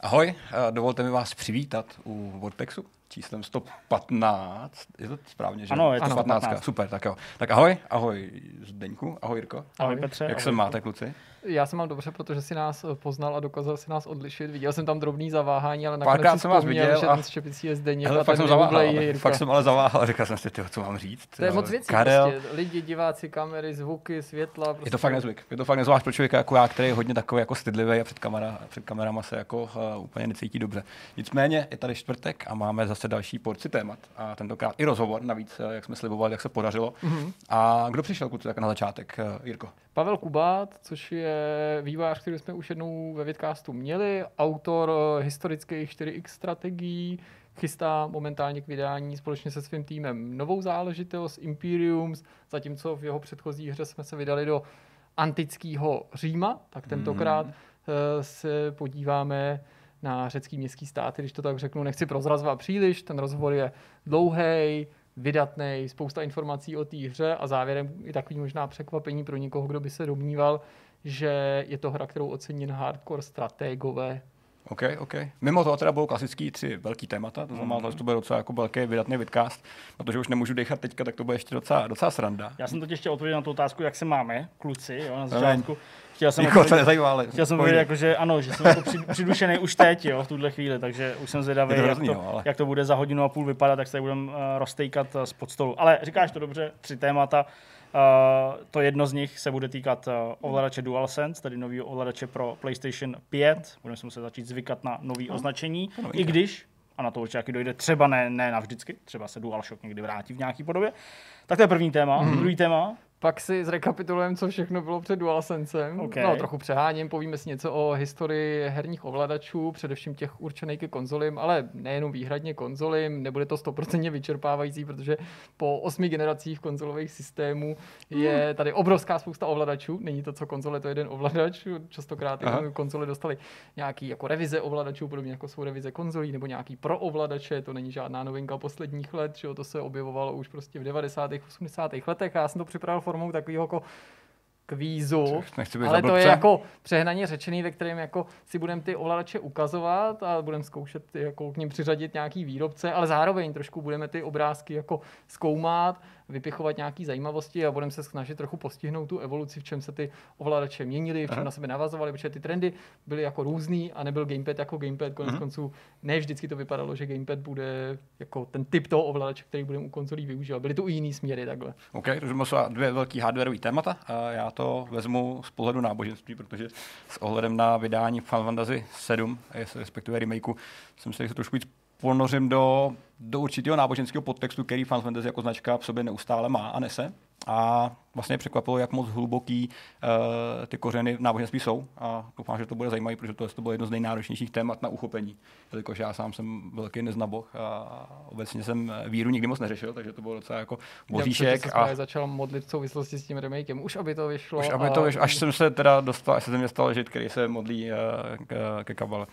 Ahoj, eh, dovolte mi vás přivítat u Vortexu číslem 115. Je to správně, že? Ano, je to ano, 115. 15. Super, tak jo. Tak ahoj, ahoj Zdeňku, ahoj Jirko. Ahoj Petře. Jak ahoj. se máte, kluci? Já se mám dobře, protože si nás eh, poznal a dokázal si nás odlišit. Viděl jsem tam drobný zaváhání, ale Párkrát nakonec si jsem vás viděl že a- ten štěpicí je Zdeněk Hele, a fakt jsem zaváhal, je ale- Jirka. fakt jsem ale zaváhal, říkal jsem si, tyjo, co mám říct. To je moc věcí Karel, prostě. Lidi, diváci, kamery, zvuky, světla. Prostě. Je to fakt nezvyk. Je to fakt nezvlášť pro člověka jako já, který je hodně takový jako stydlivý a před, kamera, před kamerama se jako uh, úplně necítí dobře. Nicméně je tady čtvrtek a máme zase další porci témat. A tentokrát i rozhovor, navíc, eh, jak jsme slibovali, jak se podařilo. Mhm. A kdo přišel, kluci, tak na začátek? Eh, Jirko. Pavel Kubát, což je vývojář, který jsme už jednou ve Vidcastu měli, autor eh, historických 4X strategií, chystá momentálně k vydání společně se svým týmem novou záležitost Imperiums, zatímco v jeho předchozí hře jsme se vydali do antického Říma, tak tentokrát eh, se podíváme na řecký městský státy, když to tak řeknu, nechci prozrazovat příliš, ten rozhovor je dlouhý, vydatný, spousta informací o té hře a závěrem i takový možná překvapení pro někoho, kdo by se domníval, že je to hra, kterou ocení hardcore strategové. OK, OK. Mimo toho teda budou klasický tři velký témata, to znamená, že to bude docela jako velký vydatný vidcast, protože už nemůžu dechat teďka, tak to bude ještě docela, docela sranda. Já jsem totiž chtěl odpovědět na tu otázku, jak se máme, kluci, jo, na začátku. Chtěl jsem to odpovědět, nezajímá, ale chtěl jsem pojď. odpovědět, jako, že ano, že jsem jako při- přidušený už teď, jo, v tuhle chvíli, takže už jsem zvědavý, to jak, hrozný, to, no, ale- jak to bude za hodinu a půl vypadat, tak se budeme uh, roztejkat uh, z pod stolu. Ale říkáš to dobře, tři témata. Uh, to jedno z nich se bude týkat uh, ovladače DualSense, tedy nový ovladače pro PlayStation 5. Budeme se muset začít zvykat na nový označení, to novinka. i když, a na to určitě taky dojde, třeba ne, ne navždycky, třeba se DualShock někdy vrátí v nějaký podobě. Tak to je první téma. Mhm. Mm. Druhý téma, Pak si zrekapitulujeme, co všechno bylo před DualSensem. OK. No, trochu přeháním, povíme si něco o historii herních ovladačů, především těch určených ke konzolím, ale nejenom výhradně konzolím, nebude to stoprocentně vyčerpávající, protože po osmi generacích konzolových systémů je tady obrovská spousta ovladačů. Není to, co konzole, to je jeden ovladač. Častokrát konzole dostaly nějaký jako revize ovladačů, podobně jako jsou revize konzolí, nebo nějaký pro ovladače, to není žádná novinka posledních let, že jo, to se objevovalo už prostě v 90. 80. letech a já jsem to připravil formou takového jako kvízu, Nechci ale to je jako přehnaně řečený, ve kterém jako si budeme ty ovladače ukazovat a budeme zkoušet jako k ním přiřadit nějaký výrobce, ale zároveň trošku budeme ty obrázky jako zkoumat, vypichovat nějaké zajímavosti a budeme se snažit trochu postihnout tu evoluci, v čem se ty ovladače měnily, v čem Aha. na sebe navazovaly, protože ty trendy byly jako různý a nebyl gamepad jako gamepad. Konec Mhm. konců ne vždycky to vypadalo, že gamepad bude jako ten typ toho ovladače, který budeme u konzolí využívat. Byly tu i jiný směry takhle. OK, takže jsou dvě velký hardwareové témata. A já to vezmu z pohledu náboženství, protože s ohledem na vydání Final Fantasy 7, respektive remakeu, jsem se trošku víc ponořím do, do určitého náboženského podtextu, který Final Fantasy jako značka v sobě neustále má a nese. A vlastně překvapilo, jak moc hluboký uh, ty kořeny v náboženství jsou. A doufám, že to bude zajímavé, protože to, to bylo jedno z nejnáročnějších témat na uchopení. Jelikož já sám jsem velký neznaboch a obecně jsem víru nikdy moc neřešil, takže to bylo docela jako boříšek. Já A jsem se začal modlit v souvislosti s tím remakem. Už aby to vyšlo. už, aby a- to, vyš- až jsem se teda dostal, až se ze mě stal žid, který se modlí uh, k, ke kabale.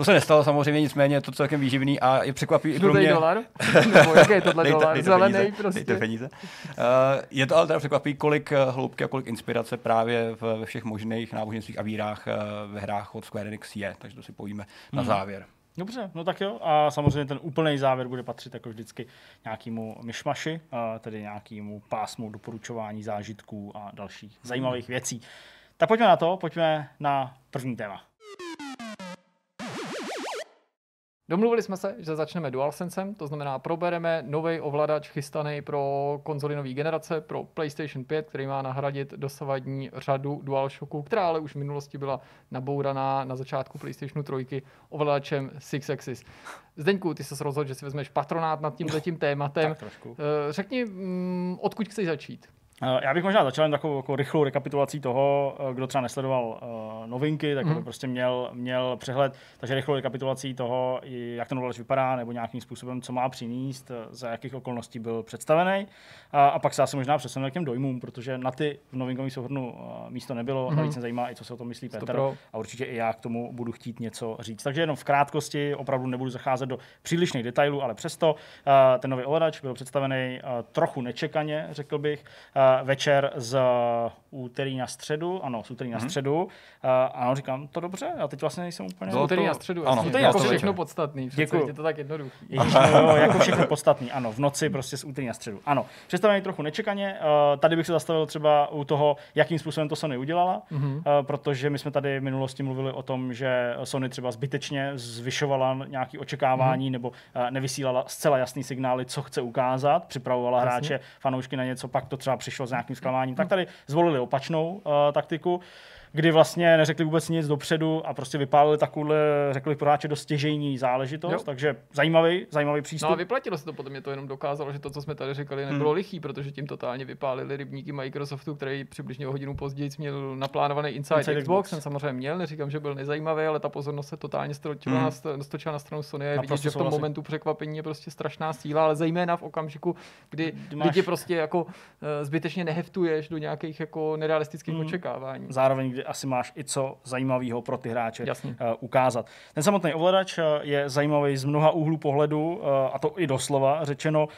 To se nestalo samozřejmě, nicméně je to celkem výživný a je překvapivý i pro mě. dolar? Nebo jaký je tohle dolar? Zelený peníze, prostě. Dejte peníze. Uh, je to ale teda překvapivý, kolik uh, hloubky a kolik inspirace právě v, ve všech možných náboženstvích a vírách uh, ve hrách od Square Enix je, takže to si pojíme na Mhm. závěr. Dobře, no tak jo. A samozřejmě ten úplný závěr bude patřit jako vždycky nějakému myšmaši, tedy nějakému pásmu doporučování zážitků a dalších zajímavých věcí. Tak pojďme na to, pojďme na první téma. Domluvili jsme se, že začneme DualSensem, to znamená probereme nový ovladač chystaný pro konzoli nové generace, pro PlayStation 5, který má nahradit dosavadní řadu DualShocků, která ale už v minulosti byla nabouraná na začátku PlayStationu 3 ovladačem Six Axis. Zdeňku, ty se rozhodl, že si vezmeš patronát nad tímto tématem. Tak trošku. Eh, Řekni, mm, odkud chceš začít? Eh, Já bych možná začal jen takovou jako rychlou rekapitulací toho, eh, kdo třeba nesledoval uh, novinky, tak Mhm. aby prostě měl, měl přehled. Takže rychlou rekapitulací toho, jak ten ovladač vypadá, nebo nějakým způsobem, co má přinést, za jakých okolností byl představený. A, a pak se asi možná přesuneme k těm dojmům, protože na ty v novinkovém souhrnu uh, místo nebylo. Mhm. Mm-hmm. Navíc mě zajímá i, co se o tom myslí Petr. A určitě i já k tomu budu chtít něco říct. Takže jenom v krátkosti, opravdu nebudu zacházet do přílišných detailů, ale přesto uh, ten nový ovladač byl představený uh, trochu nečekaně, řekl bych. Večer z úterý na středu, ano, z úterý na středu. Uh, ano, říkám to dobře, a teď vlastně nejsem úplně... Z úterý na středu, Ano, úterý jako všechno podstatný. Přece Děkuju. je to tak jednoduchý. Ježíš, no, jo, jako všechno podstatný, ano, v noci prostě z úterý na středu. Ano, představený trochu nečekaně, uh, tady bych se zastavil třeba u toho, jakým způsobem to Sony udělala, Mhm. uh, protože my jsme tady v minulosti mluvili o tom, že Sony třeba zbytečně zvyšovala nějaké očekávání Mhm. nebo uh, nevysílala zcela jasný signály, co chce ukázat, připravovala Jasně. hráče, fanoušky na něco, pak to třeba přišlo s nějakým zklamáním. Tak tady zvolili opačnou uh, taktiku kdy vlastně neřekli vůbec nic dopředu a prostě vypálili takovouhle, řekli pro hráče dost stěžejní záležitost, Jo. takže zajímavý, zajímavý přístup. No a vyplatilo se to potom, mě to jenom dokázalo, že to, co jsme tady říkali, nebylo lichý, protože tím totálně vypálili rybníky Microsoftu, který přibližně o hodinu později měl naplánovaný Inside, Inside Xbox, Xbox. ten samozřejmě měl, neříkám, že byl nezajímavý, ale ta pozornost se totálně stočila, Hmm. stočila na stranu Sony a je vidět, že v tom momentu překvapení je prostě strašná síla, ale zejména v okamžiku, kdy Kdy máš- lidi prostě jako eh, zbytečně neheftuješ do nějakých jako nerealistických Hmm. očekávání. Zároveň, kdy asi máš i co zajímavého pro ty hráče Jasně. uh, ukázat. Ten samotný ovladač uh, je zajímavý z mnoha úhlů pohledu, uh, a to i doslova řečeno,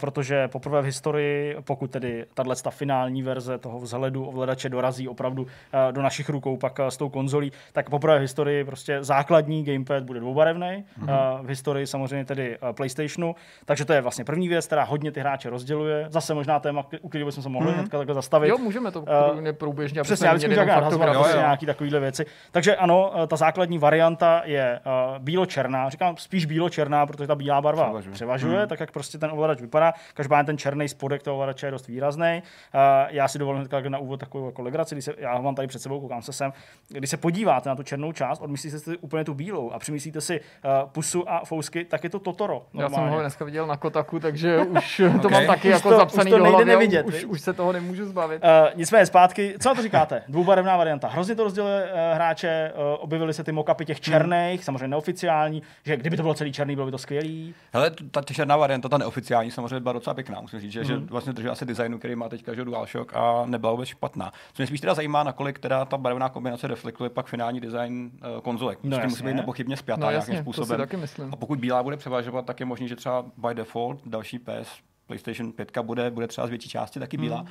protože poprvé v historii, pokud tedy tahle ta finální verze toho vzhledu ovladače dorazí opravdu do našich rukou pak s tou konzolí, tak poprvé v historii prostě základní gamepad bude dvoubarevný, uh, v historii samozřejmě tedy PlayStationu, takže to je vlastně první věc, která hodně ty hráče rozděluje. Zase možná téma, u kterého bychom se mohli hnedka takhle zastavit. Jo, můžeme to Eh, průběžně, aby Přesně, jsme já vždycky měli Jo, prostě jo. nějaký takovýhle věci. Takže ano, eh, ta základní varianta je uh, bílo-černá. Říkám spíš bílo-černá, protože ta bílá barva převažuje, Převažuje. převažuje tak jak prostě ten ovladač vypadá. Každopádně ten černý spodek toho ovladače je dost výrazný. Uh, já si dovolím hnedka na úvod takovou jako legraci, když se, já ho mám tady před sebou, koukám se sem. Když se podíváte na tu černou část, odmyslíte si úplně tu bílou a přimyslíte si uh, pusu a fousky, tak je to Totoro. Já jsem normálně. ho dneska viděl na Kotaku, takže už to Ok. mám taky Už jako to- zapsaný už to do nejde hlavy nevidět, už, už se toho nemůžu zbavit. Uh, nicméně zpátky, co na to říkáte? Dvoubarevná varianta. Hrozně to rozděluje uh, hráče, uh, objevily se ty mockupy těch černých, samozřejmě neoficiální, že kdyby to bylo celý černý, bylo by to skvělý. Hele, ta černá varianta, ta neoficiální, samozřejmě byla docela pěkná, musím říct, že, že Mhm. vlastně držela asi designu, který má teďka že DualShock a nebyla vůbec špatná. Co mě spíš teda zajímá, nakolik teda ta barevná kombinace reflektuje pak finální design uh, konzolek. No s tím jasně. musí být nepochybně spjatá No nějakým jasně, si způsobem. A pokud bílá bude převažovat, tak je možný, že třeba by default další PS PlayStation 5 bude, bude třeba z větší části taky bílá, Hmm.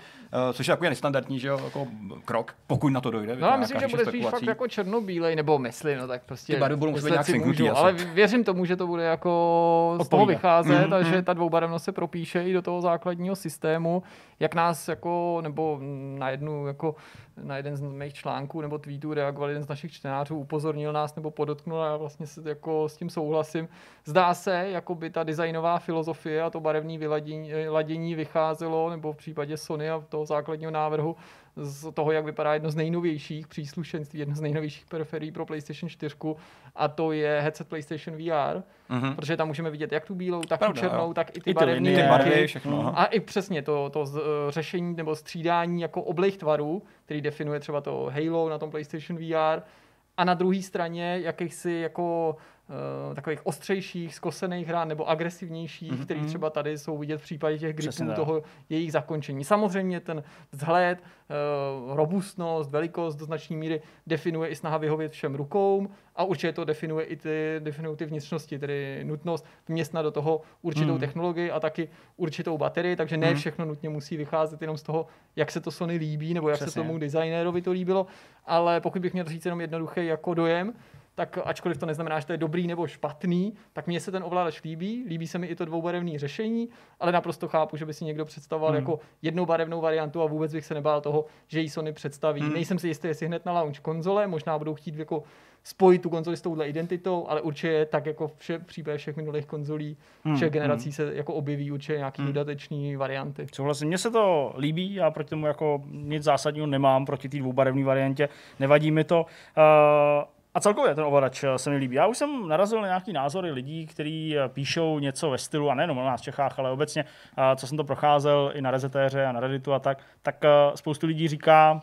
uh, což je takový nestandardní že jo, jako krok, pokud na to dojde. No myslím, že bude spíš fakt jako černobílej, nebo myslím, no tak prostě. Ty barvy budou muset nějak můžu. Ale věřím tomu, že to bude jako z toho vycházet Mhm, a že ta dvoubarevnost se propíše i do toho základního systému, jak nás jako, nebo na jednu jako na jeden z mých článků nebo tweetů reagoval jeden z našich čtenářů, upozornil nás nebo podotknul a já vlastně se jako s tím souhlasím. Zdá se, jako by ta designová filozofie a to barevné vyladění ladění vycházelo, nebo v případě Sony a toho základního návrhu, z toho, jak vypadá jedno z nejnovějších příslušenství, jedno z nejnovějších periferií pro PlayStation 4, a to je headset PlayStation VR, Mhm. protože tam můžeme vidět jak tu bílou, tak Pravda, tu černou, jo. tak i ty I barevné. Ty barvy, všechno. A i přesně to, to z, eh, řešení nebo střídání jako oblih tvarů, který definuje třeba to Halo na tom PlayStation VR, a na druhé straně jakýchsi jako uh, takových ostřejších, skosených hrán nebo agresivnějších, mm-hmm. který třeba tady jsou vidět v případě těch Přesně gripů tak. toho jejich zakončení. Samozřejmě ten vzhled, uh, robustnost, velikost do značné míry definuje i snaha vyhovět všem rukou a určitě to definuje i ty, definují ty vnitřnosti, tedy nutnost vměstnat do toho určitou Hmm. technologii a taky určitou baterii, takže ne Hmm. všechno nutně musí vycházet jenom z toho, jak se to Sony líbí, nebo jak Přesně. se tomu designérovi to líbilo, ale pokud bych měl říct jenom jednoduchý jako dojem, tak ačkoliv to neznamená, že to je dobrý nebo špatný, tak mně se ten ovladač líbí, líbí se mi i to dvoubarevné řešení, ale naprosto chápu, že by si někdo představoval Hmm. jako jednobarevnou variantu a vůbec bych se nebál toho, že ji Sony představí. Hmm. Nejsem si jistý, jestli hned na launch konzole, možná budou chtít jako spojit tu konzoli s touhle identitou, ale určitě tak jako vše, v případě všech minulých konzolí, Hmm, všech generací se jako objeví určitě nějaký Hmm. dodateční varianty. Souhlasím, mně se to líbí, já proti tomu jako nic zásadního nemám, proti té dvoubarevné variantě, nevadí mi to. Uh, a celkově ten ovladač eh, se mi líbí. Já už jsem narazil na nějaký názory lidí, kteří eh, píšou něco ve stylu, a nejenom u nás v Čechách, ale obecně, eh, co jsem to procházel i na rezetéře a na Redditu a tak, tak spoustu lidí říká,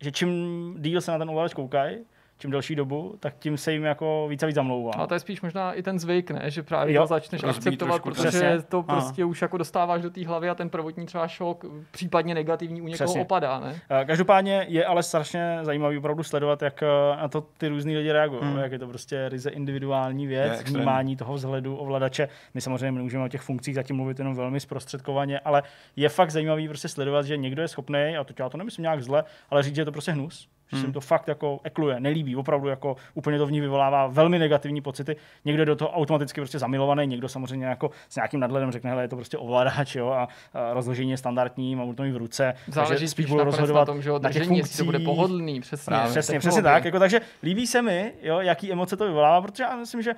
že čím díl se na ten ovladač koukají, čím delší dobu, tak tím se jim jako více a víc zamlouvá. A to je spíš možná i ten zvyk, ne? že právě Jo. to začneš akceptovat, trošku, protože přesně. to prostě už jako dostáváš do té hlavy a ten prvotní třeba šok, případně negativní u někoho Přesně. opadá, ne? Eh, Každopádně je ale strašně zajímavý opravdu sledovat, jak eh, na to ty různý lidi reagují. Hmm. Jak je to prostě ryze individuální Je věc, extrémní. vnímání toho vzhledu ovladače. My samozřejmě nemůžeme o těch funkcích zatím mluvit jenom velmi zprostředkovaně, ale je fakt zajímavý prostě sledovat, že někdo je schopný, a to já to nemyslím nějak zle, ale říct, že je to prostě hnus. Že se Hmm. jim to fakt jako ekluje, nelíbí, opravdu jako úplně to v ní vyvolává velmi negativní pocity. Někdo je do toho automaticky prostě zamilovaný, někdo samozřejmě jako s nějakým nadhledem řekne, hele, je to prostě ovladač, jo, a, a rozložení je standardní, mám to mít v ruce. Záleží spíš budu nakonec na rozhodovat tom, že jo, na těch držení, to bude pohodlný, přesně. Právě. Přesně, přesně tak. Jako, takže líbí se mi, jo, jaký emoce to vyvolává, protože já myslím, že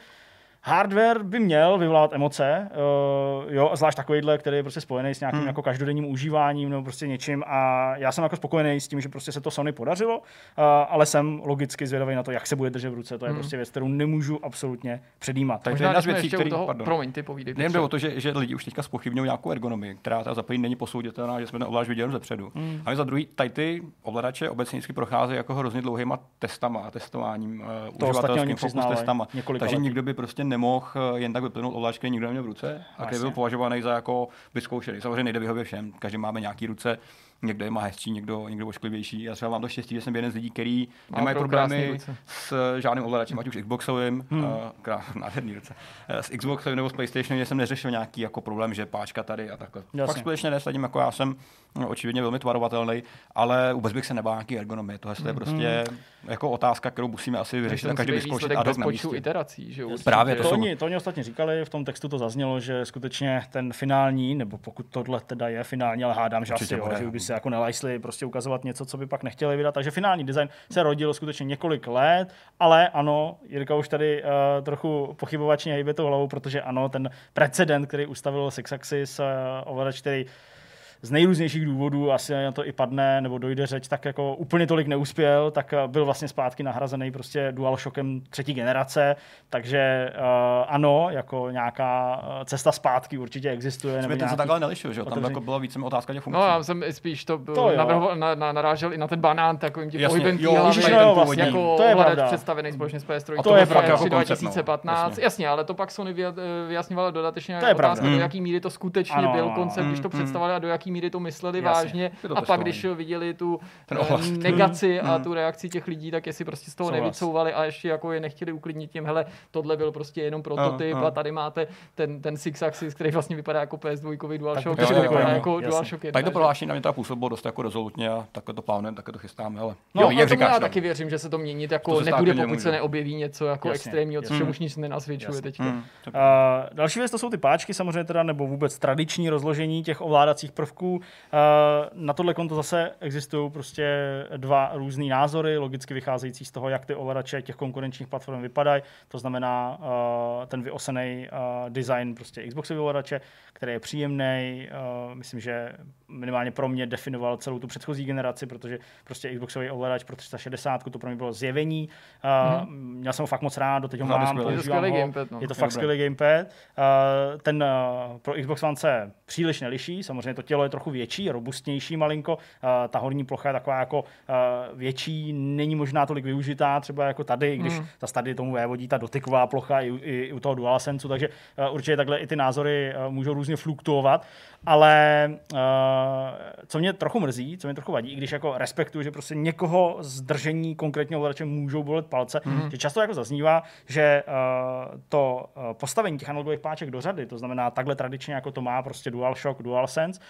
hardware by měl vyvolávat emoce, uh, jo, zvlášť takovýhle, který je prostě spojený s nějakým Hmm. jako každodenním užíváním nebo prostě něčím a já jsem jako spokojený s tím, že prostě se to Sony podařilo, uh, ale jsem logicky zvědavý na to, jak se bude držet v ruce. To je Hmm. prostě věc, kterou nemůžu absolutně předjímat. Tak- Možná, jedna z věcí, ještě který- u toho, pardon. promiň, ty povídej. Nejen jde o to, že, že lidi už teďka spochybňují nějakou ergonomii, která ta za první není posouditelná, že jsme ten ovladač viděli zepředu. Mm. A za druhý, tady ty ovladače obecně vždycky procházejí jako hrozně dlouhýma testama a testováním, uh, uživatelským fokus testama. několika Takže lety. nikdo by prostě nemohl eh, jen tak vypnout ovladač, který nikdo neměl v ruce. A který byl považovaný za jako vyzkoušený. Samozřejmě nejde vyhovět všem, každý máme nějaký ruce, někdo je má hezčí, někdo, někdo ošklivější. Já třeba mám to štěstí, že jsem jeden z lidí, který Má nemají problémy s žádným ovladačem, ať už Xboxovým, Hmm. hmm. uh, krás, nádherný ruce, eh, s Xboxovým nebo s PlayStationem, že jsem neřešil nějaký jako problém, že páčka tady a takhle. Jasně. Fakt skutečně nesadím, jako já jsem no, očividně velmi tvarovatelný, ale vůbec bych se nebál nějaký ergonomie. Tohle je prostě jako otázka, kterou musíme asi vyřešit a Ten každý vyzkoušet a na počtu místě. iterací, že jo? Právě To, to jsou- oni, to oni ostatně říkali, v tom textu to zaznělo, že skutečně ten finální, nebo pokud tohle teda je finální, ale hádám, že Určitě asi, jo, bude. že by se jako nelajsli prostě ukazovat něco, co by pak nechtěli vydat. Takže finální design se rodil skutečně několik let, ale ano, Jirka už tady uh, trochu pochybovačně hejbe tou hlavou, protože ano, ten precedent, který ustavil Sixaxis, uh, ovladač, který z nejrůznějších důvodů, asi na to i padne, nebo dojde řeč, tak jako úplně tolik neuspěl, tak eh, byl vlastně zpátky nahrazený prostě DualShockem třetí generace, takže uh, ano, jako nějaká eh, cesta zpátky určitě existuje. Jsme Nebo ten se takhle nelišil, že jo? Tam jako byla více otázka těch funkcí. No, já jsem spíš to, To navrhoval, na, na, narážel i na ten banán takovým tím Jasně, pohybem jo, no jo, původní. vlastně, jako to je pravda. představený společně s PS3. A to je pravda. Jako jako koncept, no. 2015, Jasně. jasně, ale to pak Sony vyja- vyjasňovala dodatečně To je otázka, do Mm. jaký míry to skutečně Ano, byl koncept, když to mm, mm. představovali a do jaký míry to mysleli Jasně. vážně. To A pak, když viděli tu eh, negaci a Mm. tu reakci těch lidí, tak jestli prostě z toho Souhlas. nevycouvali a ještě jako je nechtěli uklidnit tím, hele, tohle byl prostě jenom prototyp Ano, ano. a tady máte ten, ten Six Axis, který vlastně vypadá jako PS2 DualShock, Tak jo, jo, jo, jako jasně. DualShock 1. Tady to prohlášení na mě teda působilo dost jako rezolutně a takhle to plánujeme, takhle to chystáme, ale No, jo, jak říkáš, já no. taky věřím, že se to měnit To jako stát nebude, pokud může. se neobjeví něco jako Jasně, extrémního, co jasně. už nic nenasvědčuje teďka. Hmm. Uh, další věc to jsou ty páčky, samozřejmě teda, nebo vůbec tradiční rozložení těch ovládacích prvků. Uh, na tohle konto zase existují prostě dva různé názory, logicky vycházející z toho, jak ty ovladače těch konkurenčních platform vypadají. To znamená uh, ten vyosený uh, design prostě Xboxový ovladače, který je příjemný. Myslím, že minimálně pro mě definoval celou tu předchozí generaci, protože prostě Xboxový ovladač pro 360 to pro mě bylo zjevení. Uh, Mhm. Měl jsem ho fakt moc rád, doteď ho je mám, používám ho. gamepad, no. Je to fakt skvělý gamepad. Uh, ten uh, pro Xbox One se příliš neliší, samozřejmě to tělo je trochu větší, robustnější malinko, uh, ta horní plocha je taková jako uh, větší, není možná tolik využitá, třeba jako tady, i když Mm. zase tady tomu vévodí ta dotyková plocha i, u- i, i u toho DualSense, takže uh, určitě takhle i ty názory uh, můžou různě fluktuovat, ale uh, co mě trochu mrzí, co mě trochu vadí, i když jako respektuju, že prostě někoho z držení konkrétně ovladače můžou bolet palce, Mhm. že často jako zaznívá, že uh, to uh, postavení těch analogových páček do řady, to znamená takhle tradičně, jako to má prostě DualShock, DualSense,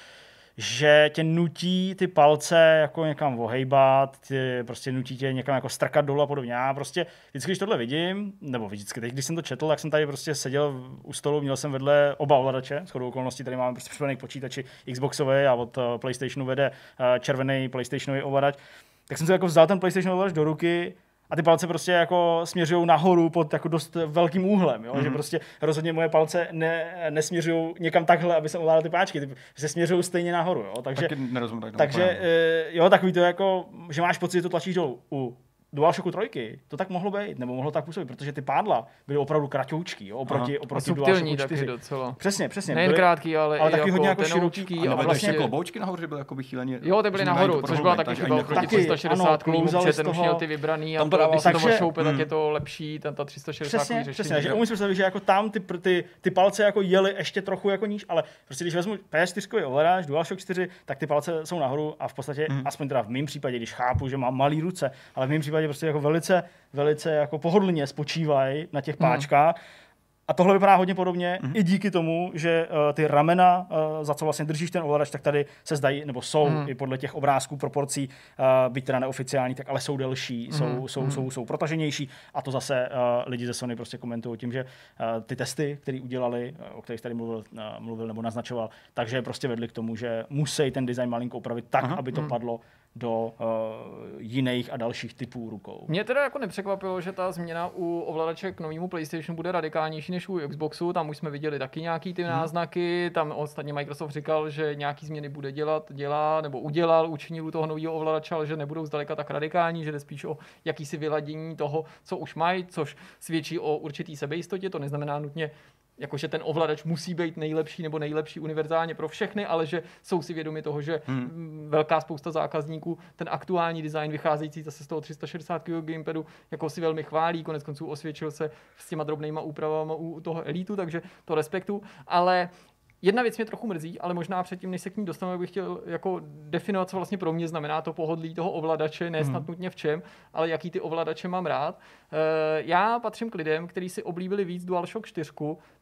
že tě nutí ty palce jako někam ohejbat, tě prostě nutí tě někam jako strkat dolů a podobně. Já prostě vždycky, když tohle vidím, nebo vždycky, teď, když jsem to četl, tak jsem tady prostě seděl u stolu, měl jsem vedle oba ovladače, s chodou okolností tady máme prostě připojený k počítači Xboxové a od uh, PlayStationu vede uh, červený PlayStationový ovladač. Tak jsem si jako vzal ten PlayStation ovladač do ruky a ty palce prostě jako směřují nahoru pod jako dost velkým úhlem, jo? Mm-hmm. že prostě rozhodně moje palce ne, nesměřují někam takhle, aby jsem ovládal ty páčky, ty se směřují stejně nahoru, jo? takže, Taky nerozumím tak takže eh, jo, takový to jako, že máš pocit, že to tlačíš dolů u DualShocku trojky to tak mohlo být, nebo mohlo tak působit, protože ty pádla byly opravdu kratoučky, jo, oproti, Aha. Oproti DualShocku 4. taky docela. Přesně, přesně. Nejen byly- krátký, ale, ale taky jako hodně jako široký. A A vlastně- vlastně kloboučky nahoře byly jako chvíleně. Jo, ty byly možná nahoru, jako což byla taky chyba Taky, 360 ano, klubům, klouzali protože ten už měl ty vybraný a to když se to ošoupe, tak Hmm. je to lepší, ten ta 360 Přesně, řešení. přesně, takže umím si představit, že jako tam ty, ty, ty palce jako jeli ještě trochu jako níž, ale prostě když vezmu PS4 ovladač, DualShock 4, tak ty palce jsou nahoru a v podstatě, Mhm. aspoň teda v mém případě, když chápu, že mám malý ruce, ale v mém případě prostě jako velice, velice jako pohodlně spočívají na těch páčkách. A tohle vypadá hodně podobně Mhm. i díky tomu, že uh, ty ramena, uh, za co vlastně držíš ten ovladač, tak tady se zdají, nebo jsou Mhm. i podle těch obrázků proporcí, uh, byť teda neoficiální, tak ale jsou delší, jsou, Mhm. jsou, Mhm. jsou, jsou protaženější a to zase uh, lidi ze Sony prostě komentují tím, že uh, ty testy, které udělali, uh, o kterých tady mluvil, uh, mluvil nebo naznačoval, takže prostě vedli k tomu, že musí ten design malinko upravit tak, Aha. aby to Mhm. padlo do uh, jiných a dalších typů rukou. Mě teda jako nepřekvapilo, že ta změna u ovladače k novému PlayStationu bude radikálnější než u Xboxu. Tam už jsme viděli taky nějaký ty náznaky. Tam ostatně Microsoft říkal, že nějaký změny bude dělat, dělá nebo udělal, učinil u toho nového ovladače, ale že nebudou zdaleka tak radikální, že jde spíš o jakýsi vyladění toho, co už mají, což svědčí o určitý sebejistotě. To neznamená nutně jakože ten ovladač musí být nejlepší nebo nejlepší univerzálně pro všechny, ale že jsou si vědomi toho, že Hmm. mm, velká spousta zákazníků ten aktuální design vycházející zase z toho 360 gamepadu jako si velmi chválí, konec konců osvědčil se s těma drobnýma úpravama u toho Elitu, takže to respektu, ale Jedna věc mě trochu mrzí, ale možná předtím, než se k ní dostaneme, bych chtěl jako definovat, co vlastně pro mě znamená to pohodlí toho ovladače, ne snad nutně v čem, ale jaký ty ovladače mám rád. Eh, Já patřím k lidem, kteří si oblíbili víc DualShock 4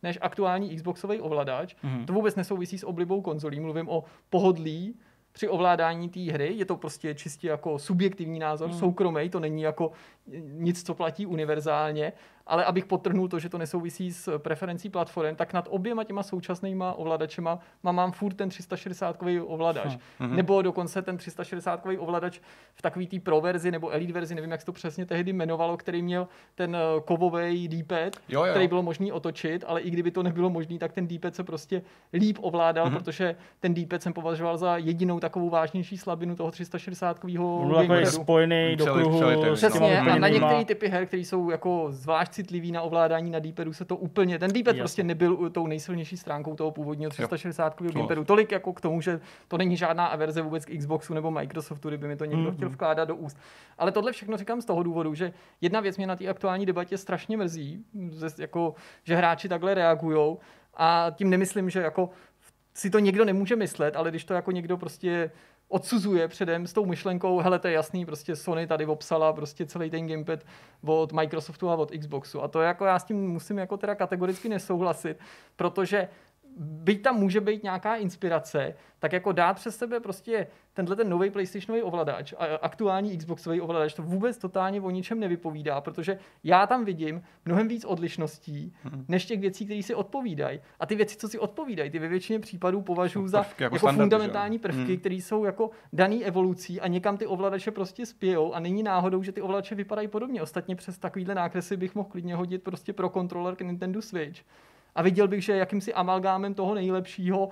než aktuální Xboxový ovladač. To vůbec nesouvisí s oblibou konzolí, mluvím o pohodlí při ovládání té hry. Je to prostě čistě jako subjektivní názor, Mhm. soukromý, to není jako nic, co platí univerzálně, ale abych potrhnul to, že to nesouvisí s preferencí platform, tak nad oběma těma současnýma ovladačema mám, mám furt ten 360 ovladač. Hm. Nebo dokonce ten 360 ovladač v takový té pro verzi nebo elite verzi, nevím, jak se to přesně tehdy jmenovalo, který měl ten eh, kovový D-pad, Jo, jo. který bylo možný otočit, ale i kdyby to nebylo možné, tak ten D-pad se prostě líp ovládal, Mhm. protože ten D-pad jsem považoval za jedinou takovou vážnější slabinu toho 360 On byl takový spojený do kruhu Přesně, a na úplně některé typy her, které jsou jako zvlášť citlivý na ovládání na D-padu, se to úplně, ten D-pad Jasně. prostě nebyl tou nejsilnější stránkou toho původního 360 Souhlas. gamepadu. Tolik jako k tomu, že to není žádná averze vůbec k Xboxu nebo Microsoftu, kdyby mi to někdo Mhm. chtěl vkládat do úst. Ale tohle všechno říkám z toho důvodu, že jedna věc mě na té aktuální debatě strašně mrzí, jako, že hráči takhle reagují a tím nemyslím, že jako si to někdo nemůže myslet, ale když to jako někdo prostě odsuzuje předem s tou myšlenkou, hele, to je jasný, prostě Sony tady obsala prostě celý ten gamepad od Microsoftu a od Xboxu. A to jako já s tím musím jako teda kategoricky nesouhlasit, protože byť tam může být nějaká inspirace, tak jako dát přes sebe prostě tenhle ten nový PlayStationový ovladač a aktuální Xboxový ovladač, to vůbec totálně o ničem nevypovídá, protože já tam vidím mnohem víc odlišností, než těch věcí, které si odpovídají. A ty věci, co si odpovídají, ty ve většině případů považuji Jsou za prvky jako jako, fundamentální že prvky, Hmm. které jsou jako daný evolucí a někam ty ovladače prostě spějou a není náhodou, že ty ovladače vypadají podobně. Ostatně přes takovýhle nákresy bych mohl klidně hodit prostě pro kontroler k Nintendo Switch. A viděl bych, že jakýmsi amalgámem toho nejlepšího,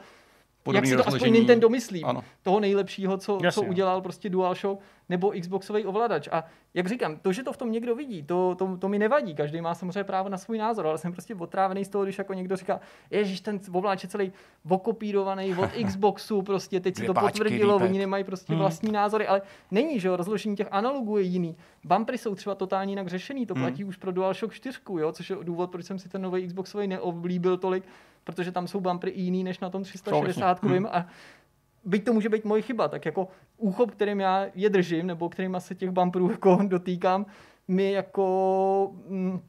jak si to aspoň rozložení. Nintendo myslí, Ano. toho nejlepšího, co, co Jasně. udělal prostě DualShock nebo Xboxový ovladač. A jak říkám, to, že to v tom někdo vidí, to, to, to mi nevadí. Každý má samozřejmě právo na svůj názor, ale jsem prostě otrávený z toho, když jako někdo říká, ježiš, ten ovladač je celý okopírovaný od Xboxu, prostě teď Dvě to páčky, potvrdilo, oni nemají prostě Hmm. vlastní názory, ale není, že jo, rozložení těch analogů je jiný. Bumpery jsou třeba totálně jinak řešený, to Hmm. platí už pro DualShock 4, jo, což je důvod, proč jsem si ten nový Xboxový neoblíbil tolik, protože tam jsou bumpery jiný než na tom 360 Hmm. a byť to může být moje chyba, tak jako úchop, kterým já je držím, nebo kterýma se těch bumperů jako dotýkám, mi jako mm,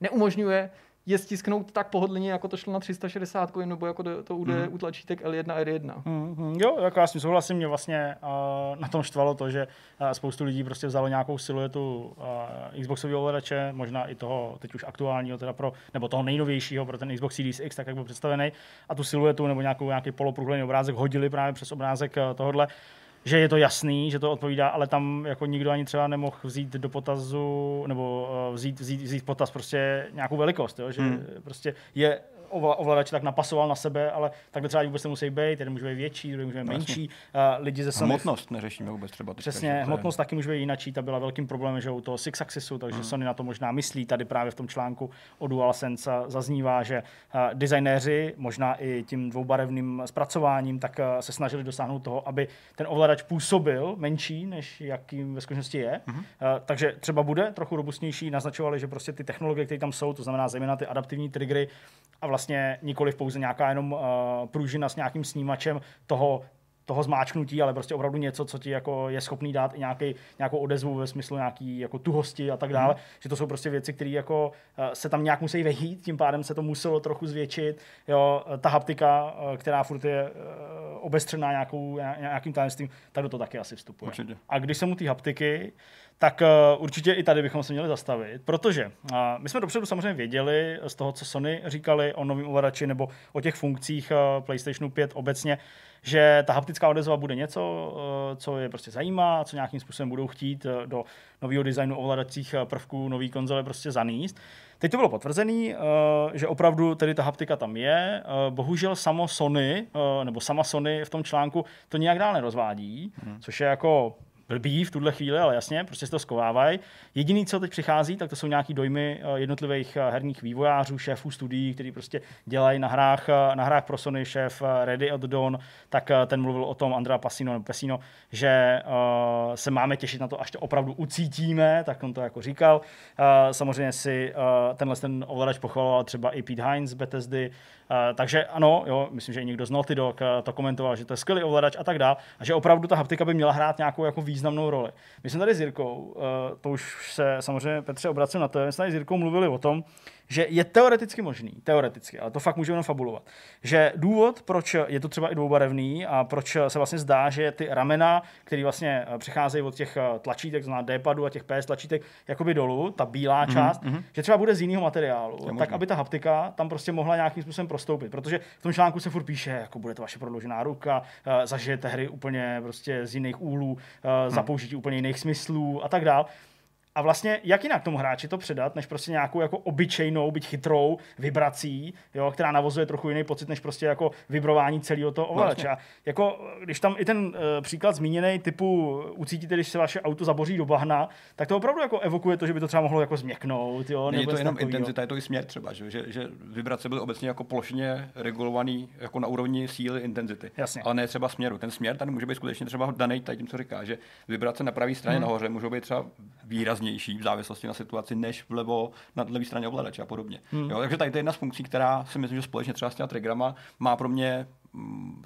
neumožňuje je stisknout tak pohodlně, jako to šlo na 360, nebo jako to, ude Mhm. u tlačítek L1 a R1. Mm, jo, jako já s tím souhlasím, mě vlastně uh, na tom štvalo to, že uh, spoustu lidí prostě vzalo nějakou siluetu uh, Xboxového ovladače, možná i toho teď už aktuálního, teda pro, nebo toho nejnovějšího pro ten Xbox Series X, tak jak byl představený, a tu siluetu nebo nějakou, nějaký poloprůhledný obrázek hodili právě přes obrázek uh, tohohle že je to jasný, že to odpovídá, ale tam jako nikdo ani třeba nemohl vzít do potazu, nebo uh, vzít, vzít, vzít potaz prostě nějakou velikost, jo? že Hmm. prostě je ovladače tak napasoval na sebe, ale takhle třeba vůbec nemusí být, jeden může být větší, druhý může být menší. Uh, lidi ze Sony... Hmotnost neřešíme vůbec třeba. Teďka, Přesně, hmotnost taky může být jinačí, ta byla velkým problémem, že u toho Six Axisu, takže hmm. Sony na to možná myslí. Tady právě v tom článku o DualSense zaznívá, že designéři, možná i tím dvoubarevným zpracováním, tak se snažili dosáhnout toho, aby ten ovladač působil menší, než jakým ve skutečnosti je. Hmm. Takže třeba bude trochu robustnější, naznačovali, že prostě ty technologie, které tam jsou, to znamená zejména ty adaptivní triggery a vlastně nikoli pouze nějaká jenom uh, pružina s nějakým snímačem toho, toho zmáčknutí, ale prostě opravdu něco, co ti jako je schopný dát i nějaký, nějakou odezvu ve smyslu nějaký jako tuhosti a tak dále. Mm. Že to jsou prostě věci, které jako uh, se tam nějak musí vehít, tím pádem se to muselo trochu zvětšit. Jo, ta haptika, uh, která furt je uh, obestřená nějakou, nějakým tajemstvím, tak do toho taky asi vstupuje. Určitě. A když se mu ty haptiky, tak uh, určitě i tady bychom se měli zastavit, protože uh, my jsme dopředu samozřejmě věděli z toho, co Sony říkali o novém ovladači nebo o těch funkcích uh, PlayStationu 5 obecně, že ta haptická odezva bude něco, co je prostě zajímá, co nějakým způsobem budou chtít do nového designu ovladacích prvků nové konzole prostě zaníst. Teď to bylo potvrzené, že opravdu tedy ta haptika tam je. Bohužel samo Sony, nebo sama Sony v tom článku to nějak dál nerozvádí, hmm. což je jako blbý v tuhle chvíli, ale jasně, prostě se to skovávají. Jediný, co teď přichází, tak to jsou nějaký dojmy eh, jednotlivých eh, herních vývojářů, šéfů studií, kteří prostě dělají na hrách, eh, na hrách pro Sony, šéf Ready at Dawn, tak ten mluvil o tom Andrea Passino, nebo Pessino, že se máme těšit na to, až to opravdu ucítíme, tak on to jako říkal. Samozřejmě si tenhle ten ovladač pochvaloval třeba i Pete Hines Bethesdy, takže ano, jo, myslím, že i někdo z Naughty Dog uh, to komentoval, že to je skvělý ovladač a tak dále, a že opravdu ta haptika by měla hrát nějakou jako významnou roli. My jsme tady s Jirkou, uh, to už se samozřejmě Petře obracím na to, my jsme tady s Jirkou mluvili o tom, že je teoreticky možný, teoreticky, ale to fakt můžeme jenom fabulovat, že důvod, proč je to třeba i dvoubarevný a proč se vlastně zdá, že ty ramena, které vlastně eh, přicházejí od těch eh, tlačítek, znamená D-padu a těch PS tlačítek, jakoby dolů, ta bílá mm-hmm. část, mm-hmm. že třeba bude z jiného materiálu, je tak možný. aby ta haptika tam prostě mohla nějakým způsobem prostoupit, protože v tom článku se furt píše, jako bude to vaše prodloužená ruka, eh, zažijete hry úplně prostě z jiných úhlů, hmm. za použití úplně jiných smyslů a tak dále. A vlastně jak jinak tomu hráči to předat, než prostě nějakou jako obyčejnou, byť chytrou vibrací, jo, která navozuje trochu jiný pocit, než prostě jako vibrování celého toho ovladače. Vlastně. Jako, když tam i ten uh, příklad zmíněný typu ucítíte, když se vaše auto zaboří do bahna, tak to opravdu jako evokuje to, že by to třeba mohlo jako změknout. Jo, Není to jenom takový, intenzita, je to i směr třeba, že, že, že vibrace byly obecně jako plošně regulovaný jako na úrovni síly intenzity. Jasně. Ale ne třeba směru. Ten směr tady může být skutečně třeba daný tím, co říká, že vibrace na pravé straně hmm. nahoře můžou být třeba výrazně výraznější v závislosti na situaci, než vlevo na levé straně ovladače a podobně. Hmm. Jo, takže tady to je jedna z funkcí, která si myslím, že společně třeba s těma triggerama má pro mě mm,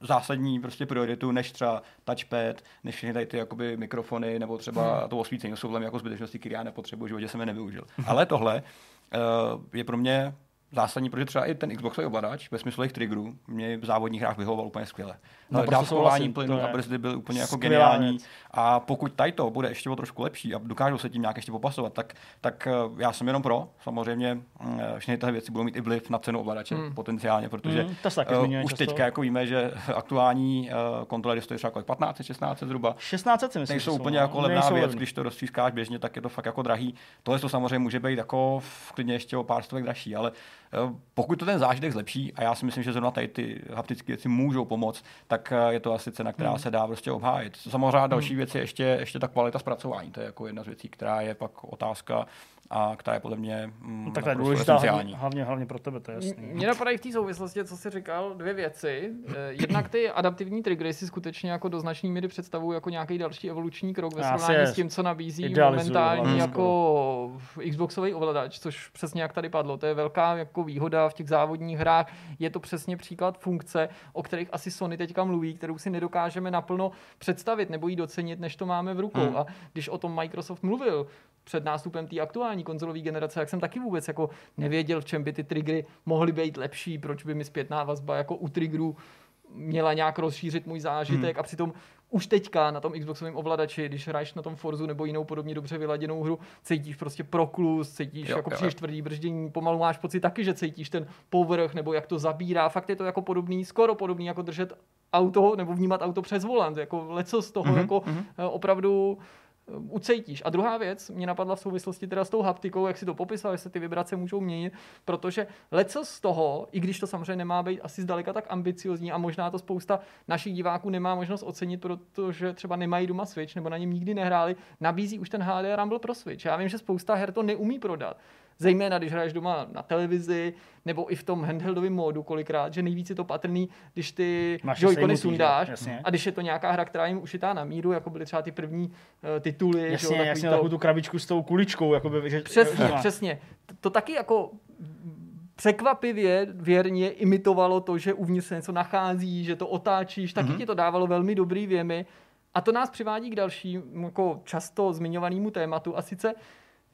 zásadní prostě prioritu, než třeba touchpad, než všechny tady ty jakoby mikrofony, nebo třeba hmm. to osvícení. Jsou jako zbytečnosti, které já nepotřebuji, životě jsem je nevyužil. Ale tohle uh, je pro mě zásadní, protože třeba i ten Xboxový ovladač ve smyslu jejich triggerů mě v závodních hrách vyhovoval úplně skvěle. No, Dávkování plynu a brzdy byl úplně jako geniální. Věc. A pokud tady to bude ještě o trošku lepší a dokážou se tím nějak ještě popasovat, tak, tak eh, já jsem jenom pro. Samozřejmě eh, všechny tyhle věci budou mít i vliv na cenu ovladače hmm. potenciálně, protože hmm, to uh, už často. teďka jako víme, že aktuální uh, kontrolery stojí třeba 15, 16 zhruba. 16 si myslím, nejsou úplně jako levná věc, když to rozstřískáš běžně, tak je to fakt jako drahý. Tohle to samozřejmě může být jako klidně ještě o pár stovek dražší, ale pokud to ten zážitek zlepší, a já si myslím, že zrovna tady ty haptické věci můžou pomoct, tak eh, je to asi cena, která hmm. se dá prostě obhájit. Samozřejmě další hmm. věc je ještě, ještě ta kvalita zpracování. To je jako jedna z věcí, která je pak otázka a která je podle mě mm, no, důležitá hlavně, hlavně, hlavně pro tebe, to je jasný. Mně napadají v té souvislosti, co jsi říkal, dvě věci. Eh, jednak ty adaptivní triggery si skutečně jako do značné míry představují jako nějaký další evoluční krok ve srovnání s tím, co nabízí momentálně jako Xboxový ovladač, což přesně jak tady padlo, to je velká jako výhoda v těch závodních hrách. Je to přesně příklad funkce, o kterých asi Sony teďka mluví, kterou si nedokážeme naplno představit nebo ji docenit, než to máme v rukou. Hmm. A když o tom Microsoft mluvil, před nástupem té aktuální konzolové generace, jak jsem taky vůbec jako nevěděl, v čem by ty triggery mohly být lepší, proč by mi zpětná vazba jako u triggerů měla nějak rozšířit můj zážitek hmm. a přitom už teďka na tom Xboxovém ovladači, když hraješ na tom Forzu nebo jinou podobně dobře vyladěnou hru, cítíš prostě proklus, cítíš jo, jako příliš tvrdý brždění, pomalu máš pocit taky, že cítíš ten povrch nebo jak to zabírá. Fakt je to jako podobný, skoro podobný jako držet auto nebo vnímat auto přes volant. Jako leco z toho mm-hmm, jako mm-hmm. opravdu ucejtíš. A druhá věc mě napadla v souvislosti teda s tou haptikou, jak si to popisal, že se ty vibrace můžou měnit, protože leco z toho, i když to samozřejmě nemá být asi zdaleka tak ambiciozní a možná to spousta našich diváků nemá možnost ocenit, protože třeba nemají doma Switch nebo na něm nikdy nehráli, nabízí už ten HD Rumble pro Switch. Já vím, že spousta her to neumí prodat zejména když hraješ doma na televizi nebo i v tom handheldovém módu kolikrát, že nejvíc je to patrný, když ty joycony sundáš a když je to nějaká hra, která jim ušitá na míru, jako byly třeba ty první uh, tituly. Jasně, že, jasně, to... takovou tu krabičku s tou kuličkou. Jakoby, že, přesně, že přesně. To, to taky jako překvapivě věrně imitovalo to, že uvnitř se něco nachází, že to otáčíš, taky mm-hmm. ti to dávalo velmi dobrý věmy. A to nás přivádí k dalšímu jako často zmiňovanému tématu a sice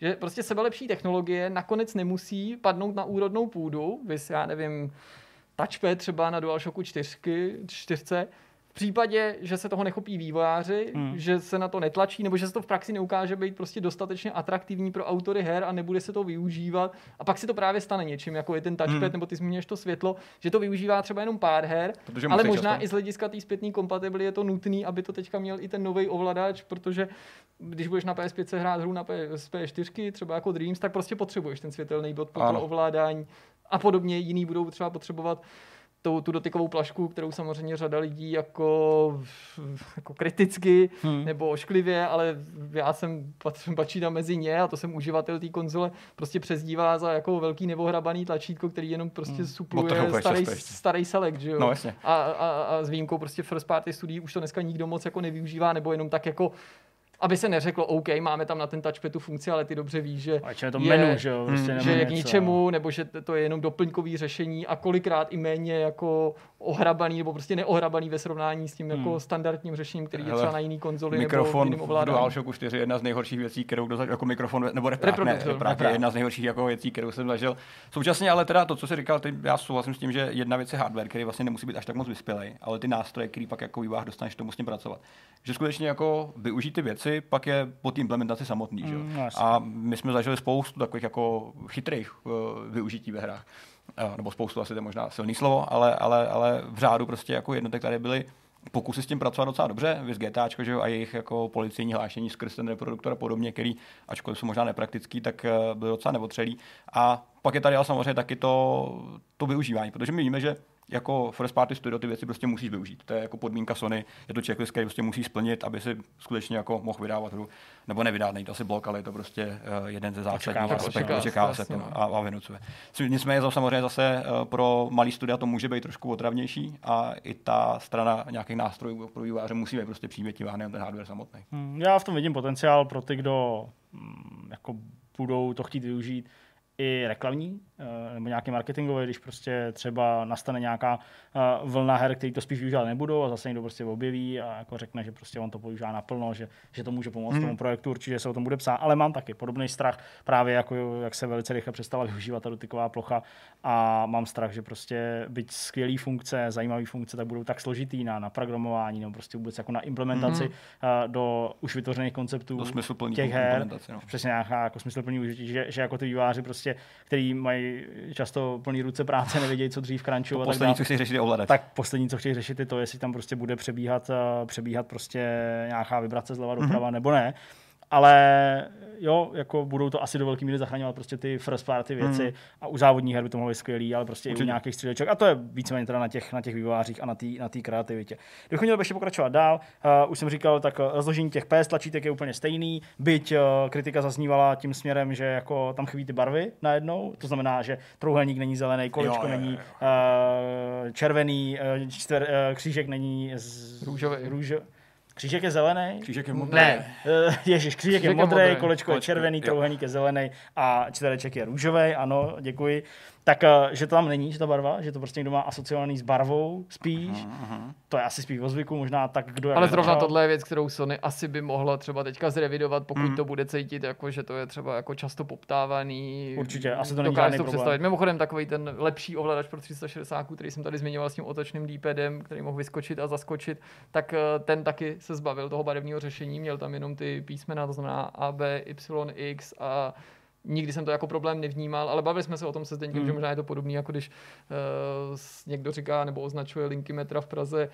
že prostě sebelepší technologie nakonec nemusí padnout na úrodnou půdu, vys, já nevím, touchpad třeba na DualShocku 4, 4 v případě, že se toho nechopí vývojáři, hmm. že se na to netlačí, nebo že se to v praxi neukáže být prostě dostatečně atraktivní pro autory her a nebude se to využívat. A pak si to právě stane něčím, jako je ten touchpad, hmm. nebo ty zmíníš to světlo, že to využívá třeba jenom pár her, protože ale možná často. i z hlediska té zpětné kompatibily je to nutné, aby to teďka měl i ten nový ovladač, protože když budeš na PS5 hrát hru na PS4, třeba jako Dreams, tak prostě potřebuješ ten světelný bod pro to ovládání a podobně. Jiný budou třeba potřebovat tu, tu dotykovou plašku, kterou samozřejmě řada lidí jako, jako kriticky hmm. nebo ošklivě, ale já jsem patří tam mezi ně a to jsem uživatel té konzole, prostě přezdívá za jako velký nevohrabaný tlačítko, který jenom prostě hmm. supluje starý, starý select, že jo? No, jasně. A, a, a, s výjimkou prostě first party studií už to dneska nikdo moc jako nevyužívá, nebo jenom tak jako aby se neřeklo, OK, máme tam na ten touchpad tu funkci, ale ty dobře víš, že, je, to menu, že, jo, prostě že je k ničemu, nebo že to je jenom doplňkový řešení a kolikrát i méně jako ohrabaný nebo prostě neohrabaný ve srovnání s tím jako hmm. jako standardním řešením, který Hele, je třeba na jiný konzoli mikrofon nebo jiným DualShocku 4 je jedna z nejhorších věcí, kterou kdo jako mikrofon, nebo reprák, ne, reprák je jedna z nejhorších jako věcí, kterou jsem zažil. Současně ale teda to, co jsi říkal, ty, já souhlasím s tím, že jedna věc je hardware, který vlastně nemusí být až tak moc vyspělej, ale ty nástroje, který pak jako výváh dostaneš, to musím pracovat. Že skutečně jako využít ty věci, pak je po té implementaci samotný. Mm, že? A my jsme zažili spoustu takových jako chytrých uh, využití ve hrách. Uh, nebo spoustu, asi to je možná silný slovo, ale, ale, ale v řádu prostě jako jednotek tady byly pokusy s tím pracovat docela dobře, vys GTA, že jo, a jejich jako policejní hlášení skrz ten reproduktor a podobně, který, ačkoliv jsou možná nepraktický, tak uh, byl docela neotřelý. A pak je tady ale samozřejmě taky to, to využívání, protože my víme, že jako first party studio ty věci prostě musíš využít. To je jako podmínka Sony, je to checklist, který prostě musí splnit, aby si skutečně jako mohl vydávat hru. Nebo nevydat, není to asi blok, ale je to prostě uh, jeden ze zásadních aspektů, očekává se to a, a vynucuje. Nicméně to samozřejmě zase uh, pro malý studia to může být trošku otravnější a i ta strana nějakých nástrojů pro vývojáře musí být prostě přívětivá, nejen ten hardware samotný. Hmm, já v tom vidím potenciál pro ty, kdo mm, jako budou to chtít využít i reklamní eh, nebo nějaký marketingový, když prostě třeba nastane nějaká eh, vlna her, který to spíš využívat nebudou a zase někdo prostě objeví a jako řekne, že prostě on to používá naplno, že, že to může pomoct hmm. tomu projektu, určitě se o tom bude psát, ale mám taky podobný strach právě jako jak se velice rychle přestala využívat ta dotyková plocha a mám strach, že prostě byť skvělé funkce, zajímavé funkce, tak budou tak složitý na, na programování nebo prostě vůbec jako na implementaci hmm. do už vytvořených konceptů do těch her, no. přesně nějaká jako smysluplný užití, že, že jako ty výváři prostě prostě, který mají často plný ruce práce, nevědějí, co dřív crunchu. To poslední, co chtějí řešit, je ovladač. Tak poslední, co chtějí řešit, je to, jestli tam prostě bude přebíhat, eh, přebíhat prostě nějaká vibrace zleva doprava, mm-hmm. nebo ne ale jo, jako budou to asi do velké míry zachraňovat prostě ty first party věci hmm. a u závodních her by to mohlo být skvělý, ale prostě Určitě. i u nějakých stříleček a to je víceméně teda na těch, na těch vývojářích a na té na kreativitě. Kdybychom měli ještě pokračovat dál, uh, už jsem říkal, tak rozložení těch PS tlačítek je úplně stejný, byť uh, kritika zaznívala tím směrem, že jako tam chybí ty barvy najednou, to znamená, že trouhelník není zelený, kolečko jo, jo, jo. není uh, červený, uh, čtver, uh, křížek není z, růžový. Růžo, Křížek je zelený? Křížek je modrý. Ne, uh, ježiš, křížek, křížek je modrý, je modrý, kolečko je červený, trouhelník je zelený a čtvereček je růžový, ano, děkuji tak eh, že to tam není, že ta barva, že to prostě někdo má asociovaný s barvou spíš. Aha, aha. To je asi spíš o zvyku, možná tak, kdo je. Ale zrovna tohle je věc, kterou Sony asi by mohla třeba teďka zrevidovat, pokud mm. to bude cítit, jako, že to je třeba jako často poptávaný. Určitě, asi to není žádný to představit. Mimochodem takový ten lepší ovladač pro 360, který jsem tady zmiňoval s tím otočným D-padem, který mohl vyskočit a zaskočit, tak eh, ten taky se zbavil toho barevného řešení, měl tam jenom ty písmena, to znamená A, B, Y, X a nikdy jsem to jako problém nevnímal, ale bavili jsme se o tom se Zdeňkem, Hmm. že možná je to podobné, jako když uh, někdo říká nebo označuje linky metra v Praze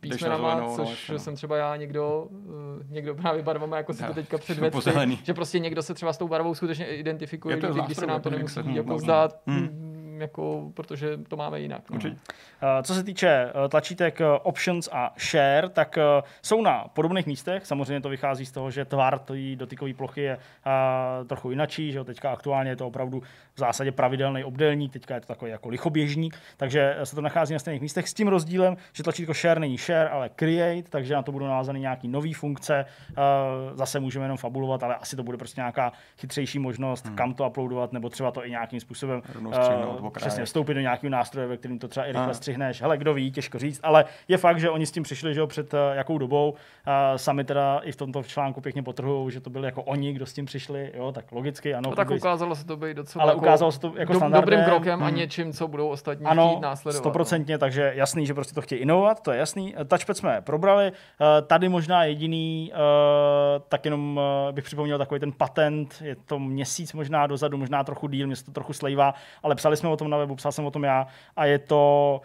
písmenama, zelenou, no, což no. jsem třeba já někdo, uh, někdo právě barvama, jako si to teďka předvedl, že prostě někdo se třeba s tou barvou skutečně identifikuje, když se nám to nemusí jako zdát, Hmm. Jako, protože to máme jinak. No. Co se týče eh, tlačítek eh, Options a Share, tak eh, jsou na podobných místech. Samozřejmě to vychází z toho, že tvar té dotykové plochy je trochu jinačí, že teďka aktuálně je to opravdu v zásadě pravidelný obdélník, teďka je to takový jako lichoběžník, takže se to nachází na stejných místech s tím rozdílem, že tlačítko Share není Share, ale Create, takže na to budou navázány nějaký nové funkce. Eh, Zase můžeme jenom fabulovat, ale asi to bude prostě nějaká chytřejší možnost, kam to uploadovat, nebo třeba to i nějakým způsobem eh, okraji. přesně vstoupit do nějakého nástroje, ve kterým to třeba i rychle střihneš. Hele, kdo ví, těžko říct, ale je fakt, že oni s tím přišli, že jo, před eh, jakou dobou. A sami teda i v tomto článku pěkně potrhují, že to byli jako oni, kdo s tím přišli, jo, tak logicky, ano. No tak ukázalo se to být docela ale ukázalo se to jako do, standardem. dobrým krokem a Hmm. něčím, co budou ostatní Ano, chtít následovat. no. stoprocentně, takže jasný, že prostě to chtějí inovovat, to je jasný. Eh, Touchpad jsme probrali, Eh, tady možná jediný, eh, tak jenom bych připomněl takový ten patent, je to měsíc možná dozadu, možná trochu díl, mě se to trochu slejvá, ale psali jsme o tom na webu, psal jsem o tom já a je to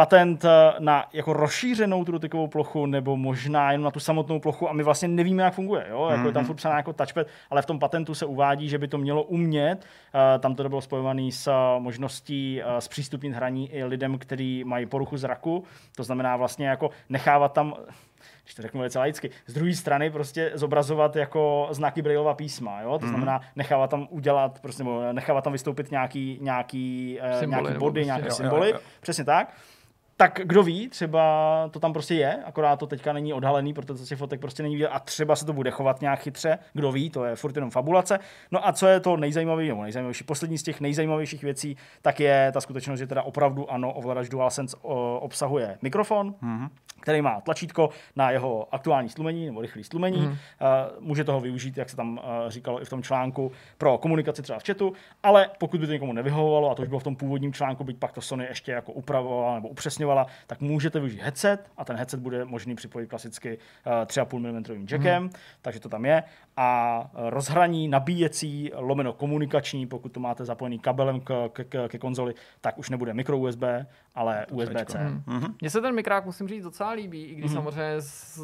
patent eh, na jako rozšířenou tu dotykovou plochu, nebo možná jenom na tu samotnou plochu a my vlastně nevíme, jak funguje. Jo? Jako je tam furt psaná jako touchpad, ale v tom patentu se uvádí, že by to mělo umět. Eh, Tam to bylo spojované s eh, možností zpřístupnit hraní i lidem, kteří mají poruchu zraku. To znamená vlastně jako nechávat tam když to řeknu velice laicky, z druhé strany prostě zobrazovat jako znaky Brailleova písma, jo? to znamená nechávat tam udělat, prostě, nechávat tam vystoupit nějaký, nějaký, Symboly nějaký body, prostě, nějaké jo, jo, symboly, jo. přesně tak. Tak kdo ví, třeba to tam prostě je, akorát to teďka není odhalený, protože těch fotek prostě není vidět a třeba se to bude chovat nějak chytře, kdo ví, to je furt jenom fabulace. No a co je to nejzajímavější, nebo nejzajímavější, poslední z těch nejzajímavějších věcí, tak je ta skutečnost, že teda opravdu ano, ovladač DualSense obsahuje mikrofon, mm-hmm. Který má tlačítko na jeho aktuální slumení nebo rychlé slumení. Mm-hmm. Uh, může toho využít, jak se tam uh, říkalo i v tom článku, pro komunikaci třeba v chatu, ale pokud by to někomu nevyhovovalo, a to už bylo v tom původním článku, byť pak to Sony ještě jako upravovala nebo upřesňovala, tak můžete využít headset a ten headset bude možný připojit klasicky uh, 3,5 mm jackem, mm. takže to tam je. A rozhraní nabíjecí, lomeno komunikační, pokud to máte zapojený kabelem k, k, k, ke konzoli, tak už nebude micro USB, ale USB-C. Hmm. Mně se ten mikrák, musím říct, docela líbí, i Mhm. když mm-hmm. samozřejmě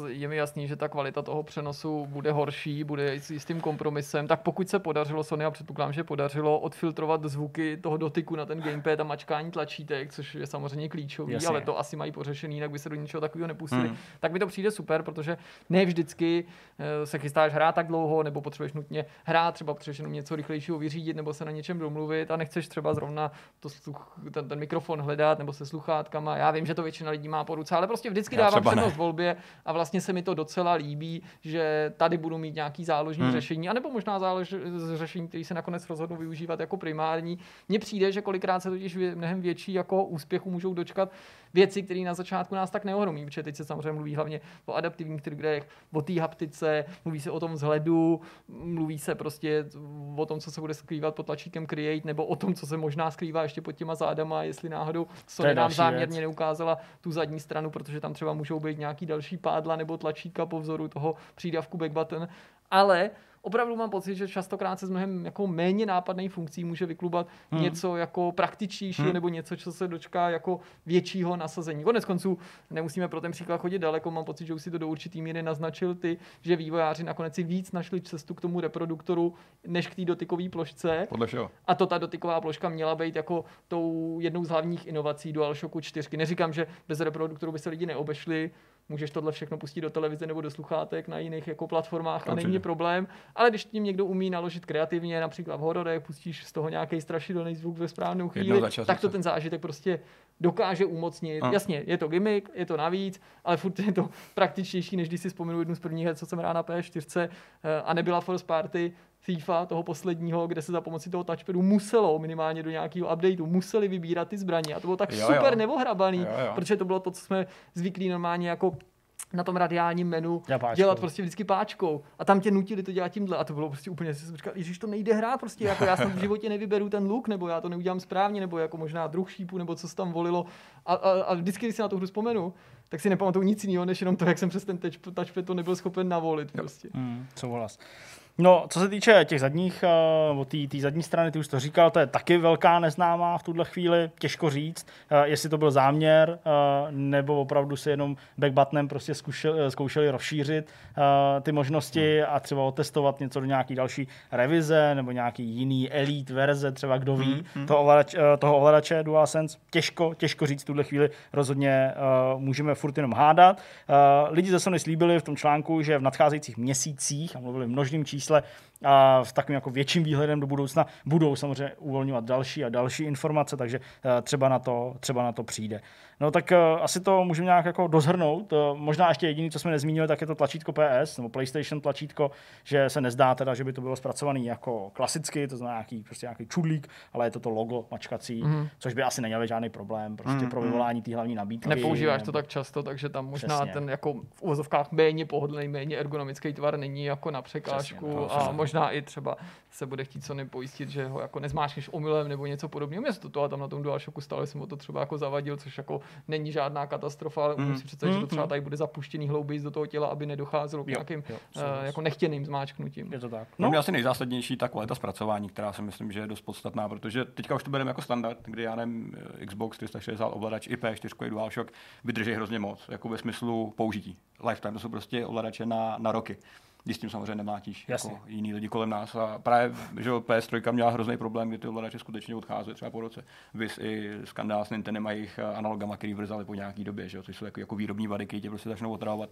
je mi jasný, že ta kvalita toho přenosu bude horší, bude s jistým kompromisem. Tak pokud se podařilo Sony, a předpokládám, že podařilo odfiltrovat zvuky toho dotyku na ten gamepad a mačkání tlačítek, což je samozřejmě klíčový, Jasně. ale to asi mají pořešený, jinak by se do ničeho takového nepustili. Mm. Tak mi to přijde super, protože ne vždycky eh, se chystáš hrát tak dlouho, nebo potřebuješ nutně hrát, třeba potřebuješ jenom něco rychlejšího vyřídit, nebo se na něčem domluvit a nechceš třeba zrovna to sluch, ten, ten mikrofon hledat nebo se sluchátkama. Já vím, že to většina lidí má po ruce, ale prostě vždycky Já dávám třeba ne. přednost volbě a vlastně se mi to docela líbí, že tady budu mít nějaký záložní hmm. řešení, anebo možná zálož, řešení, který se nakonec rozhodnu využívat jako primární. Mně přijde, že kolikrát se totiž mnohem větší jako úspěchu můžou dočkat věci, které na začátku nás tak neohromí, protože teď se samozřejmě mluví hlavně o adaptivních triggerech, o té haptice, mluví se o tom vzhledu, mluví se prostě o tom, co se bude skrývat pod tlačítkem Create, nebo o tom, co se možná skrývá ještě pod těma zádama, jestli náhodou Sony nám záměrně věc. neukázala tu zadní stranu, protože tam třeba můžou být nějaký další pádla nebo tlačítka po vzoru toho přídavku back button. Ale opravdu mám pocit, že častokrát se z mnohem jako méně nápadných funkcí může vyklubat hmm. něco jako praktičtějšího hmm. nebo něco, co se dočká jako většího nasazení. Konec konců nemusíme pro ten příklad chodit daleko, mám pocit, že už si to do určitý míry naznačil ty, že vývojáři nakonec si víc našli cestu k tomu reproduktoru, než k té dotykové plošce. Podle všeho. A to ta dotyková ploška měla být jako tou jednou z hlavních inovací DualShocku 4. Neříkám, že bez reproduktoru by se lidi neobešli, můžeš tohle všechno pustit do televize nebo do sluchátek na jiných jako platformách a není problém, ale když tím někdo umí naložit kreativně, například v hororech, pustíš z toho nějaký strašidelný zvuk ve správnou chvíli, tak to ten zážitek prostě dokáže umocnit. A. Jasně, je to gimmick, je to navíc, ale furt je to praktičtější, než když si vzpomenu jednu z prvních her, co jsem hrál na P4 eh, a nebyla Force Party FIFA, toho posledního, kde se za pomocí toho touchpadu muselo minimálně do nějakého updateu, museli vybírat ty zbraně. A to bylo tak Jo, super jo. neohrabaný, Jo, jo. protože to bylo to, co jsme zvyklí normálně jako na tom radiálním menu Já dělat prostě vždycky páčkou. A tam tě nutili to dělat tímhle. A to bylo prostě úplně, jsem si říkal, Ježíš, to nejde hrát, prostě jako já jsem v životě nevyberu ten look, nebo já to neudělám správně, nebo jako možná druh šípu, nebo co se tam volilo. A, a, a vždycky, když si na tu hru vzpomenu, tak si nepamatuju nic jiného, než jenom to, jak jsem přes ten touch- touchpad to nebyl schopen navolit. Prostě. Hmm, souhlas. No, co se týče těch zadních, uh, té zadní strany, ty už to říkal, to je taky velká neznámá v tuhle chvíli, těžko říct, uh, jestli to byl záměr, uh, nebo opravdu si jenom backbuttonem prostě zkušel, zkoušeli rozšířit ty možnosti a třeba otestovat něco do nějaký další revize, nebo nějaký jiný elite verze, třeba kdo ví, mm-hmm. toho, ovladač, toho ovladače DualSense. Těžko, těžko říct v tuhle chvíli, rozhodně můžeme furt jenom hádat. Lidi ze Sony slíbili v tom článku, že v nadcházejících měsících, a mluvili množným čísle, a v takovým jako větším výhledem do budoucna budou samozřejmě uvolňovat další a další informace, takže eh, třeba na to, třeba na to přijde. No tak uh, asi to můžeme nějak jako dozhrnout. Uh, možná ještě jediný, co jsme nezmínili, tak je to tlačítko PS nebo PlayStation tlačítko, že se nezdá teda, že by to bylo zpracované jako klasicky, to znamená nějaký, prostě nějaký čudlík, ale je to to logo mačkací, mm. což by asi neměl žádný problém prostě mm. pro mhm. vyvolání té hlavní nabídky. Nepoužíváš nebo... to tak často, takže tam možná Přesně. ten jako v uvozovkách méně pohodlný, méně ergonomický tvar není jako na překážku Přesně, no, a možná i třeba se bude chtít co pojistit, že ho jako nezmáčkneš omylem nebo něco podobného. Mě to, to tam na tom DualShocku stále jsem o to třeba jako zavadil, což jako není žádná katastrofa, ale mm. si představit, mm. že to třeba mm. tady bude zapuštěný hlouběji do toho těla, aby nedocházelo k nějakým jo, uh, jako nechtěným zmáčknutím. Je to tak. No, no asi nejzásadnější ta kvalita zpracování, která si myslím, že je dost podstatná, protože teďka už to bereme jako standard, kdy já nevím, eh, Xbox 360 ovladač i P4 i DualShock vydrží hrozně moc, jako ve smyslu použití. Lifetime, to jsou prostě ovladače na, na roky když s tím samozřejmě nemlátíš jako jiný lidi kolem nás. A právě, že PS3 měla hrozný problém, kdy ty ovladače skutečně odcházely třeba po roce. Vys i skandál s Nintendo a jejich analogama, který vrzali po nějaký době, že? což jsou jako, jako výrobní vady, které tě prostě začnou otravovat.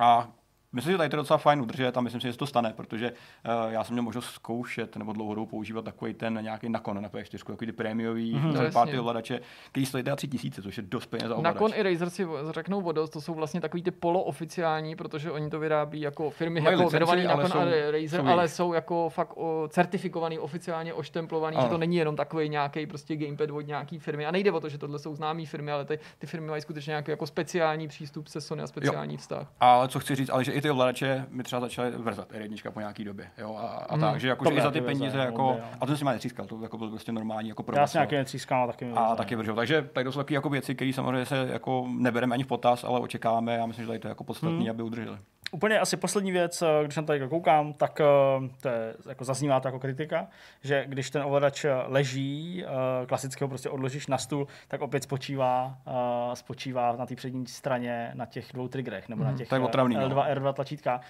A Myslím, že tady to je docela fajn udržet a myslím si, že se to stane, protože uh, já jsem měl možnost zkoušet nebo dlouhodobou používat takový ten nějaký nakon na P4, takový ty prémiový mm-hmm, party ovladače, který stojí teda 3000, což je dost peněz za ovladač. Nakon i Razer si řeknou o dost, to jsou vlastně takový ty polooficiální, protože oni to vyrábí jako firmy Mají jako licenci, Nakon jsou, a Razer, jsou ale jsou jako fakt o, certifikovaný, oficiálně oštemplovaný, ano. že to není jenom takový nějaký prostě gamepad od nějaký firmy. A nejde o to, že tohle jsou známé firmy, ale ty, ty firmy mají skutečně nějaký jako speciální přístup se Sony a speciální jo. vztah. Ale co chci říct, ale že i ty ovladače mi třeba začaly vrzat R1 po nějaký době. Jo? A, a hmm. tak, že jako, i za ty peníze, jako, a to jsem si má netřískal, to jako byl prostě normální jako provoz. Já si nějaký netřískal, taky A taky vržou. Takže tady to jsou takové jako věci, které samozřejmě se jako nebereme ani v potaz, ale očekáváme a myslím, že tady to je jako podstatné, hmm. aby udrželi. Úplně asi poslední věc, eh, když na tady koukám, tak eh, to je, jako zaznívá to jako kritika, že když ten ovladač leží, eh, klasického prostě odložíš na stůl, tak opět spočívá, spočívá na té přední straně na těch dvou triggerech, nebo mm, na mhm. těch L2, no. R2 tlačítka.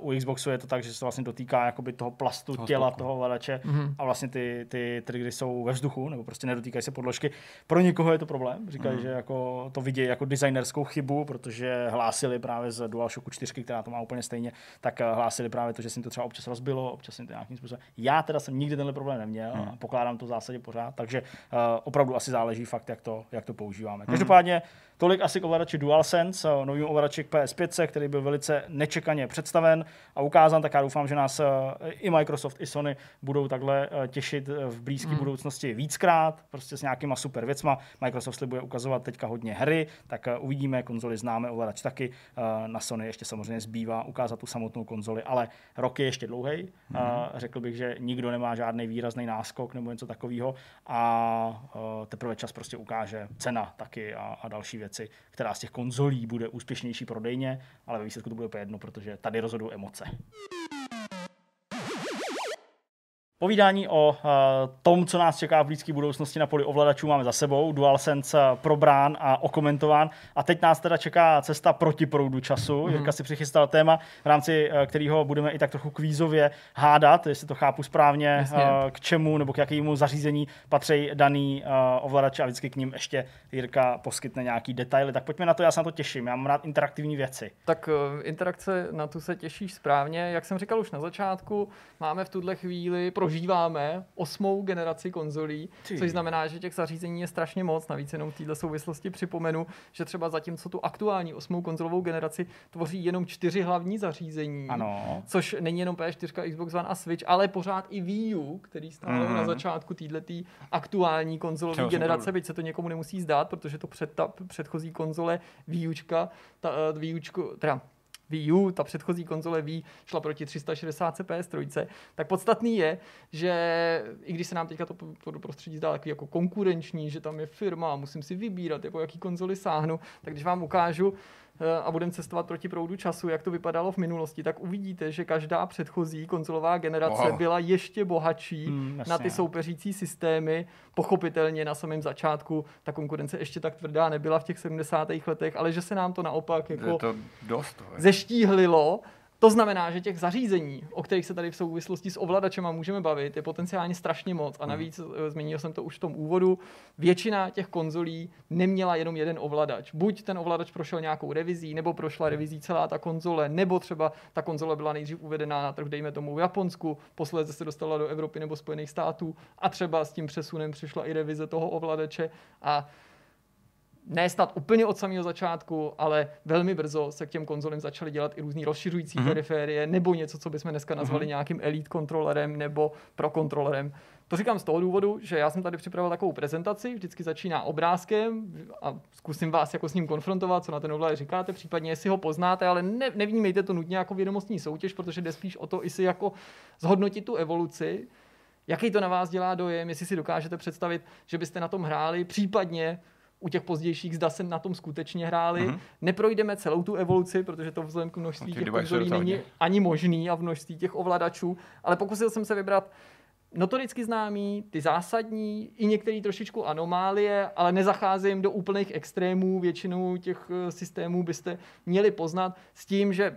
U Xboxu je to tak, že se to vlastně dotýká jakoby toho plastu toho těla toho ovladače mm. a vlastně ty, ty triggery jsou ve vzduchu, nebo prostě nedotýkají se podložky. Pro někoho je to problém, říkají, mm. že jako to vidějí jako designerskou chybu, protože hlásili právě z DualShocku 4, která to má úplně stejně, tak eh, hlásili právě to, že se jim to třeba občas rozbilo, občas jim to nějakým způsobem. Já teda jsem nikdy tenhle problém neměl hmm. a pokládám to v zásadě pořád, takže uh, opravdu asi záleží fakt, jak to, jak to používáme. Hmm. Každopádně Tolik asi k ovladači DualSense, novým ovladači k PS5, který byl velice nečekaně představen a ukázán, tak já doufám, že nás eh, i Microsoft, i Sony budou takhle eh, těšit v blízké mm. budoucnosti víckrát, prostě s nějakýma super věcma. Microsoft slibuje ukazovat teďka hodně hry, tak eh, uvidíme, konzoli známe, ovladač taky. Na Sony ještě samozřejmě zbývá ukázat tu samotnou konzoli, ale rok je ještě dlouhý. Mm. Řekl bych, že nikdo nemá žádný výrazný náskok nebo něco takového a teprve čas prostě ukáže cena taky a, a další věci věci, která z těch konzolí bude úspěšnější prodejně, ale ve výsledku to bude úplně jedno, protože tady rozhodují emoce. Povídání o uh, tom, co nás čeká v blízké budoucnosti na poli ovladačů, máme za sebou. DualSense uh, probrán a okomentován. A teď nás teda čeká cesta proti proudu času. Mm-hmm. Jirka si přichystal téma, v rámci uh, kterého budeme i tak trochu kvízově hádat, jestli to chápu správně, uh, k čemu nebo k jakému zařízení patří daný ovladače a vždycky k ním ještě Jirka poskytne nějaký detaily. Tak pojďme na to, já se na to těším. Já mám rád interaktivní věci. Tak interakce na tu se těšíš správně. Jak jsem říkal už na začátku, máme v tuhle chvíli pro prožíváme osmou generaci konzolí, Ty. což znamená, že těch zařízení je strašně moc. Navíc jenom v této souvislosti připomenu, že třeba zatímco tu aktuální osmou konzolovou generaci tvoří jenom čtyři hlavní zařízení, ano. což není jenom PS4, Xbox One a Switch, ale pořád i Wii U, který stál mm-hmm. na začátku této aktuální konzolové generace, byť se to někomu nemusí zdát, protože to před, ta předchozí konzole Wii Učka, ta, uh, Wii Učko, teda Wii U, ta předchozí konzole Wii šla proti 360 PS3, tak podstatný je, že i když se nám teďka to prostředí zdá takový jako konkurenční, že tam je firma, musím si vybírat, jako jaký konzoli sáhnu, tak když vám ukážu a budeme cestovat proti proudu času, jak to vypadalo v minulosti, tak uvidíte, že každá předchozí konzolová generace Wow. byla ještě bohatší jasně, na ty soupeřící systémy. Pochopitelně na samém začátku ta konkurence ještě tak tvrdá nebyla v těch 70. letech, ale že se nám to naopak jako Je to dost. je. zeštíhlilo. To znamená, že těch zařízení, o kterých se tady v souvislosti s ovladačema můžeme bavit, je potenciálně strašně moc. A navíc, eh, zmínil jsem to už v tom úvodu, většina těch konzolí neměla jenom jeden ovladač. Buď ten ovladač prošel nějakou revizí, nebo prošla revizí celá ta konzole, nebo třeba ta konzole byla nejdřív uvedená na trh, dejme tomu v Japonsku, posledně se dostala do Evropy nebo Spojených států a třeba s tím přesunem přišla i revize toho ovladače a ne snad úplně od samého začátku, ale velmi brzo se k těm konzolím začaly dělat i různý rozšiřující mm-hmm. periférie nebo něco, co bychom dneska nazvali mm-hmm. nějakým elite kontrolerem nebo pro kontrolerem. To říkám z toho důvodu, že já jsem tady připravil takovou prezentaci, vždycky začíná obrázkem a zkusím vás jako s ním konfrontovat, co na ten ovladač říkáte, případně jestli ho poznáte, ale ne, nevnímejte to nutně jako vědomostní soutěž, protože jde spíš o to i si jako zhodnotit tu evoluci, jaký to na vás dělá dojem, jestli si dokážete představit, že byste na tom hráli, případně u těch pozdějších zda se na tom skutečně hráli. Mhm. Mm-hmm. Neprojdeme celou tu evoluci, protože to vzhledem k množství těch konzolí není ani možný a v množství těch ovladačů, ale pokusil jsem se vybrat notoricky známý, ty zásadní, i některé trošičku anomálie, ale nezacházím do úplných extrémů, většinou těch eh, systémů byste měli poznat s tím, že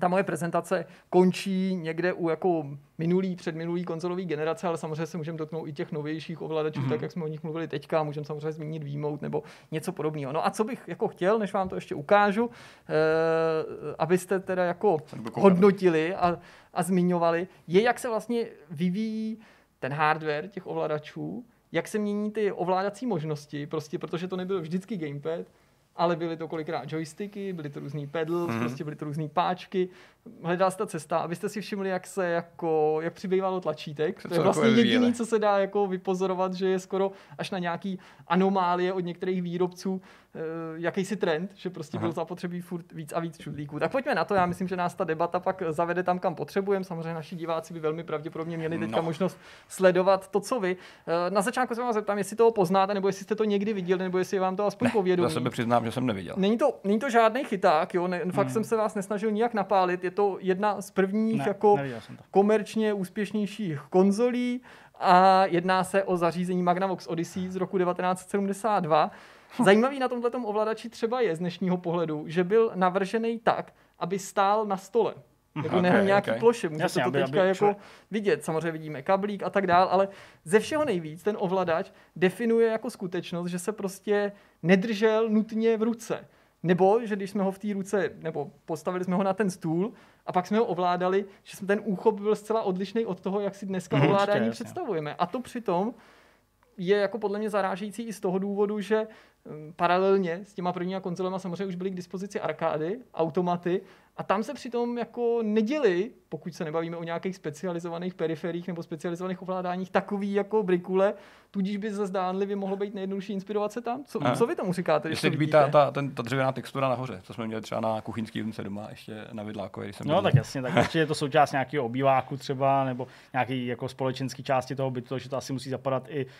ta moje prezentace končí někde u jako minulý, předminulý konzolový generace, ale samozřejmě se můžeme dotknout i těch novějších ovladačů, mm-hmm. tak jak jsme o nich mluvili teďka, můžeme samozřejmě zmínit výmout nebo něco podobného. No a co bych jako chtěl, než vám to ještě ukážu, eh, abyste teda jako hodnotili a, a zmiňovali, je, jak se vlastně vyvíjí ten hardware těch ovladačů, jak se mění ty ovládací možnosti, prostě protože to nebyl vždycky gamepad, ale byly to kolikrát joysticky, byly to různý pedals, mm. prostě byly to různý páčky. Hledala se ta cesta, abyste si všimli, jak se jako, jak přibývalo tlačítek. Se To je to vlastně vyvíjele. co se dá jako vypozorovat, že je skoro až na nějaký anomálie od některých výrobců, jakýsi trend, že prostě Aha. byl zapotřebí furt víc a víc čudlíků. Tak pojďme na to, já myslím, že nás ta debata pak zavede tam, kam potřebujeme. Samozřejmě naši diváci by velmi pravděpodobně měli teďka No. možnost sledovat to, co vy. Eh, Na začátku se vás zeptám, jestli toho poznáte, nebo jestli jste to někdy viděli, nebo jestli je vám to aspoň Za povědomí. sebe přiznám, že jsem neviděl. Není to, není to žádný chyták, jo? Ne, fakt Hmm. jsem se vás nesnažil nijak napálit, je to jedna z prvních Ne, jako komerčně úspěšnějších konzolí a jedná se o zařízení Magnavox Odyssey z roku 1972. Zajímavý na tomto ovladači třeba je z dnešního pohledu, že byl navržený tak, aby stál na stole. Jako Ok, ne nějaký ok. ploše, můžete Jasně, to aby- teďka aby jako vidět. Samozřejmě vidíme kablík a tak dál, ale ze všeho nejvíc ten ovladač definuje jako skutečnost, že se prostě nedržel nutně v ruce. Nebo, že když jsme ho v té ruce, nebo postavili jsme ho na ten stůl a pak jsme ho ovládali, že jsme ten úchop byl zcela odlišný od toho, jak si dneska Mhm, ovládání určitě, představujeme. A to přitom je jako podle mě zarážející i z toho důvodu, že paralelně s těma prvníma konzolema samozřejmě už byly k dispozici arkády, automaty a tam se přitom jako neděli, pokud se nebavíme o nějakých specializovaných periferích nebo specializovaných ovládáních, takový jako brikule, tudíž by se zdánlivě mohlo být nejjednodušší inspirovat se tam. Co, co vy tomu říkáte, líbí vidíte? ta, ta, ten, ta dřevěná textura nahoře, co jsme měli třeba na kuchyňský lince doma, ještě na vidlákovi, když jsem No bydlel. tak jasně, tak určitě je to součást nějakého obýváku třeba, nebo nějaký jako společenský části toho bytu, že to asi musí zapadat i uh,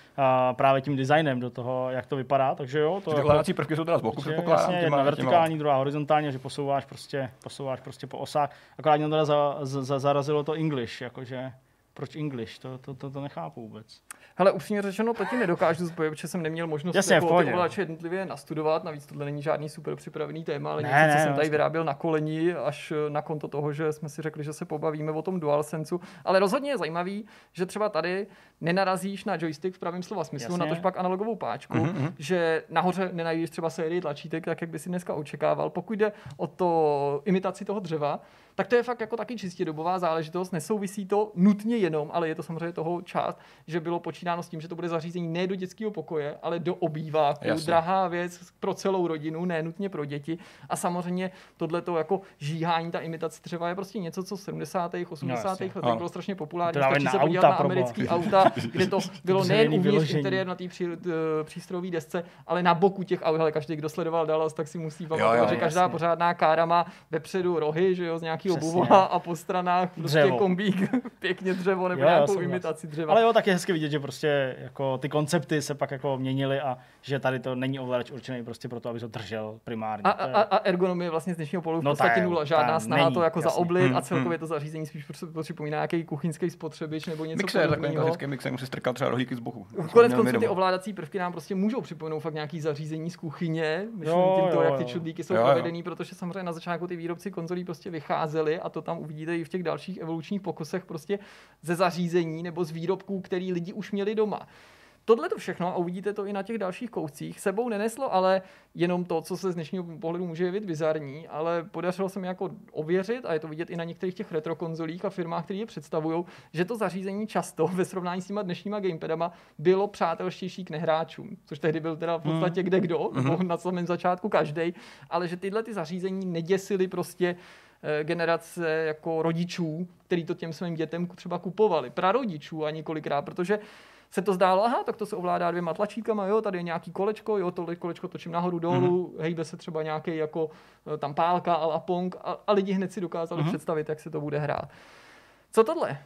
právě tím designem do toho, jak to vypadá, takže jo, to Ty jako, prvky jsou teda z boku, předpokládám. jasně, těma- jedna těma- vertikální, druhá horizontálně, že posouváš prostě, posouváš prostě po osách. Akorát mě teda za, za, zarazilo to English, jakože proč English, to, to, to, to nechápu vůbec. Hele, upřímně řečeno, to ti nedokážu zbojit, protože jsem neměl možnost Jasně, jako ty ovladače jednotlivě nastudovat, navíc tohle není žádný super připravený téma, ale Ne, něco, co ne, jsem tady vlastně. vyráběl na koleni až eh, na konto toho, že jsme si řekli, že se pobavíme o tom DualSenseu. Ale rozhodně je zajímavý, že třeba tady nenarazíš na joystick v pravém slova smyslu, Jasně. na tož pak analogovou páčku, Mhm, že nahoře nenajdeš třeba sérii tlačítek, tak jak by si dneska očekával. Pokud jde o to imitaci toho dřeva, tak to je fakt jako taky čistě dobová záležitost. Nesouvisí to nutně jenom, ale je to samozřejmě toho část, že bylo počítáno s tím, že to bude zařízení ne do dětského pokoje, ale do obýváku. Jasně. Drahá věc pro celou rodinu, ne nutně pro děti. A samozřejmě tohleto jako žíhání, ta imitace dřeva je prostě něco, co v 70. 80. jasně. letech Ano. bylo strašně populární. To Stačí se podívat na americký auta, kde to bylo nejen uvnitř interiér na té pří, t- přístrojové desce, ale na boku těch aut. Hele, každý, kdo sledoval Dallas, tak si musí pamatovat, že každá jasně. pořádná kára má vepředu rohy, že jo, z nějakého buvola a po stranách prostě Dřevo. kombík, pěkně dřevo. nebo Jo, nějakou imitaci dřeva. Ale jo, tak je hezky vidět, že prostě jako ty koncepty se pak jako měnily a že tady to není ovladač určený prostě pro to, aby to držel primárně. A, a, a ergonomie vlastně z dnešního pohledu v No podstatě nula. ta Žádná snaha není, to jako jasně. zaoblit Hmm, a celkově to zařízení spíš prostě připomíná nějaký kuchyňský spotřebič nebo něco Mixer, takový klasický mixer, musí strkat třeba rohlíky z boku. Konec konců ty ovládací prvky nám prostě můžou připomenout fakt nějaký zařízení z kuchyně, myslím tím to, jak ty čudlíky jsou provedený, protože samozřejmě na začátku ty výrobci konzolí prostě vycházeli a to tam uvidíte i v těch dalších evolučních pokusech prostě ze zařízení nebo z výrobků, který lidi už měli doma. Tohle to všechno, a uvidíte to i na těch dalších kouscích, sebou neneslo ale jenom to, co se z dnešního pohledu může jevit bizarní, ale podařilo se mi jako ověřit, a je to vidět i na některých těch retro konzolích a firmách, které je představují, že to zařízení často ve srovnání s těma dnešníma gamepadama bylo přátelštější k nehráčům, což tehdy byl teda v podstatě kde kdo, nebo na samém začátku každý, ale že tyhle ty zařízení neděsily prostě eh, generace jako rodičů, který to těm svým dětem třeba kupovali, prarodičů a několikrát, protože se to zdálo, aha, tak to se ovládá dvěma tlačíkama, jo, tady je nějaký kolečko, jo, tohle kolečko točím nahoru dolů, mm-hmm. hejbe se třeba nějaký jako eh, tam pálka a la Pong a, a lidi hned si dokázali mm-hmm. představit, jak se to bude hrát. Co tohle?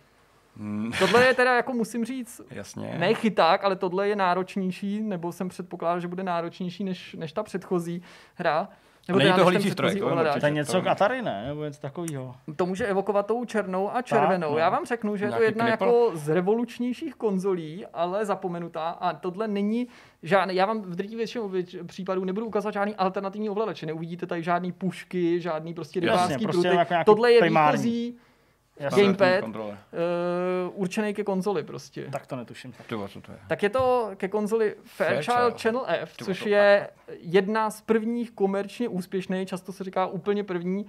Hmm, Tohle je teda, jako musím říct, jasně. ne chyták, ale tohle je náročnější, nebo jsem předpokládal, že bude náročnější než, než ta předchozí hra. Nebo Není to holící stroj, to je. To je něco k Atari, ne? Nebo něco takového. To může evokovat tou černou a červenou. no. Já vám řeknu, že je to jedna knipl? jako z revolučnějších konzolí, ale zapomenutá. A tohle není žádný, já vám v drtivé většinou případů nebudu ukazovat žádný alternativní ovladače. Neuvidíte tady žádný pušky, žádný prostě rybářský prostě pruty. jako Tohle je primární. výchozí Jasně. Gamepad. Kontrole. uh, určený ke konzoli prostě. Tak to netuším. Ty vole, co to je? Tak je to ke konzoli Fairchild Fairchild. Channel F, Ty což je jedna z prvních komerčně úspěšných, často se říká úplně první,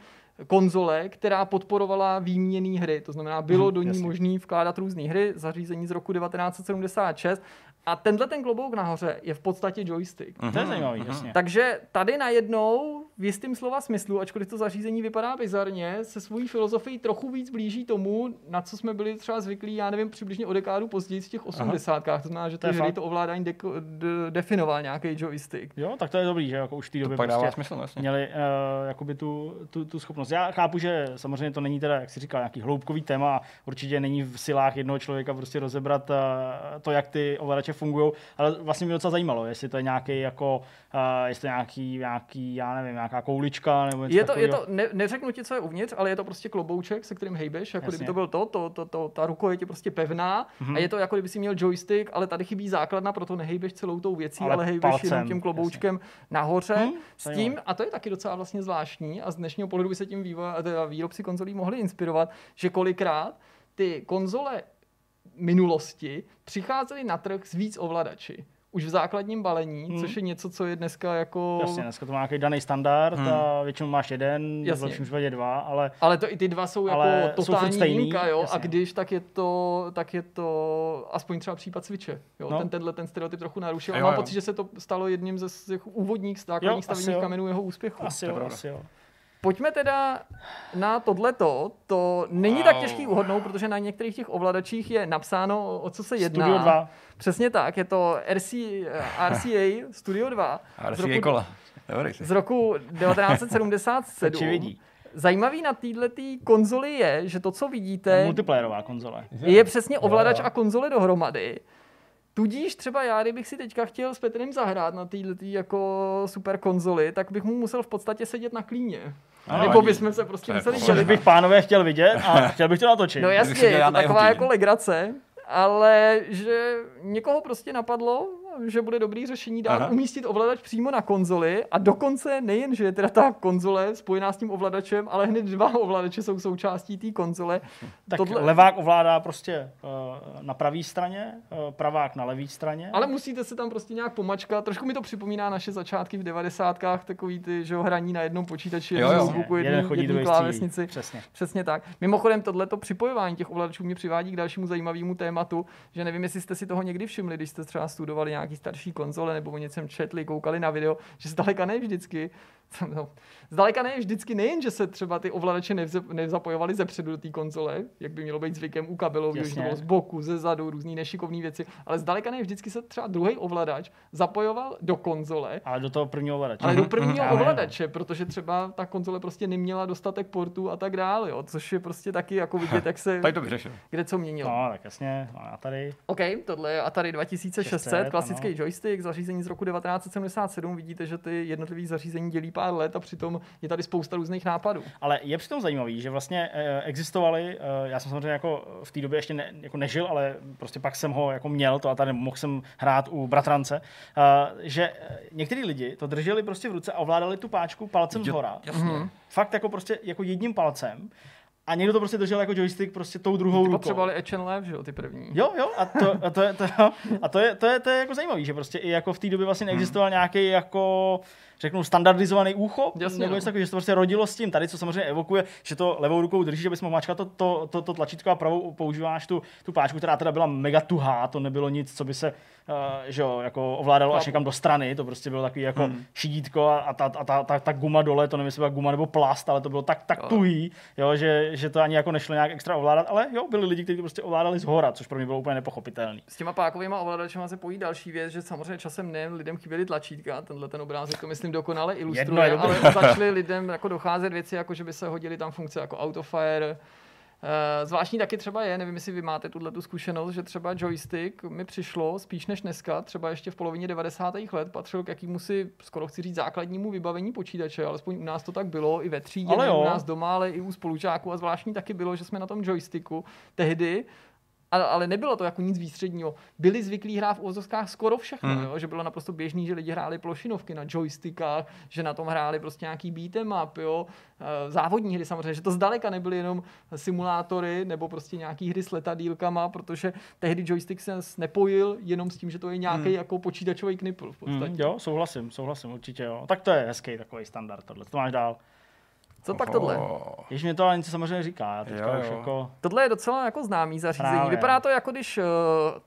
konzole, která podporovala výměný hry. To znamená, bylo Mhm, do ní jasně. možné vkládat různé hry, zařízení z roku 1976. A tenhle ten klobouk nahoře je v podstatě joystick. To je zajímavý, jasně. Takže tady najednou v jistým slova smyslu, ačkoliv to zařízení vypadá bizarně, se svojí filozofií trochu víc blíží tomu, na co jsme byli třeba zvyklí, já nevím, přibližně o dekádu později z těch 80. To znamená, že To hry to ovládání deko- d- definoval nějaký joystick. Jo, tak to je dobrý, že jako už v té To době prostě smysl, vlastně. měli uh, jakoby tu, tu, tu, schopnost. Já chápu, že samozřejmě to není teda, jak si říkal, nějaký hloubkový téma a určitě není v silách jednoho člověka prostě rozebrat uh, to, jak ty ovladače fungují, ale vlastně mě docela zajímalo, jestli to je nějaký jako, uh, jestli nějaký, nějaký, já nevím, nějaká koulička nebo něco Je to, je to ne, neřeknu ti, co je uvnitř, ale je to prostě klobouček, se kterým hejbeš, jako Jasně. kdyby to byl to, to, to, to, ta ruko je ti prostě pevná Mhm. a je to jako kdyby si měl joystick, ale tady chybí základna, proto nehejbeš celou tou věcí, ale, Ale hejbeš palcem, jenom tím kloboučkem nahoře. Hm, s tím, zajímavé. a to je taky docela vlastně zvláštní a z dnešního pohledu by se tím teda výrobci konzolí mohli inspirovat, že kolikrát ty konzole minulosti přicházely na trh s víc ovladači. Už v základním balení, Hmm. což je něco, co je dneska jako... Jasně, dneska to má nějaký daný standard Hmm. a většinou máš jeden, v Jasně. lepším případě dva, ale Ale to i ty dva jsou Ale jako jsou totální furt stejný, výjimka, jo? A jasně. když, tak je to, tak je to aspoň třeba případ Switche. Jo? No. Ten, tenhle ten stereotyp trochu narušil. A Jo, mám jo. pocit, že se to stalo jedním ze z těch úvodních základních stavebních kamenů jeho úspěchu. asi to je jo, pravda. asi jo. Pojďme teda na tohleto. To není Wow. tak těžký uhodnout, protože na některých těch ovladačích je napsáno, o co se jedná. Studio 2. Přesně tak, je to RC, RCA Studio 2 z RCA roku, kola. Dobrý z roku 1977. Očividí. Zajímavý na této konzoli je, že to, co vidíte, Multiplayerová konzole. je přesně ovladač a konzole dohromady. Tudíž třeba já, kdybych si teďka chtěl s Petrem zahrát na této jako super konzoli, tak bych mu musel v podstatě sedět na klíně. Ano, Nebo bychom se prostě museli dělit. bych pánové chtěl vidět a chtěl bych to natočit. No jasně, je to taková jako legrace, ale že někoho prostě napadlo, že bude dobrý řešení dát Aha. umístit ovladač přímo na konzoli a dokonce nejen, že je teda ta konzole spojená s tím ovladačem, ale hned dva ovladače jsou součástí té konzole. tak tohle- levák ovládá prostě uh, na pravé straně, uh, pravák na levé straně. Ale musíte se tam prostě nějak pomačkat. Trošku mi to připomíná naše začátky v devadesátkách, takový ty, že jo, hraní na jednom počítači, Jo, jo. jeden jedný, chodí, jedný druhý klávesnici. Přesně. Přesně tak. Mimochodem, tohleto připojování těch ovladačů mě přivádí k dalšímu zajímavému tématu, že nevím, jestli jste si toho někdy všimli, když jste třeba studovali nějaký starší konzole nebo o něčem četli, koukali na video, že zdaleka ne vždycky zdaleka ne, vždycky nejen, že se třeba ty ovladače nevz- nezapojovaly ze předu do té konzole, jak by mělo být zvykem u to Jasně. bylo z boku, ze zadu, různý nešikovné věci, ale zdaleka ne, vždycky se třeba druhý ovladač zapojoval do konzole, Ale do toho prvního ovladače. ale do prvního no. ovladače, protože třeba ta konzole prostě neměla dostatek portů a tak dále, jo, což je prostě taky jako vidět, jak se Tady to vyřešil. kde co měnilo. No, tak jasně, no, a tady. OK, tohle je Atari 2600, 600, klasický ano. joystick, zařízení z roku 1977. Vidíte, že ty jednotlivé zařízení dělí pár let a přitom je tady spousta různých nápadů. Ale je přitom zajímavý, že vlastně eh, existovaly, eh, já jsem samozřejmě jako v té době ještě ne, jako nežil, ale prostě pak jsem ho jako měl, to a tady mohl jsem hrát u bratrance, eh, že některý lidi to drželi prostě v ruce a ovládali tu páčku palcem zhora. Jasně. Fakt jako prostě jako jedním palcem. A někdo to prostě držel jako joystick prostě tou druhou Ty rukou. potřebovali and Lev, že jo, ty první. Jo, jo, a to, a to, je, to, a to, je, to, je, to je jako zajímavý, že prostě i jako v té době vlastně neexistoval nějaký jako řeknu standardizovaný úchop, Jasně, nebo no. něco takového, že se to prostě rodilo s tím. Tady, co samozřejmě evokuje, že to levou rukou držíš, abys mohl mačkat to, to, to, to tlačítko a pravou používáš tu, tu páčku, která teda byla mega tuhá, to nebylo nic, co by se uh, že jo, jako ovládalo až někam do strany, to prostě bylo takový jako hmm. šidítko a, a ta, a ta, ta, ta, guma dole, to nevím, jestli byla guma nebo plast, ale to bylo tak, tak tuhý, jo, že, že to ani jako nešlo nějak extra ovládat, ale jo, byli lidi, kteří to prostě ovládali z hora, což pro mě bylo úplně nepochopitelné. S těma pákovými ovladačema se pojí další věc, že samozřejmě časem nejen lidem chyběly tlačítka, tenhle ten obrázek to myslím dokonale Jedno ilustruje, je dobré. ale začaly lidem jako docházet věci, jako že by se hodily tam funkce jako autofire, Zvláštní taky třeba je, nevím, jestli vy máte tuhle tu zkušenost, že třeba joystick mi přišlo spíš než dneska, třeba ještě v polovině 90. let, patřil k jakýmu si, skoro chci říct, základnímu vybavení počítače, alespoň u nás to tak bylo, i ve třídě, u nás doma, ale i u spolužáků a zvláštní taky bylo, že jsme na tom joysticku tehdy ale, ale nebylo to jako nic výstředního. Byli zvyklí hrát v uvozovkách skoro všechno, Hmm. jo? že bylo naprosto běžný, že lidi hráli plošinovky na joystickách, že na tom hráli prostě nějaký beat'em up, jo? Eh, závodní hry samozřejmě, že to zdaleka nebyly jenom simulátory nebo prostě nějaký hry s letadílkama, protože tehdy joystick se nepojil jenom s tím, že to je nějaký Hmm. jako počítačový knipl v podstatě. Mm, jo, souhlasím, souhlasím, určitě jo. Tak to je hezký takový standard tohle. To máš dál. Co pak tohle? Oh. Když mě to ale něco samozřejmě říká, já teďka Jo, už jo. jako... Tohle je docela jako známý zařízení. Právě. Vypadá to jako když uh,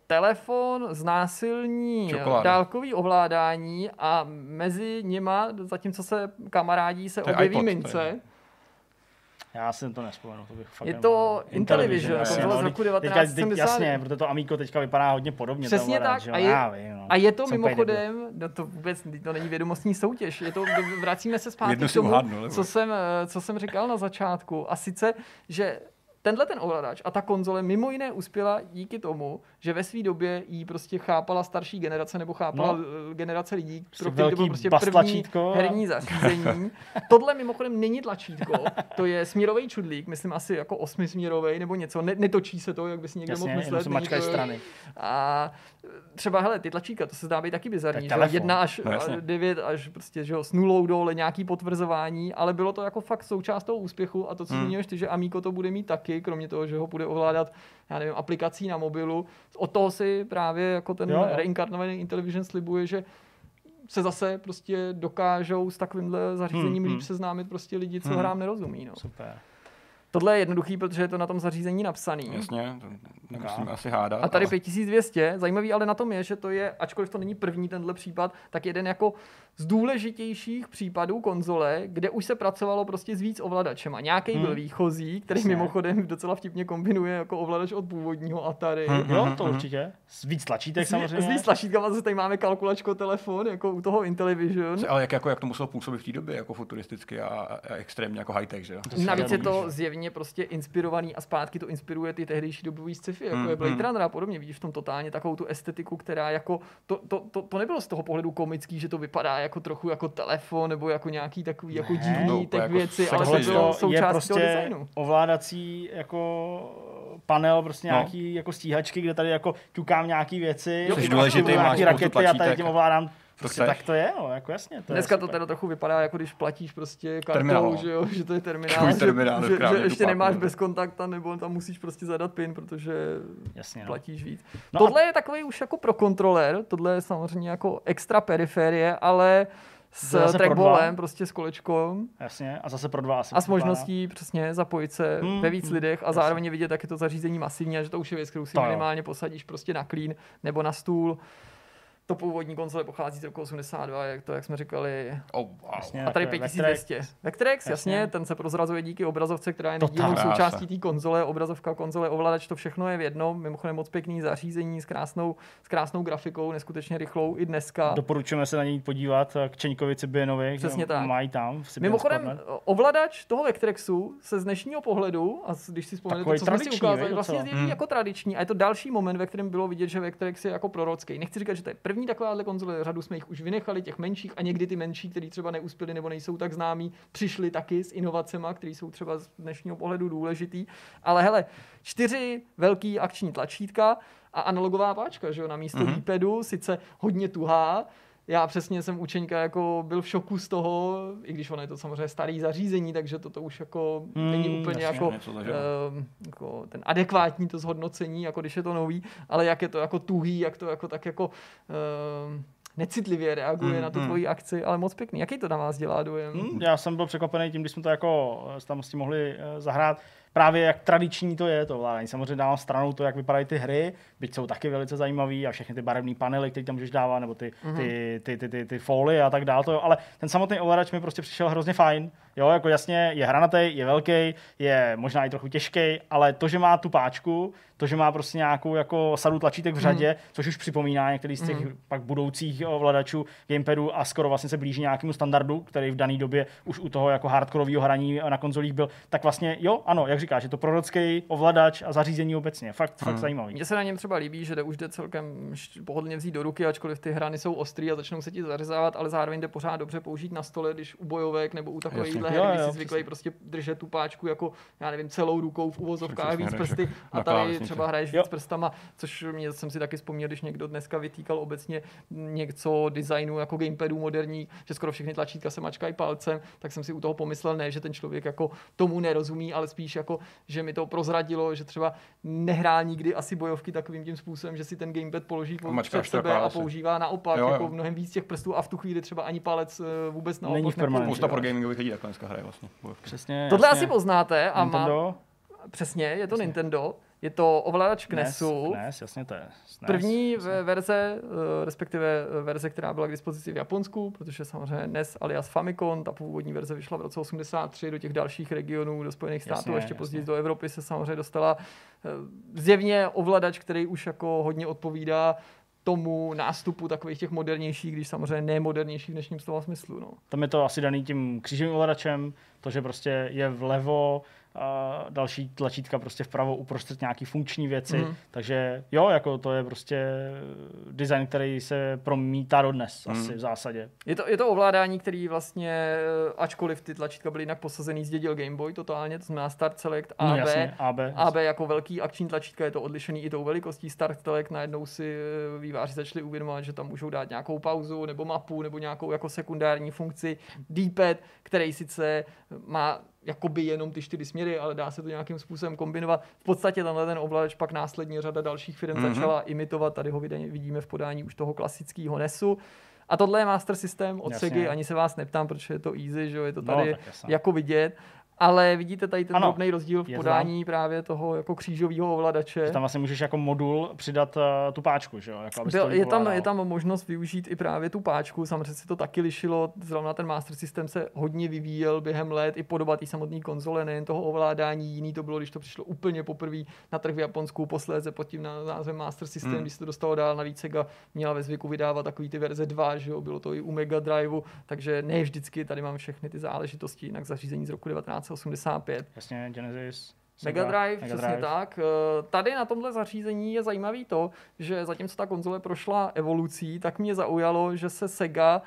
telefon znásilní eh, Čokoláda. dálkový ovládání a mezi nima, zatímco se kamarádí, se To je objeví iPod, to mince. je. Já si to nespomenu, to bych fakt Je to Intellivision, jasně, konzola z no, roku teďka- teď- 1970. Jasně, protože to Amico teďka vypadá hodně podobně. Přesně tak, jo, a je- vím, no. A je to Jsem mimochodem, no to vůbec to není vědomostní soutěž, je to, vracíme se zpátky Jednu k jsem tomu, co jsem, eh, co jsem říkal na začátku. A sice, že tenhle ten ovladač a ta konzole mimo jiné uspěla díky tomu, že ve své době jí prostě chápala starší generace nebo chápala No. no, generace lidí, Prostě pro který to bylo prostě první tlačítko herní zařízení. Tohle mimochodem není tlačítko, to je směrový čudlík, myslím asi jako osmisměrový nebo něco. Ne, netočí se to, jak by si někdo Jasně, mohl myslet. to- strany. a třeba, hele, ty tlačíka, to se zdá být taky bizarní, Tak že jedna až No jasně. devět až prostě, že jo, s nulou dole nějaký potvrzování, ale bylo to jako fakt součást toho úspěchu a to, co Hmm. zmiňuješ ty, že Amico to bude mít taky, kromě toho, že ho bude ovládat, já nevím, aplikací na mobilu. Od toho si právě jako ten Jo, jo. reinkarnovaný Intellivision slibuje, že se zase prostě dokážou s takovýmhle zařízením Hmm, líp hmm. seznámit prostě lidi, co Hmm. hrám nerozumí. No. Super. Tohle je jednoduchý, protože je to na tom zařízení napsaný. Jasně, to nemusíme asi hádat. A tady ale- 5200, zajímavý ale na tom je, že to je, ačkoliv to není první tenhle případ, tak jeden jako z důležitějších případů konzole, kde už se pracovalo prostě s víc ovladačema. Nějaký Hmm. byl výchozí, který Jasně. mimochodem docela vtipně kombinuje jako ovladač od původního Atari. Hmm. Jo, Mhm, to mhm. určitě. S víc tlačítek samozřejmě. s víc tlačítkama zase tady máme kalkulačko telefon, jako u toho Intellivision. Ale jak, jako, jak to muselo působit v té době, jako futuristicky a, a extrémně jako high-tech, že jo? Navíc je to že? Zjevně prostě inspirovaný a zpátky to inspiruje ty tehdejší dobový sci-fi, jako Mm, je Blade mm. Runner a podobně. Vidíš v tom totálně takovou tu estetiku, která jako, to, to, to, to nebylo z toho pohledu komický, že to vypadá jako trochu jako telefon nebo jako nějaký takový jako Ne, divný no, těch jako věci, ale to bylo je součástí toho prostě designu. ovládací jako panel, prostě No. nějaký jako stíhačky, kde tady jako ťukám nějaký věci, Jo, máš důležitý, nějaký rakety a tady tím ovládám. Prostě tak to je, no, jako jasně. To Dneska je to teda trochu vypadá, jako když platíš prostě kartou, Terminál. že, jo, že to je terminál, že, terminál v že, že, ještě dupáku, nemáš no. bez kontakta, nebo tam musíš prostě zadat pin, protože Jasně, no. platíš víc. No tohle je takový už jako pro kontroler, tohle je samozřejmě jako extra periferie, ale s trackballem, prostě s kolečkou Jasně, a zase pro dva asi. a s možností přesně zapojit se Hmm, ve víc hmm, lidech a jasně. zároveň vidět, jak je to zařízení masivní a že to už je věc, kterou si To jo. minimálně posadíš prostě na klín nebo na stůl. To původní konzole pochází z roku 82, jak to, jak jsme říkali, Oh, wow. Jasně, a tady to je 5200. Vectrex, jasně, Jasně. ten se prozrazuje díky obrazovce, která je nedílnou součástí té konzole, obrazovka, konzole, ovladač, to všechno je v jednom. Mimochodem moc pěkný zařízení s krásnou, s krásnou grafikou, neskutečně rychlou i dneska. Doporučujeme se na něj podívat k Čeňkovi Ciběnovi. Přesně tak. Mají tam. v Mimochodem, Corner. ovladač toho Vectrexu se z dnešního pohledu, a když si vzpomenete, co jsme si ukázali, vlastně zjeví Hmm. jako tradiční. A je to další moment, ve kterém bylo vidět, že Vectrex je jako prorocký. Nechci říkat, že to je první takováhle konzole, řadu jsme jich už vynechali, těch menších, a někdy ty menší, které třeba neuspěly nebo nejsou tak známí, přišly taky s inovacemi, které jsou třeba z dnešního pohledu důležitý. Ale hele, čtyři velký akční tlačítka a analogová páčka, že jo, na místo Mhm. mm-hmm. D-padu, sice hodně tuhá, já přesně jsem učeňka jako byl v šoku z toho, i když ono je to samozřejmě starý zařízení, takže toto už jako Hmm, není úplně jasně, jako, něco ehm, jako ten adekvátní to zhodnocení, jako když je to nový, ale jak je to jako tuhý, jak to jako tak jako ehm, necitlivě reaguje Hmm, na tu hmm. tvoji akci, ale moc pěkný. Jaký to na vás dělá dojem? Hm, já jsem byl překvapený tím, když jsme to jako tam s tím mohli eh, zahrát. Právě jak tradiční to je to ovládání. Samozřejmě dávám stranou to, jak vypadají ty hry, byť jsou taky velice zajímavý a všechny ty barevné panely, které tam můžeš dávat, nebo ty, Mhm. ty, ty, ty, ty, ty folie a tak dále. To, jo. ale ten samotný ovladač mi prostě přišel hrozně fajn. Jo, jako jasně, je hranatý, je velký, je možná i trochu těžký, ale to, že má tu páčku, to, že má prostě nějakou jako sadu tlačítek v řadě, což už připomíná některý z těch Mhm. pak budoucích ovladačů gamepadu a skoro vlastně se blíží nějakému standardu, který v dané době už u toho jako hardkorového hraní na konzolích byl, tak vlastně jo, ano, jak říkáš, je to prorocký ovladač a zařízení obecně. Fakt, fakt Hmm. zajímavý. Mně se na něm třeba líbí, že jde už jde celkem pohodlně vzít do ruky, ačkoliv ty hrany jsou ostrý a začnou se ti zařezávat, ale zároveň jde pořád dobře použít na stole, když u bojovek nebo u takovýchhle Jo, her, kdy jo, jsi zvyklý prostě držet tu páčku jako, já nevím, celou rukou v uvozovkách víc prsty a tady třeba hraješ Jo. víc prstama, což mě jsem si taky vzpomněl, když někdo dneska vytýkal obecně něco designu jako gamepadů moderní, že skoro všechny tlačítka se mačkají palcem, tak jsem si u toho pomyslel, ne, že ten člověk jako tomu nerozumí, ale spíš jako, že mi to prozradilo, že třeba nehrál nikdy asi bojovky takovým tím způsobem, že si ten gamepad položí A před sebe a používá naopak Jo, jo. jako mnohem víc těch prstů a v tu chvíli třeba ani palec eh, vůbec naopak Není v permanenci, Spousta pro gamingových lidí takhle dneska hraje vlastně. bojovky. Přesně, Tohle jasně. asi poznáte a má, Nintendo, přesně, je to Nintendo, je to ovladač NES, Knesu. NES, jasně to je. SNES, První jasně. ve- verze, eh, respektive eh, verze, která byla k dispozici v Japonsku, protože samozřejmě NES alias Famicom, ta původní verze vyšla v roce 83 do těch dalších regionů, do Spojených států, Jasně, a ještě jasně. později do Evropy se samozřejmě dostala eh, zjevně ovladač, který už jako hodně odpovídá tomu nástupu takových těch modernějších, když samozřejmě nemodernějších v dnešním slova smyslu. No. Tam je to asi daný tím křížovým ovladačem, to, že prostě je vlevo, a další tlačítka prostě vpravo uprostřed nějaký funkční věci. Mhm. Takže jo, jako to je prostě design, který se promítá dodnes Mhm. asi v zásadě. Je to, je to ovládání, který vlastně, eh, ačkoliv ty tlačítka byly jinak posazený, zdědil Game Boy totálně, to znamená Start Select, AB, No jasně, AB. AB jako velký akční tlačítka je to odlišený i tou velikostí Start Select. Najednou si eh, výváři začali uvědomovat, že tam můžou dát nějakou pauzu nebo mapu nebo nějakou jako sekundární funkci. D-pad, který sice má jakoby jenom ty čtyři směry, ale dá se to nějakým způsobem kombinovat. V podstatě tenhle ten ovladač pak následně řada dalších firm Mhm. mm-hmm. začala imitovat. Tady ho vidíme v podání už toho klasického NESu. A tohle je master systém od Jasně. Sega, ani se vás neptám, protože je to easy, že jo, je to No, tady jasně. jako vidět. Ale vidíte tady ten Ano, drobný rozdíl v je to podání právě toho jako křížového ovladače. Že tam vlastně můžeš jako modul přidat uh, tu páčku, že jo? Jako, abys Byl, je, tam, je tam možnost využít i právě tu páčku, samozřejmě si to taky lišilo, zrovna ten Master System se hodně vyvíjel během let, i podoba té samotné konzole, nejen toho ovládání, jiný to bylo, když to přišlo úplně poprvé na trh v Japonsku, posléze pod tím názvem Master System, Hmm. když se to dostalo dál, navíc Sega měla ve zvyku vydávat takový ty verze 2, že jo, bylo to i u Mega Driveu, takže ne vždycky. Tady mám všechny ty záležitosti, jinak zařízení z roku 1985. Jasně, Genesis. Mega Drive, Mega přesně Drive. tak. Eh, Tady na tomhle zařízení je zajímavý to, že zatímco ta konzole prošla evolucí, tak mě zaujalo, že se Sega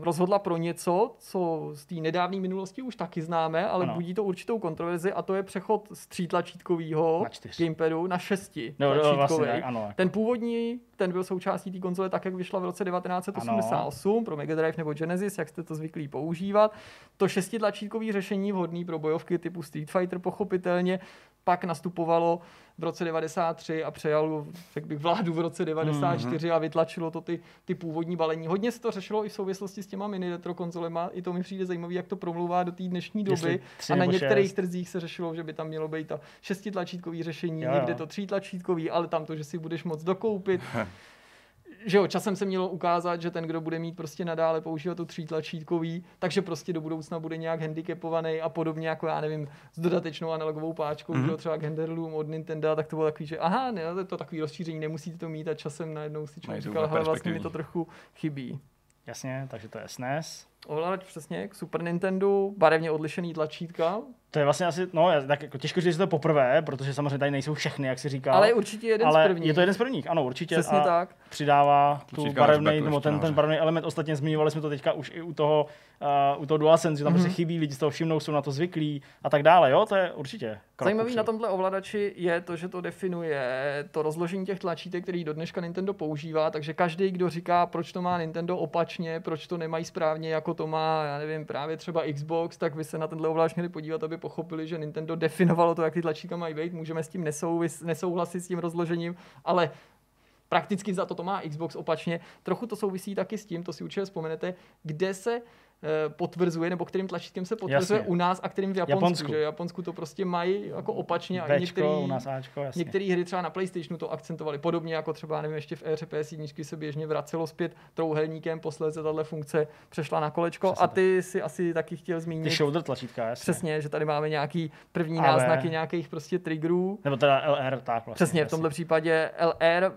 rozhodla pro něco, co z té nedávné minulosti už taky známe, ale Ano. budí to určitou kontroverzi a to je přechod z tří-tlačítkovýho Na čtyři. gamepadu na šesti No, no, vlastně, tak, ano. Ten původní, ten byl součástí té konzole tak, jak vyšla v roce 1988 pro Mega Drive nebo Genesis, jak jste to zvyklí používat. To šestitlačítkový řešení vhodný pro bojovky typu Street Fighter pochopitelně pak nastupovalo v roce 93 a přejalo, řekl bych, vládu v roce 94 a vytlačilo to ty, ty původní balení. Hodně se to řešilo i v souvislosti s těma mini retro konzolema. I to mi přijde zajímavé, jak to promlouvá do té dnešní doby. A na některých šest. trzích se řešilo, že by tam mělo být to šestitlačítkový řešení, Jo, jo. někde to třítlačítkový, ale tam to, že si budeš moc dokoupit. že jo, časem se mělo ukázat, že ten, kdo bude mít prostě nadále používat to tlačítkový, takže prostě do budoucna bude nějak handicapovaný a podobně jako já nevím, s dodatečnou analogovou páčkou, mm-hmm. třeba Genderloom od Nintendo, tak to bylo takový, že aha, ne, to je to takový rozšíření, nemusíte to mít a časem najednou si člověk říkal, hele, vlastně mi to trochu chybí. Jasně, takže to je SNES. Ovladač přesně, k Super Nintendo, barevně odlišený tlačítka. To je vlastně asi, no, tak jako těžko říct, že to je poprvé, protože samozřejmě tady nejsou všechny, jak si říkal. Ale je určitě jeden ale z prvních. je to jeden z prvních, ano, určitě. Přesně a tak. Přidává tu barevný, nebo ten, ten barevný element. Ostatně zmiňovali jsme to teďka už i u toho, uh, u toho DualSense, že tam mm-hmm. prostě chybí, lidi z toho všimnou, jsou na to zvyklí a tak dále. Jo, to je určitě. Zajímavý upřed. na tomhle ovladači je to, že to definuje to rozložení těch tlačítek, který do dneška Nintendo používá, takže každý, kdo říká, proč to má Nintendo opačně, proč to nemají správně, jako to má, já nevím, právě třeba Xbox, tak vy se na tenhle ovladač měli podívat, aby pochopili, že Nintendo definovalo to, jak ty tlačítka mají být. Můžeme s tím nesouvis, nesouhlasit s tím rozložením, ale prakticky za to to má Xbox opačně. Trochu to souvisí taky s tím, to si určitě vzpomenete, kde se potvrzuje, nebo kterým tlačítkem se potvrzuje jasně. u nás a kterým v Japonsku. Japonsku. Že v Japonsku to prostě mají jako opačně a některé některé hry třeba na PlayStationu to akcentovali podobně, jako třeba, nevím, ještě v éře PS1 se běžně vracelo zpět trouhelníkem, posledně tahle funkce přešla na kolečko Přesně a ty tak. si asi taky chtěl zmínit. Ty shoulder tlačítka, jasně. Přesně, že tady máme nějaký první Ale... náznaky nějakých prostě triggerů. Nebo teda LR, tak vlastně. Přesně, v tomhle případě LR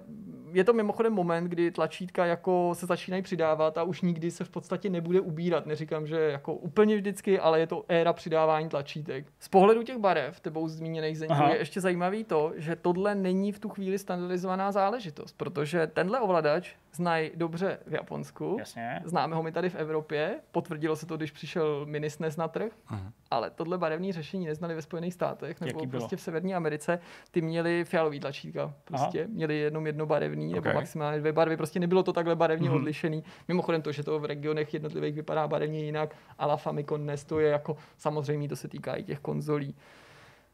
je to mimochodem moment, kdy tlačítka jako se začínají přidávat a už nikdy se v podstatě nebude ubírat. Neříkám, že jako úplně vždycky, ale je to éra přidávání tlačítek. Z pohledu těch barev, tebou zmíněných zeňků, je ještě zajímavý to, že tohle není v tu chvíli standardizovaná záležitost, protože tenhle ovladač znají dobře v Japonsku. Jasně. Známe ho my tady v Evropě. Potvrdilo se to, když přišel mini SNES na trh. Uh-huh. Ale tohle barevné řešení neznali ve Spojených státech nebo Jaký prostě bylo? v Severní Americe. Ty měli fialový tlačítka. Prostě Aha. měli jenom jedno barevný okay. nebo maximálně dvě barvy. Prostě nebylo to takhle barevně uh-huh. odlišený. Mimochodem to, že to v regionech jednotlivých vypadá barevně jinak, ale Famicom NES to je jako samozřejmě to se týká i těch konzolí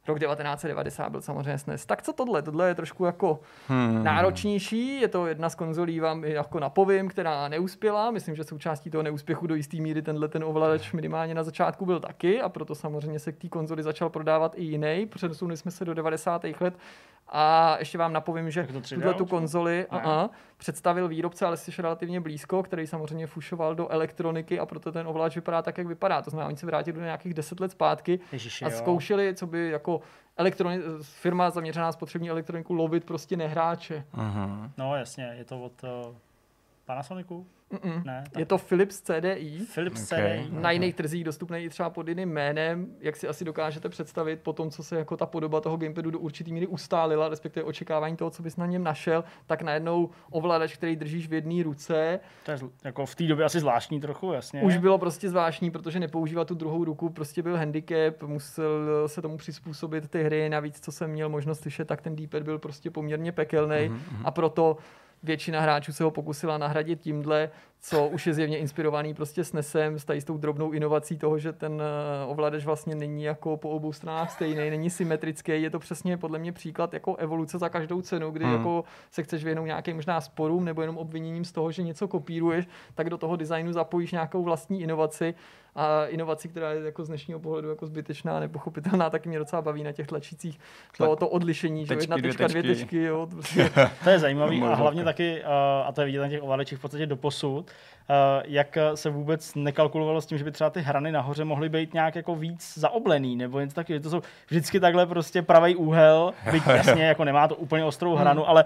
rok 1990 byl samozřejmě SNES. Tak co tohle? Tohle je trošku jako hmm. náročnější, je to jedna z konzolí vám jako napovím, která neuspěla. Myslím, že součástí toho neúspěchu do jisté míry tenhle ten ovladač minimálně na začátku byl taky a proto samozřejmě se k té konzoli začal prodávat i jiný. Přesunuli jsme se do 90. let a ještě vám napovím, že tuhle tu konzoli a, a, představil výrobce, ale jsi relativně blízko, který samozřejmě fušoval do elektroniky a proto ten ovladač vypadá tak, jak vypadá. To znamená, oni se vrátili do nějakých deset let zpátky Ježiši, a zkoušeli, co by jako elektroni- firma zaměřená spotřební elektroniku lovit prostě nehráče. Uh-huh. No jasně, je to od uh, Panasonicu? Mm-mm. Ne, tak... Je to Philips CDI. Philips okay. CDI. Na jiných trzích dostupný i třeba pod jiným jménem, jak si asi dokážete představit, po tom, co se jako ta podoba toho gamepadu do určitý míry ustálila, respektive očekávání toho, co bys na něm našel, tak najednou ovladač, který držíš v jedné ruce. To je jako v té době asi zvláštní trochu, jasně. Už bylo prostě zvláštní, protože nepoužívat tu druhou ruku prostě byl handicap, musel se tomu přizpůsobit ty hry, navíc co jsem měl možnost slyšet, tak ten d byl prostě poměrně pekelný mm-hmm. a proto většina hráčů se ho pokusila nahradit tímhle, co už je zjevně inspirovaný prostě s NESem, s, tady s tou drobnou inovací toho, že ten eh, ovladač vlastně není jako po obou stranách stejný, není symetrický, je to přesně podle mě příklad jako evoluce za každou cenu, kdy hmm. jako se chceš věnout nějakým možná sporům nebo jenom obviněním z toho, že něco kopíruješ, tak do toho designu zapojíš nějakou vlastní inovaci a inovaci, která je jako z dnešního pohledu jako zbytečná, nepochopitelná, taky mě docela baví na těch tlačících to, to odlišení, že jedna tečka, dvě tečky. Jo, prostě. to je zajímavý a hlavně taky, a to je vidět na těch ovladačích v podstatě do posud, jak se vůbec nekalkulovalo s tím, že by třeba ty hrany nahoře mohly být nějak jako víc zaoblený, nebo něco taky, to jsou vždycky takhle prostě pravý úhel, byť jasně jako nemá to úplně ostrou hranu, hmm. ale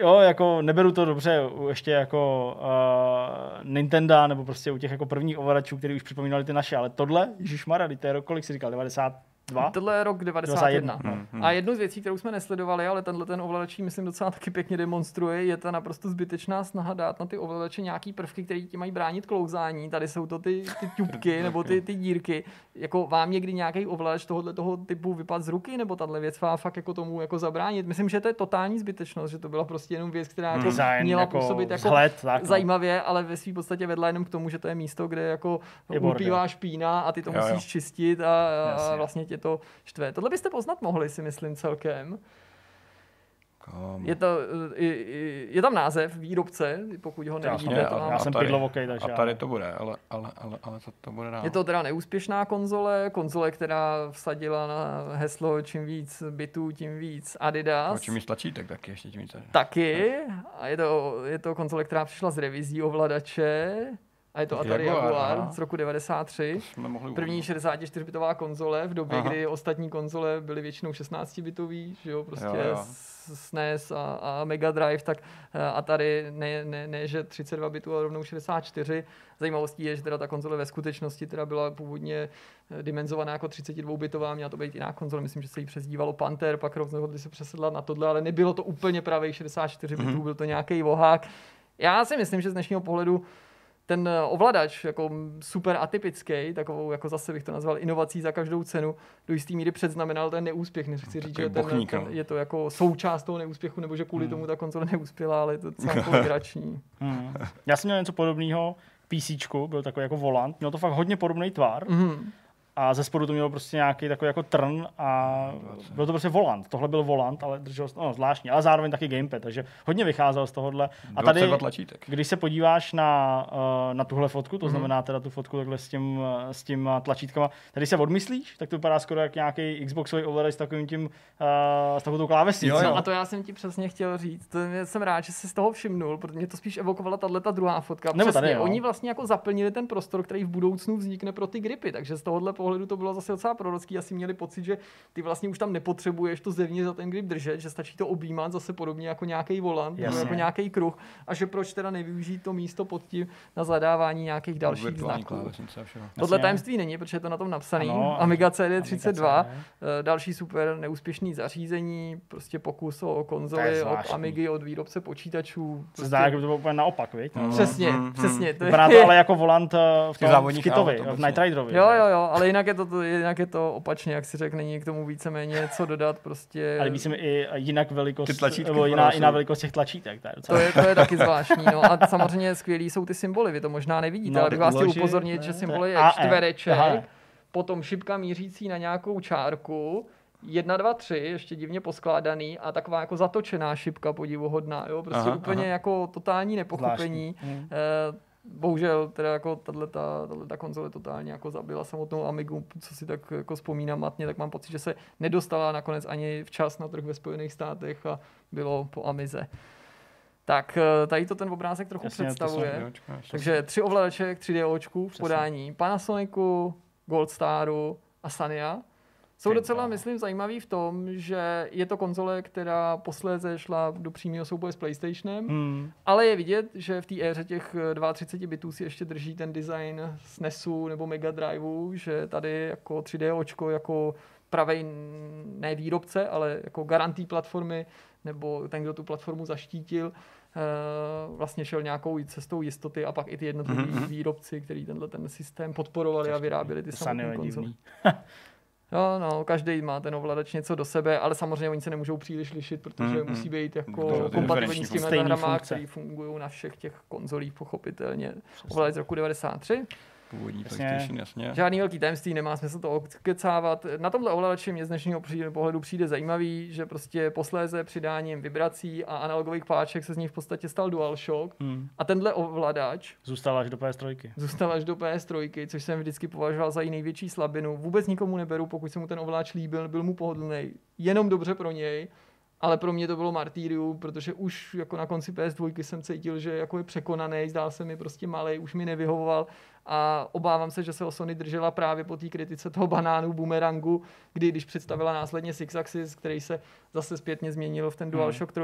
jo, jako neberu to dobře ještě jako uh, Nintendo nebo prostě u těch jako prvních ovladačů, který už připomínali ty naše, ale tohle, Ježíš Mara, to je rok, kolik jsi říkal, 90, Dva? Tohle je rok 91. 91. Hmm, hmm. A jednu z věcí, kterou jsme nesledovali, ale tenhle ten ovladač myslím docela taky pěkně demonstruje, je ta naprosto zbytečná snaha dát na ty ovladače nějaký prvky, které ti mají bránit klouzání. Tady jsou to ty, ty tubky nebo ty, ty dírky. Jako vám někdy nějaký ovladač tohohle toho typu vypad z ruky, nebo tahle věc vám fakt jako tomu jako zabránit. Myslím, že to je totální zbytečnost, že to byla prostě jenom věc, která jako Design, měla jako působit jako vzhled, tak, no. zajímavě, ale ve své podstatě vedla jenom k tomu, že to je místo, kde jako upívá špína a ty to jo, musíš jo. čistit a, a vlastně tě to štve. Tohle byste poznat mohli, si myslím celkem. Je, to, eh, je, je tam název výrobce, pokud ho Já, nevidíte. Jasně, to a- mám- já a jsem pidlovokej, takže A já- tady to bude, ale, ale, ale, ale co to bude dál? Je to teda neúspěšná konzole, konzole, která vsadila na heslo čím víc bitů, tím víc Adidas. Čím víc tlačítek, tak ještě tím více. Taky. A je to, je to konzole, která přišla z revizí ovladače. A je to Atari Jaguar, Jaguar, z roku 93. Jsme mohli První 64-bitová konzole v době, Aha. kdy ostatní konzole byly většinou 16-bitový, že jo, prostě Jo, jo. SNES a, a Mega Drive, tak eh, Atari ne, ne, ne, že 32 bitů, ale rovnou 64. Zajímavostí je, že teda ta konzole ve skutečnosti teda byla původně eh, dimenzovaná jako 32-bitová, měla to být jiná konzole, myslím, že se jí přezdívalo Panther, pak rozhodli se přesedlat na tohle, ale nebylo to úplně pravý 64 bitů, Mhm. byl to nějaký vohák. Já si myslím, že z dnešního pohledu ten eh, ovladač jako super atypický, takovou jako zase bych to nazval inovací za každou cenu, do jistý míry předznamenal ten neúspěch. Nechci říct, Takový že ten, ten, no. je to jako součást toho neúspěchu, nebo že kvůli Hmm. tomu ta konzole neuspěla, ale je to docela jako legrační. Hmm. Já jsem měl něco podobného, PC, byl takový jako volant, měl to fakt hodně podobný tvar Mhm. A ze spodu to mělo prostě nějaký takový jako trn a byl to prostě volant. Tohle byl volant, ale držel, no, zvláštní, ale zároveň taky gamepad, takže hodně vycházel z tohohle. A tady, 22 tlačítek. když se podíváš na, uh, na tuhle fotku, to Mhm. znamená teda tu fotku takhle s tím, uh, s tím uh, tlačítkama, tady se odmyslíš, tak to vypadá skoro jak nějaký Xboxový ovladač s takovým tím, uh, s takovou tou klávesnicí. Jo, jo. No a to já jsem ti přesně chtěl říct. To jsem rád, že jsi z toho všimnul, protože mě to spíš evokovala tahle ta druhá fotka. Nebo přesně, tady, jo. oni vlastně jako zaplnili ten prostor, který v budoucnu vznikne pro ty gripy, takže z tohohle pohledu to bylo zase docela prorocký. Asi měli pocit, že ty vlastně už tam nepotřebuješ to zevně za ten grip držet, že stačí to objímat zase podobně jako nějaký volant nebo Jasně. jako nějaký kruh a že proč teda nevyužít to místo pod tím na zadávání nějakých dalších znaků. Tohle tajemství není, protože je to na tom napsaný. Ano, Amiga CD32, Amiga CD. eh, další super neúspěšný zařízení, prostě pokus o je konzoli od. Amigy, od výrobce počítačů. Se Prostě, zdá, jak by to bylo úplně naopak, viď? Mm. Přesně, Mhm. přesně. To Vypadá to ale jako volant uh, v tom v Kitovi, v. Night Riderovi. Jo, jo, jo, ale jinak je to, to, jinak je to opačně, jak si řekl, není k tomu víceméně co dodat, prostě... A líbí se mi i jinak velikost, Ty tlačítky nebo jiná, jiná velikost těch tlačítek. To je docela... To je, to je taky zvláštní. No a samozřejmě skvělý jsou ty symboly, vy to možná nevidíte, No, ale bych vás chtěl upozornit, ne, že to symbol je AE. čtvereček, Aha. potom šipka mířící na nějakou čárku, jedna, dva, tři, ještě divně poskládaný a taková jako zatočená šipka podivuhodná, jo, prostě Aha, úplně aha. jako totální nepochopení. Zvláštní. Mm. Eh, bohužel teda jako tato, ta konzole totálně jako zabila samotnou Amigu, co si tak jako vzpomínám matně, tak mám pocit, že se nedostala nakonec ani včas na trh ve Spojených státech a bylo po Amize. Tak eh, tady to ten obrázek trochu Jasně, představuje. Ještě. Takže tři ovladače k 3D očku v podání Panasonicu, Goldstaru a Sanya. Jsou docela, myslím, zajímavý v tom, že je to konzole, která posléze šla do přímého souboje s PlayStationem, Hmm. ale je vidět, že v té éře těch eh, 32 bitů si ještě drží ten design SNESu nebo Mega Driveu, že tady jako 3D očko jako pravej ne výrobce, ale jako garantí platformy, nebo ten, kdo tu platformu zaštítil, eh, vlastně šel nějakou cestou jistoty a pak i ty jednotliví Mhm. výrobci, který tenhle ten systém podporovali a vyráběli ty samotné konzole. Jo, no, každý má ten ovladač něco do sebe, ale samozřejmě oni se nemůžou příliš lišit, protože Mm, mm. musí být jako kompatibilní s těmi hrama, funkce. které fungují na všech těch konzolích, pochopitelně. Ovladač z roku 93. Původní Jasně. PlayStation, jasně. Žádný velký tajemství, nemá smysl to odkecávat. Na tomhle ovladači mě z dnešního pohledu přijde zajímavý, že prostě posléze přidáním vibrací a analogových páček se z ní v podstatě stal DualShock. Hmm. A tenhle ovladač Zůstala až do PS3. zůstal až do PS3, což jsem vždycky považoval za její největší slabinu. Vůbec nikomu neberu, pokud se mu ten ovladač líbil, byl mu pohodlný. Jenom dobře pro něj, ale pro mě to bylo martýrium, protože už jako na konci PS2 jsem cítil, že jako je překonaný, zdál se mi prostě malý, už mi nevyhovoval a obávám se, že se o Sony držela právě po té kritice toho banánu boomerangu, kdy když představila následně Six Axis, který se zase zpětně změnil v ten DualShock 3,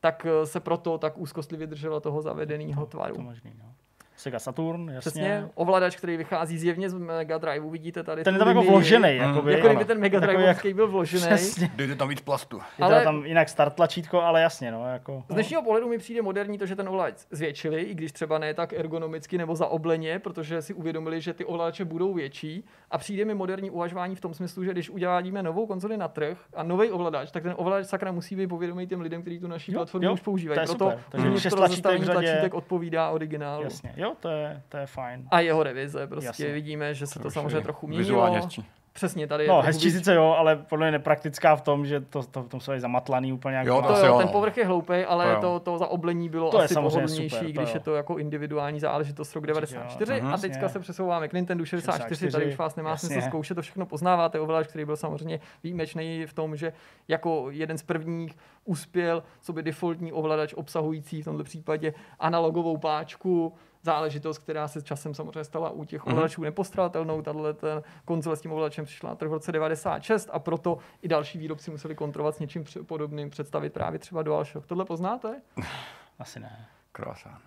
tak eh, se proto tak úzkostlivě držela toho zavedeného tvaru. To možný, no. Sega Saturn, jasně. Přesně, ovladač, který vychází zjevně z Mega Driveu, vidíte tady Ten je tam jako vložený, Mm. jakoby. Jako kdyby ten Mega Drive byl vložený. Přesně. Dejte tam víc plastu. Je Ale- tam jinak start tlačítko, ale jasně, no, jako. Z dnešního pohledu mi přijde moderní to, že ten ovladač zvětšili, i když třeba ne tak ergonomicky nebo zaobleně, protože si uvědomili, že ty ovladače budou větší. A přijde mi moderní uvažování v tom smyslu, že když uděláme novou konzoli na trh a nový ovladač, tak ten ovladač sakra musí být povědomý těm lidem, kteří tu naší Jo, platformu jo, už používají. to je Proto super. Takže šest to tlačítek tlačítek odpovídá originálu. Jasně, jo, to je, to je fajn. A jeho revize, prostě Jasně. vidíme, že se to, už samozřejmě je trochu Vizuálně měnilo. hezčí. Přesně, tady No, je hezčí trochu sice jo, ale podle mě nepraktická v tom, že to, to v tom jsou zamatlaný úplně nějak. Jo, To jo, jo, ten no. povrch je hloupý, ale To jo. to, to zaoblení bylo To je asi samozřejmě pohodlnější, super, to když jo. je to jako individuální záležitost rok 94. jo. A Mhm. teďka Jasně. se přesouváme k Nintendo 64, 64, tady už vás nemá smysl jasně. zkoušet, to všechno poznáváte. Ovladač, který byl samozřejmě výjimečný v tom, že jako jeden z prvních uspěl sobě defaultní ovladač obsahující v tomto případě analogovou páčku, záležitost, která se časem samozřejmě stala u těch Mhm. ovladačů nepostradatelnou. Tahle ten konzole s tím ovladačem přišla na trh v roce 96 a proto i další výrobci museli kontrovat s něčím podobným, představit právě třeba DualShock. Tohle poznáte? Asi ne. Krásán.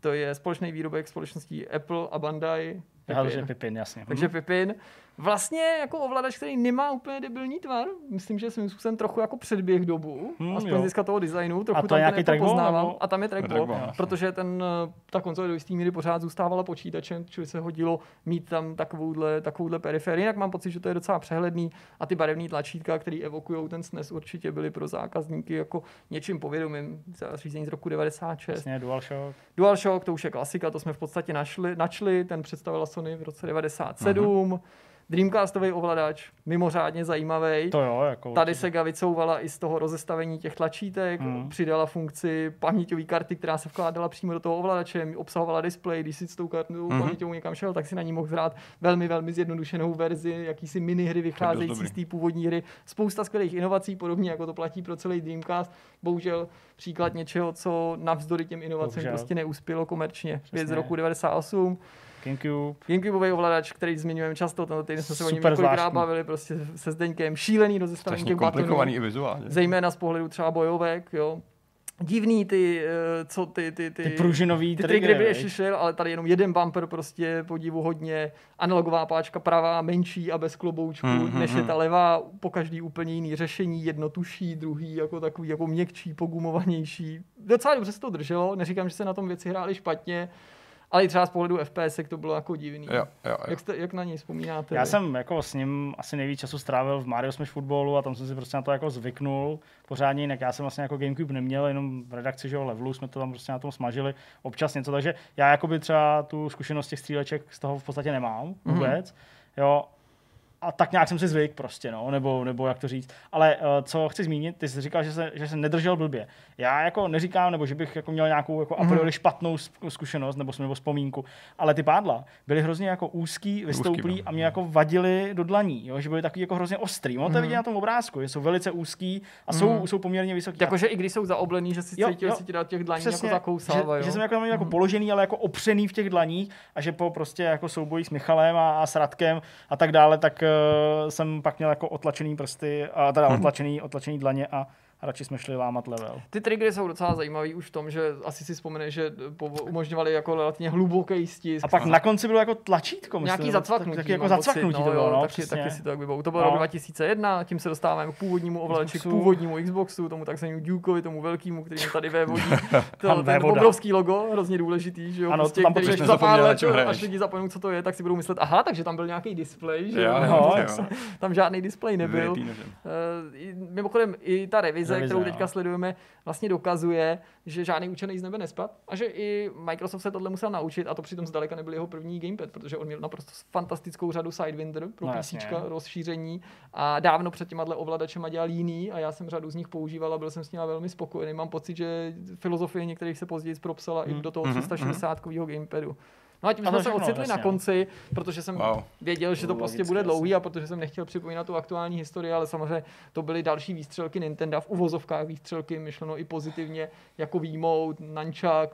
To je společný výrobek společností Apple a Bandai. Já Pipin. že Pipin, jasně. Takže Pipin. Vlastně jako ovladač, který nemá úplně debilní tvar. Myslím, že svým způsobem trochu jako předběh dobu. Hmm, aspoň jo. z hlediska toho designu. Trochu A to tam ten nějaký trackball, poznávám. nebo? A tam je trackball, Trackball, protože ten, eh, ta konzole do jistý míry pořád zůstávala počítačem, čili se hodilo mít tam takovouhle, takovouhle periferii. Jinak mám pocit, že to je docela přehledný a ty barevné tlačítka, které evokují ten SNES, určitě byly pro zákazníky jako něčím povědomým. Řízení z roku 96. Jasně, DualShock. DualShock, to už je klasika, to jsme v podstatě našli, načli, ten představila Sony v roce 97. Uh-huh. Dreamcastový ovladač, mimořádně zajímavý. To jo, jako Tady určitě. Sega vycouvala i z toho rozestavení těch tlačítek, mm. přidala funkci paměťové karty, která se vkládala přímo do toho ovladače, obsahovala display, když si s tou kartou mm. paměťovou někam šel, tak si na ní mohl hrát velmi, velmi zjednodušenou verzi, jakýsi minihry vycházející z té původní hry. Spousta skvělých inovací, podobně jako to platí pro celý Dreamcast. Bohužel příklad něčeho, co navzdory těm inovacím Bohužel. prostě neuspělo komerčně. Věc z Přesně. roku 98. Gamecube. Gamecubeový ovladač, který zmiňujeme často, tenhle týden jsme se o něm několikrát zvláštní. bavili, prostě se Zdeňkem, šílený rozestavení Strašně těch batonů komplikovaný i vizuálně. zejména z pohledu třeba bojovek, jo. Divný ty, eh, co ty, ty, ty, Ty pružinový ty triggery, triggery ještě šel, ale tady jenom jeden bumper prostě podivu hodně, analogová páčka pravá, menší a bez kloboučku, Hmm, mm, hmm, než je hmm. ta levá, po každý úplně jiný řešení, jedno tuší, druhý jako takový jako měkčí, pogumovanější. Docela dobře se to drželo, neříkám, že se na tom věci hráli špatně, ale i třeba z pohledu FPS to bylo jako divný. Jo, jo, jo. Jak, jste, jak na něj vzpomínáte? Já vy? jsem jako s ním asi nejvíc času strávil v Mario Smash Footballu a tam jsem si prostě na to jako zvyknul pořádně, jinak já jsem vlastně jako Gamecube neměl, jenom v redakci že jo, levelu jsme to tam prostě na tom smažili občas něco, takže já jako by třeba tu zkušenost těch stříleček z toho v podstatě nemám vůbec, mm-hmm. jo, a tak nějak jsem si zvyk prostě, no, nebo, nebo jak to říct. Ale uh, co chci zmínit, ty jsi říkal, že se, že se nedržel blbě. Já jako neříkám, nebo že bych jako měl nějakou jako a priori špatnou zk- zkušenost nebo, nebo vzpomínku, ale ty pádla byly hrozně jako úzký, vystouplý no. a mě jako vadily do dlaní, jo, že byly takový jako hrozně ostrý. Ono to je vidět na tom obrázku, že jsou velice úzký a jsou, jsou poměrně vysoký. Jakože i když jsou zaoblený, že si Jo, cítil, jo. že si ti dá těch dlaní Přesně, jako zakousávají. že, že, jsem jako, jako položený, ale jako opřený v těch dlaních a že po prostě jako souboji s Michalem a, a s Radkem a tak dále, tak uh, jsem pak měl jako otlačený prsty, a teda otlačený, otlačený dlaně a radši jsme šli lámat level. Ty triggery jsou docela zajímavý už v tom, že asi si vzpomeneš, že povo- umožňovali jako relativně hluboký stisk. A pak na konci bylo jako tlačítko, myslím. Nějaký zacvaknutí. Tak, taky jako mám pocit, zacvaknutí to bylo, no, taky, přesně. taky si to tak vybavu. To bylo No. rok 2001, tím se dostáváme k původnímu ovladači, k původnímu Xboxu, tomu takzvanému Dukeovi, tomu velkému, který tady vévodí. To, ten obrovský logo, hrozně důležitý, že jo, Ano, prostě, tam který přesně za pár let, až lidi zapomenou, co to je, tak si budou myslet, aha, takže tam byl nějaký displej, že jo, No, tam žádný displej nebyl. Eh, Mimochodem, i ta revize, Revize, kterou no. teďka sledujeme, vlastně dokazuje, že žádný učený z nebe nespad a že i Microsoft se tohle musel naučit a to přitom zdaleka nebyl jeho první gamepad, protože on měl naprosto fantastickou řadu Sidewinder pro No. PC, rozšíření a dávno před těma ovladačema dělal jiný a já jsem řadu z nich používal a byl jsem s nimi velmi spokojený. Mám pocit, že filozofie některých se později propsala i do toho Mhm, 360 gamepadu. No a tím A jsme se ocitli jasně, na no. konci, protože jsem Wow. věděl, že to prostě Logicky, bude jasně. dlouhý a protože jsem nechtěl připomínat tu aktuální historii, ale samozřejmě to byly další výstřelky Nintendo v uvozovkách výstřelky, myšleno i pozitivně, jako výmout, Nunchuk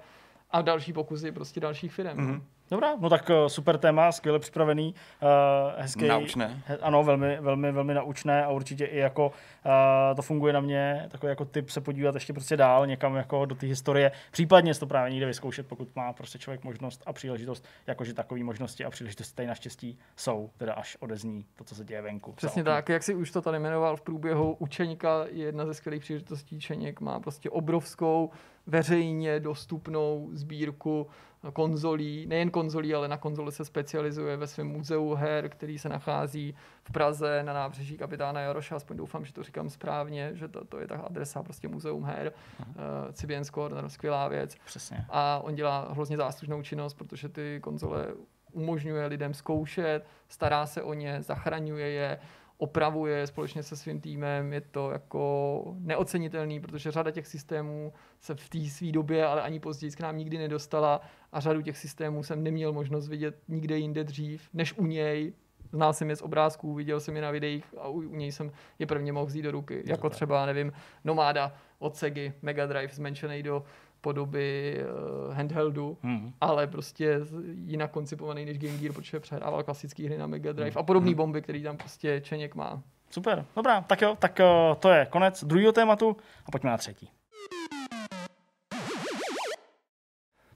a další pokusy prostě dalších firm. Mhm. Mm-hmm. Dobrá, no tak uh, super téma, skvěle připravený, uh, hezký. Naučné. He, ano, velmi, velmi, velmi naučné a určitě i jako uh, to funguje na mě, takový jako tip se podívat ještě prostě dál někam jako do té historie, případně to právě někde vyzkoušet, pokud má prostě člověk možnost a příležitost, jakože takové možnosti a příležitosti tady naštěstí jsou, teda až odezní to, co se děje venku. Přesně tak, jak si už to tady jmenoval v průběhu učeníka, je jedna ze skvělých příležitostí. Čeněk má prostě obrovskou veřejně dostupnou sbírku konzolí, nejen konzolí, ale na konzole se specializuje ve svém muzeu her, který se nachází v Praze na nábřeží kapitána Jaroša, aspoň doufám, že to říkám správně, že to, to je ta adresa, prostě muzeum her, uh, Cibien's Corner, skvělá věc. Přesně. A on dělá hrozně záslužnou činnost, protože ty konzole umožňuje lidem zkoušet, stará se o ně, zachraňuje je, opravuje společně se svým týmem, je to jako neocenitelný, protože řada těch systémů se v té své době, ale ani později k nám nikdy nedostala a řadu těch systémů jsem neměl možnost vidět nikde jinde dřív, než u něj. Znal jsem je z obrázků, viděl jsem je na videích a u, u něj jsem je prvně mohl vzít do ruky. Jako třeba, nevím, Nomada od Segy, Mega Drive zmenšený do podoby uh, handheldu, hmm. ale prostě jinak koncipovaný než Game Gear, protože přehrával klasické hry na Mega Drive hmm. a podobné hmm. bomby, který tam prostě Čeněk má. Super, dobrá, tak jo, tak uh, to je konec druhého tématu a pojďme na třetí.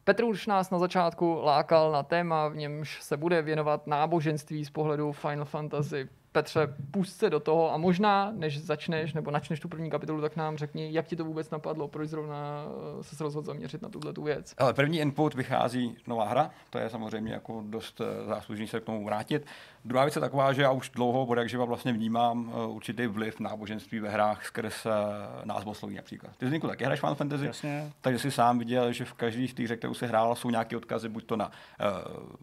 Petr už nás na začátku lákal na téma, v němž se bude věnovat náboženství z pohledu Final Fantasy Petře, pust se do toho a možná, než začneš nebo načneš tu první kapitolu, tak nám řekni, jak ti to vůbec napadlo, proč zrovna eh, se rozhodl zaměřit na tuhle tu věc. Ale první input vychází nová hra, to je samozřejmě jako dost eh, záslužný se k tomu vrátit. Druhá věc je taková, že já už dlouho, od jak živa vlastně vnímám eh, určitý vliv náboženství ve hrách skrz názvosloví například. Ty vznikl taky hraješ Final Fantasy, Jasně. takže si sám viděl, že v každý z těch kterou se hrál, jsou nějaké odkazy buď to na uh,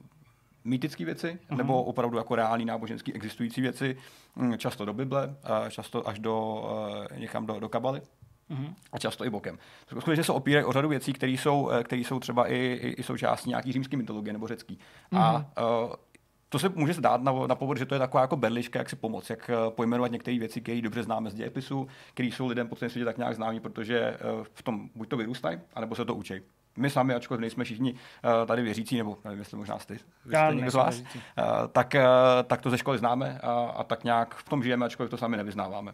mýtické věci, uh-huh. nebo opravdu jako reální náboženský existující věci, mm, často do Bible, často až do, eh, někam do, do kabaly. Uh-huh. A často i bokem. Skutečně se opírají o řadu věcí, které jsou, eh, které jsou třeba i, i, i součástí nějaký římské mytologie nebo řecký. Uh-huh. A uh, to se může zdát na, na povrch, že to je taková jako berliška, jak si pomoct, jak pojmenovat některé věci, které dobře známe z dějepisu, které jsou lidem po celém světě tak nějak známí, protože v tom buď to vyrůstají, anebo se to učí my sami, ačkoliv nejsme všichni uh, tady věřící, nebo nevím, jestli možná jste, jste někdo z vás, uh, tak, uh, tak to ze školy známe a, a tak nějak v tom žijeme, ačkoliv to sami nevyznáváme.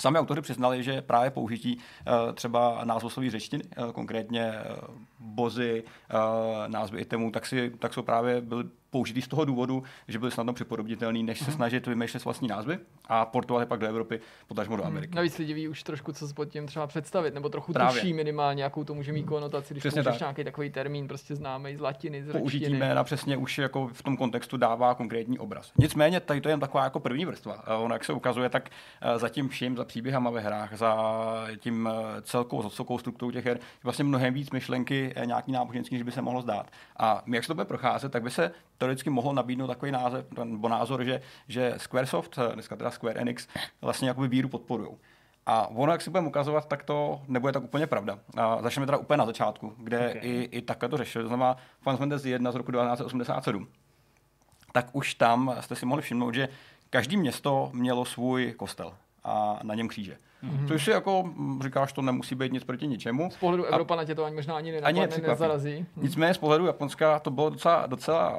Sami autoři přiznali, že právě použití uh, třeba názvosloví řečtiny, uh, konkrétně uh, bozy, názvy itemů, tak, si, tak jsou právě byly použitý z toho důvodu, že byly snadno připodobnitelný, než se mhm. snažit vymýšlet vlastní názvy a portovat je pak do Evropy, potažmo do mhm. Ameriky. Hmm. Navíc lidi ví už trošku, co se pod tím třeba představit, nebo trochu Právě. tuší minimálně, jakou to může mít konotaci, když přesně použiješ tak. nějaký takový termín, prostě známý z latiny, z Použití jména přesně už jako v tom kontextu dává konkrétní obraz. Nicméně tady to je jen taková jako první vrstva. Ono, jak se ukazuje, tak eh, za tím vším, za příběhama ve hrách, za tím eh, celkou, za celkou strukturou těch her, vlastně mnohem víc myšlenky eh, nějaký náboženský, že by se mohlo zdát. A jak se to bude procházet, tak by se teoreticky mohlo nabídnout takový název, nebo názor, že, že Squaresoft, dneska teda Square Enix, vlastně jakoby víru podporují. A ono, jak si budeme ukazovat, tak to nebude tak úplně pravda. A začneme teda úplně na začátku, kde okay. i, i takhle to řešili. To znamená Final Fantasy 1 z roku 1987. Tak už tam jste si mohli všimnout, že každý město mělo svůj kostel a na něm kříže. Mm-hmm. Což si jako mm, říkáš, to nemusí být nic proti ničemu. Z pohledu Evropa na tě to ani možná ani nenapadne, ani nezarazí. Mhm. Nicméně z pohledu Japonska to bylo docela, docela uh,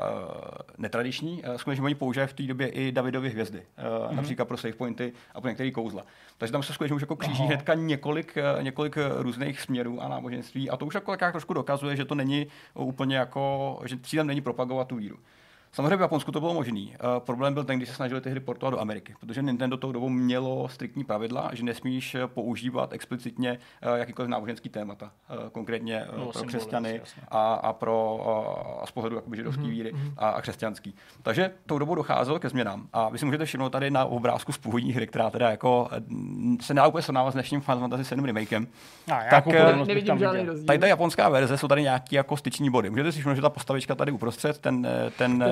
netradiční. Uh, skutečně oni používají v té době i Davidovy hvězdy, uh, mm-hmm. například pro save pointy a pro některé kouzla. Takže tam se skutečně už jako kříží Aha. hnedka několik, uh, několik různých směrů a náboženství a to už jako trošku dokazuje, že to není úplně jako, že cílem není propagovat tu víru. Samozřejmě v Japonsku to bylo možný. Uh, problém byl ten, když se snažili ty hry portovat do Ameriky, protože Nintendo tou dobou mělo striktní pravidla, že nesmíš eh, používat explicitně uh, jakýkoliv náboženský témata, uh, konkrétně uh, no, pro křesťany a, a pro uh, a z pohledu jakoby židovské mm-hmm. víry mhm. a, a křesťanský. Takže tou dobou docházelo ke změnám. A vy si můžete všimnout tady na obrázku z původní hry, která teda jako se nedá úplně srovnávat s dnešním Final Fantasy 7 remakem. A, tak nevidím žádný rozdíl. Tady ta japonská verze jsou tady nějaký jako styční body. Můžete si všimnout, že ta postavička tady uprostřed, ten, ten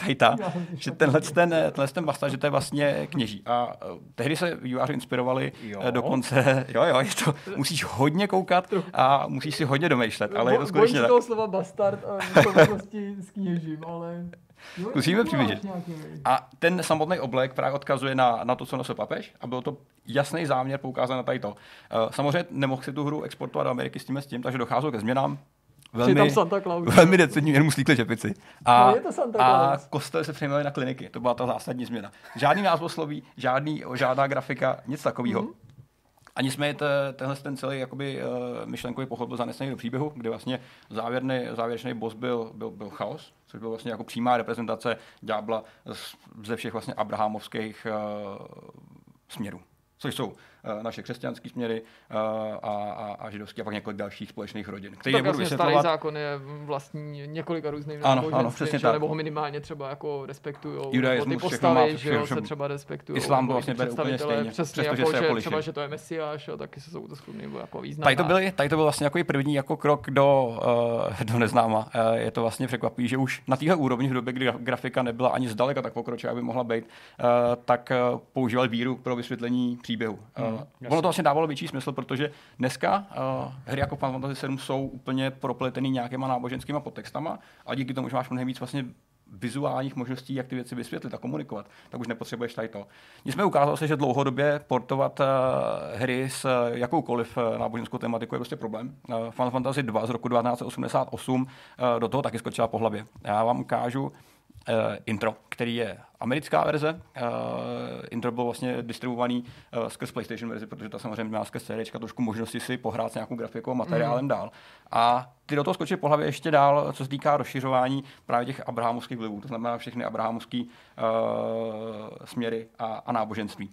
Tajta, že tenhle ten, tenhle ten basta, že to je vlastně kněží. A eh, tehdy se výváři inspirovali jo. Eh, dokonce, jo, jo, je to, musíš hodně koukat a musíš si hodně domýšlet, ale je to skutečně tak. toho slova bastard a souvislosti s kněžím, ale... Musíme přiblížit. A ten samotný oblek právě odkazuje na, na to, co nosil papež a byl to jasný záměr poukázat na tady to. Uh, samozřejmě nemohl si tu hru exportovat do Ameriky s tím s tím, takže docházelo ke změnám velmi, tam Santa Claus. velmi decentní, jenom slíkli čepici. A, no, je to Santa Claus. a kostel se přejmenovali na kliniky. To byla ta zásadní změna. Žádný názvosloví, žádný, žádná grafika, nic takového. Mm-hmm. A nicméně tenhle ten celý jakoby, uh, myšlenkový pochod byl zanesený do příběhu, kde vlastně závěrný, závěrečný boss byl, byl, byl chaos, což byl vlastně jako přímá reprezentace ďábla ze všech vlastně abrahamovských uh, směrů což jsou naše křesťanské směry a, a, a židovský a pak několik dalších společných rodin. Který tak vlastně starý zákon je vlastní několika různým ano, ano, přesně tak. nebo ho minimálně třeba jako respektují. Judaismus, ty postavy, že jo, se třeba respektují. Islám to vlastně bere úplně stejně. Přesně, přestože jako, se že jako třeba, že to je Mesiáš, taky se jsou to schopni jako význam. Tady to, byly, tady to byl vlastně jako první jako krok do, uh, do neznáma. Uh, je to vlastně překvapí, že už na téhle úrovni v době, kdy grafika nebyla ani zdaleka tak pokročilá, aby mohla být, uh, tak používal víru pro vysvětlení příběhu. Uh, mm, ono to vlastně dávalo větší smysl, protože dneska uh, hry jako Final Fantasy 7 jsou úplně propletený nějakýma náboženskými podtextama a díky tomu, že máš mnohem víc vlastně vizuálních možností, jak ty věci vysvětlit a komunikovat, tak už nepotřebuješ tady to. Nicméně ukázalo se, že dlouhodobě portovat uh, hry s uh, jakoukoliv uh, náboženskou tematikou je prostě problém. Final Fantasy 2 z roku 1988 uh, do toho taky skočila po hlavě. Já vám ukážu intro, který je americká verze. Uh, intro byl vlastně distribuovaný uh, skrz PlayStation verzi, protože ta samozřejmě má skrz CD trošku možnosti si pohrát s nějakou grafikou a materiálem mm. dál. A ty do toho skočí po hlavě ještě dál, co se týká rozšiřování právě těch abrahamovských vlivů, to znamená všechny abrahamovské uh, směry a, a náboženství.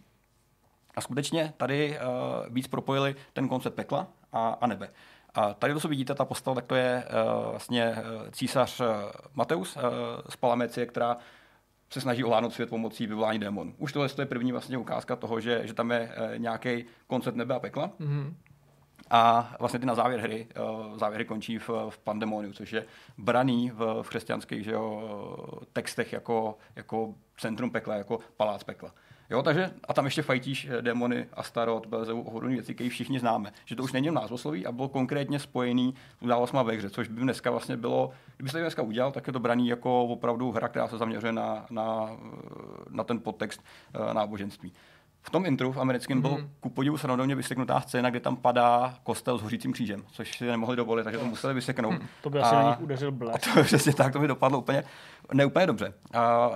A skutečně tady uh, víc propojili ten koncept pekla a, a nebe. A tady to, co vidíte, ta postava, tak to je uh, vlastně uh, císař uh, Mateus uh, z Palamecie, která se snaží ovládnout svět pomocí vyvolání démonů. Už tohle je první vlastně ukázka toho, že, že tam je uh, nějaký koncept nebe a pekla. Mm-hmm. A vlastně ty na závěr hry, uh, závěr končí v, v pandemoniu, což je braný v, v křesťanských že jo, textech jako, jako centrum pekla, jako palác pekla. Jo, takže a tam ještě fajtíš eh, démony, Astaroth, Belzebu, ohodný věci, které všichni známe. Že to už není názvosloví a bylo konkrétně spojený s událostmi ve hře, což by dneska vlastně bylo, kdyby se to dneska udělal, tak je to braný jako opravdu hra, která se zaměřuje na, na, na ten podtext uh, náboženství. V tom intru v americkém mm-hmm. byl ku podivu srandovně vysvěknutá scéna, kde tam padá kostel s hořícím křížem, což si nemohli dovolit, takže to museli vyseknout. Hmm, to by asi a, na nich udeřil blesk. A to přesně tak, to by dopadlo úplně, neúplně dobře. A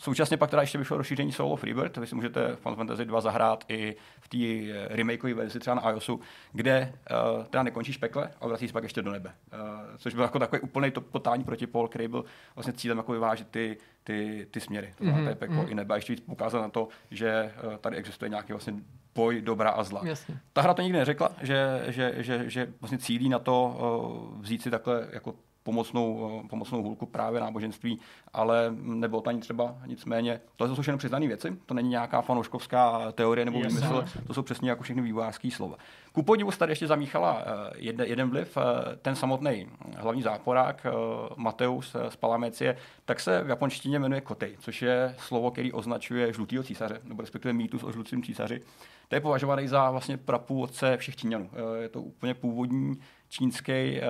Současně pak teda ještě vyšlo rozšíření Soul of Rebirth, vy si můžete Final Fantasy 2 zahrát i v té eh, remakeové verzi třeba na iOSu, kde uh, teda nekončíš pekle, ale vrací se pak ještě do nebe. Uh, což byl jako takový úplný totální protipol, který byl vlastně cílem jako vyvážit ty, ty, ty směry. To znamená, mm-hmm. peklo mm-hmm. i nebe. A ještě víc ukázat na to, že uh, tady existuje nějaký vlastně boj dobra a zla. Jasně. Ta hra to nikdy neřekla, že, že, že, že vlastně cílí na to uh, vzít si takhle jako pomocnou, pomocnou hůlku právě náboženství, ale nebylo to ani třeba nicméně. To jsou všechno přiznané věci, to není nějaká fanouškovská teorie nebo výmysl, to jsou přesně jako všechny vývojářské slova. Ku podivu tady ještě zamíchala eh, jeden, jeden vliv, eh, ten samotný hlavní záporák eh, Mateus z Palamecie, tak se v japonštině jmenuje Kotej, což je slovo, který označuje žlutýho císaře, nebo respektive mýtus o žlutém císaři. To je považovaný za vlastně prapůvodce všech Číňanů. Je to úplně původní čínský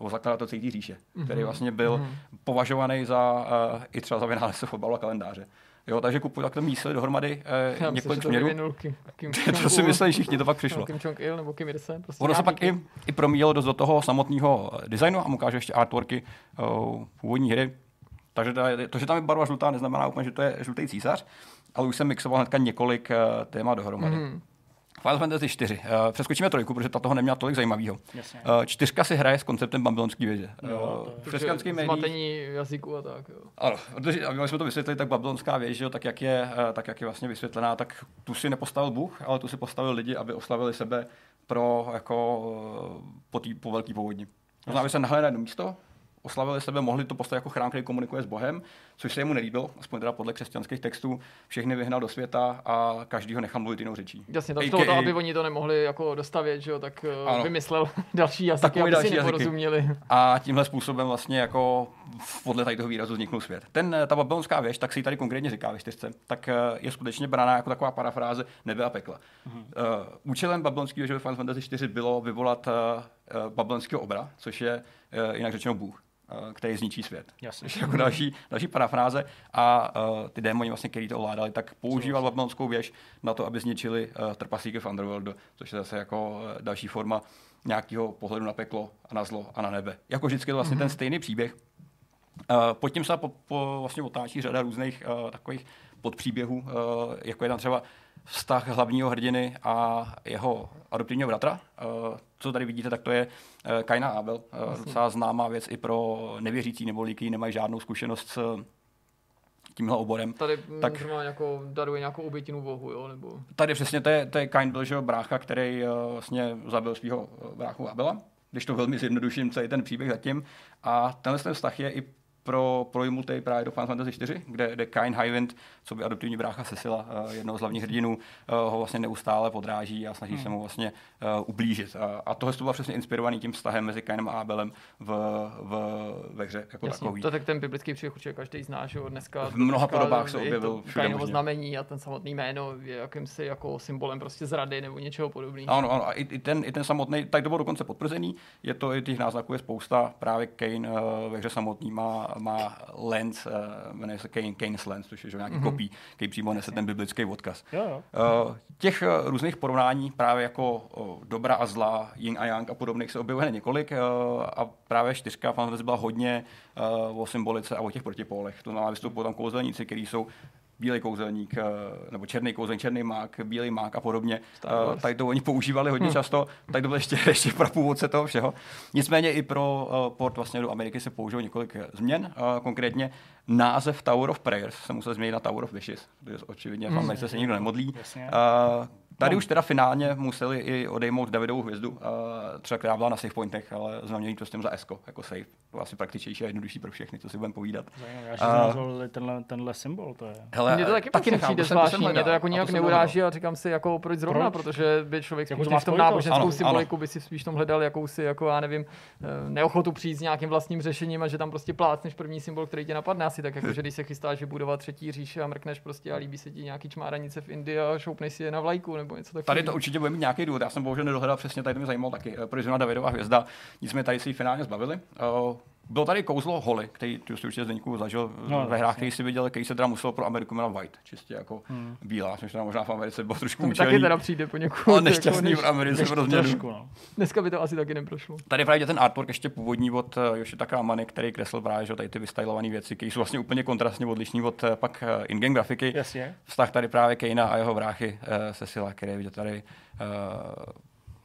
uh, zakladatel celé říše, mm-hmm. který vlastně byl mm-hmm. považovaný za uh, i třeba za vynálezce fotbalu a kalendáře. Jo, takže kupuji takhle mísli dohromady uh, Já několik směrů. To si mysleli všichni, to pak přišlo. Kim Jong-il nebo Kim Il prostě Ono se pak i, i promíjelo dost do toho samotného designu a mu ukáže ještě artworky uh, původní hry. Takže to, že tam je barva žlutá, neznamená úplně, že to je žlutý císař, ale už jsem mixoval hnedka několik uh, témat dohromady. Mm. Final Fantasy 4. Uh, eh, přeskočíme trojku, protože ta toho neměla tolik zajímavého. Uh, čtyřka si hraje s konceptem babylonské věže. Uh, v křesťanských médiích... Zmatení jazyku a tak. Jo. Ano, protože, aby jsme to vysvětlili, tak babylonská věž, tak jak, je, uh, tak jak je vlastně vysvětlená, tak tu si nepostavil Bůh, ale tu si postavil lidi, aby oslavili sebe pro jako po, tý, po velký povodní. To znamená, že se nahle na jedno místo, oslavili sebe, mohli to postavit jako chrám, který komunikuje s Bohem, což se jemu nelíbilo, aspoň teda podle křesťanských textů, všechny vyhnal do světa a každý ho nechal mluvit jinou řečí. Jasně, to, toho, aby oni to nemohli jako dostavět, že jo, tak eh, ano. vymyslel další jazyky, aby další si neporozuměli. A tímhle způsobem vlastně jako podle tady toho výrazu vzniknul svět. Ten, ta babylonská věž, tak si tady konkrétně říká ve čtyřce, tak eh, je skutečně braná jako taková parafráze nebe a pekla. Uh-huh. Uh, účelem babylonské věže ve Final Fantasy 4 bylo vyvolat uh, babylonského obra, což je uh, jinak řečeno Bůh. Eh, který zničí svět. Jasně. Jako další, další parafráze. A uh, ty démoni, vlastně, který to ovládali, tak používal babylonskou věž na to, aby zničili uh, trpaslíky v Underworldu, což je zase jako uh, další forma nějakého pohledu na peklo a na zlo a na nebe. Jako vždycky je to vlastně mm-hmm. ten stejný příběh. Uh, pod tím se po, po, vlastně otáčí řada různých uh, takových podpříběhů, uh, jako je tam třeba vztah hlavního hrdiny a jeho adoptivního bratra. Uh, co tady vidíte, tak to je uh, Kaina Abel, uh, docela známá věc i pro nevěřící nebo lidi, nemají žádnou zkušenost s tímhle oborem. Tady Tak- má jako, daruje nějakou obětinu vohu, jo? Nebo... Tady přesně to je, to je Kain byl, že jo, brácha, který vlastně zabil svého bráchu Abela, když to velmi zjednoduším celý ten příběh zatím. A tenhle ten vztah je i pro projmutej právě do Final Fantasy 4, kde, kde Kain Highwind, co by adoptivní brácha Cecila, uh, jednoho z hlavních hrdinů, uh, ho vlastně neustále podráží a snaží hmm. se mu vlastně uh, ublížit. A, a tohle to bylo přesně inspirovaný tím vztahem mezi Kainem a Abelem v, v, ve hře jako Jasně, takový. to tak ten biblický příběh určitě každý zná, že dneska. V mnoha dneska podobách se je objevil všude Kainovo možně. znamení a ten samotný jméno je jakýmsi jako symbolem prostě zrady nebo něčeho podobného. Ano, ano, a i, i, ten, i ten samotný, tak to bylo dokonce potvrzený, je to, i těch náznaků je spousta, právě Kane uh, ve hře samotný má, má lens, uh, jmenuje se Kane, Kane's lens, což je že, nějaký mm-hmm. kopí, který přímo nese ten biblický odkaz. Jo, jo. Uh, těch uh, různých porovnání právě jako dobra a zla, yin a yang a podobných se objevuje několik a právě čtyřka Fantasy byla hodně o symbolice a o těch protipólech. To znamená, vystupují tam kouzelníci, kteří jsou bílý kouzelník, eh, nebo černý kouzelník, černý mák, bílý mák a podobně. Eh. Tady to oni používali hodně Hm. často, tady to bylo ještě, ještě pro původce toho všeho. Nicméně i pro uh, port vlastně do Ameriky se použilo několik eh, změn. Konkrétně název Tower of Prayers se musel změnit na Tower of Wishes, protože očividně v. Americe se nikdo nemodlí. Jasně. Tady No. už teda finálně museli i odejmout Davidovou hvězdu, uh, třeba která byla na save pointech, ale znamená to s tím za ESCO, jako save. To bylo asi praktičtější a jednodušší pro všechny, co si budeme povídat. Zajímavé, já uh, tenhle, tenhle symbol, to je. Hele, Mně to taky, taky nechápu, přijde to jsem- to jsem zvláštní, mě to jako nějak neuráží a říkám si, jako proč zrovna, Proč? protože by člověk Jako spíš v tom náboženskou Ano, symboliku by si spíš v tom hledal jakousi, jako já nevím, eh, neochotu přijít s nějakým vlastním řešením a že tam prostě plácneš první symbol, který tě napadne. Asi tak, jako že když se chystáš vybudovat třetí říše a mrkneš prostě a líbí se ti nějaký čmáranice v Indii a šoupneš si je na vlajku nebo něco takového. Tady to určitě bude mít nějaký důvod. Já jsem bohužel nedohledal přesně, tady to mě zajímalo taky. eh, Proč zrovna Davidova hvězda. Nicméně tady si ji finálně zbavili. Eh, Bylo tady kouzlo Holy, který ty jsi určitě Zdeňku zažil No, no, ve hrách, který si viděl, který se teda musel pro Ameriku jmenovat White, čistě jako hmm. bílá, což teda možná v Americe bylo trošku To taky teda přijde poněkud. ale jako nešťastný než- v Americe Než pro změnu. trošku, no. Dneska by to asi taky neprošlo. Tady právě ten artwork ještě původní od uh, Yoshitaka Amane, který kreslil právě že, tady ty vystylované věci, které jsou vlastně úplně kontrastně odlišní od uh, pak in-game grafiky. Jasně. Vztah tady právě Kejna a jeho bráchy uh, Cecila, který je vidět tady uh,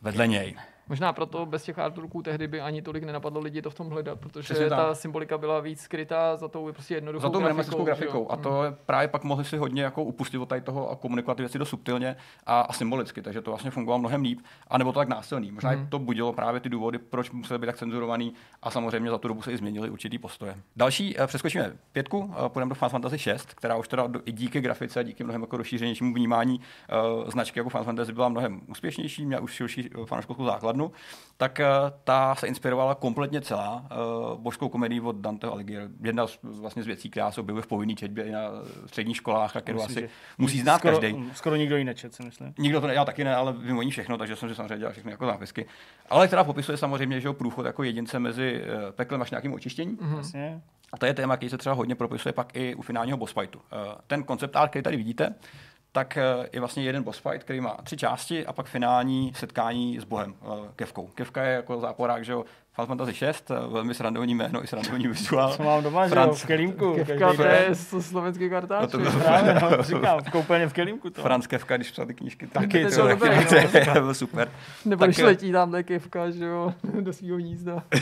vedle něj. Možná proto bez těch artworků tehdy by ani tolik nenapadlo lidi to v tom hledat, protože Přesně tak. ta symbolika byla víc skrytá za tou prostě jednoduchou Za tou jo. grafikou. A to je právě pak mohli si hodně jako upustit od tady toho a komunikovat ty věci do subtilně a, a symbolicky, takže to vlastně fungovalo mnohem líp. A nebo to tak násilný. Možná hmm. to budilo právě ty důvody, proč museli být tak cenzurovaný a samozřejmě za tu dobu se i změnily určitý postoje. Další, eh, přeskočíme pětku, eh, půjdeme do Final Fantasy 6, která už teda i díky grafice a díky mnohem jako rozšířenějšímu vnímání uh, značky jako Final Fantasy byla mnohem úspěšnější, měla už širší eh, fanouškovskou základnu, tak eh, ta se inspirovala kompletně celá uh, božskou komedii od Danteho Alighieri. Jedna z, vlastně z věcí, která se objevuje v povinné četbě i na středních školách a kterou Myslím, asi musí znát skoro, každý. Skoro nikdo ji nečet, si myslím. Nikdo to ne, já taky ne, ale vím o ní všechno, takže jsem si samozřejmě dělal všechny jako zápisky. Ale která popisuje samozřejmě, že průchod jako jedince mezi eh, peklem až nějakým očištěním. Mhm. Jasně. A to je téma, který se třeba hodně propisuje pak i u finálního boss fightu. Eh, Ten koncept art, který tady vidíte, tak eh, je vlastně jeden boss fight, který má tři části a pak finální setkání s bohem, eh, Kevkou. Kevka je jako záporák, že jo, Final Fantasy 6, velmi srandovní jméno i srandovní vizuál. Co mám doma, že jo, Franc- v kelímku. Kevka, to je slovenský kartáč. No to že? bylo- Právě, no, říkám, v koupelně v kelímku to. Franz Kevka, když psal ty knížky. Taky, to je dobré, to je- no. to bylo super. Nebo Tak když letí tamhle Kevka, že jo, do svého hnízda.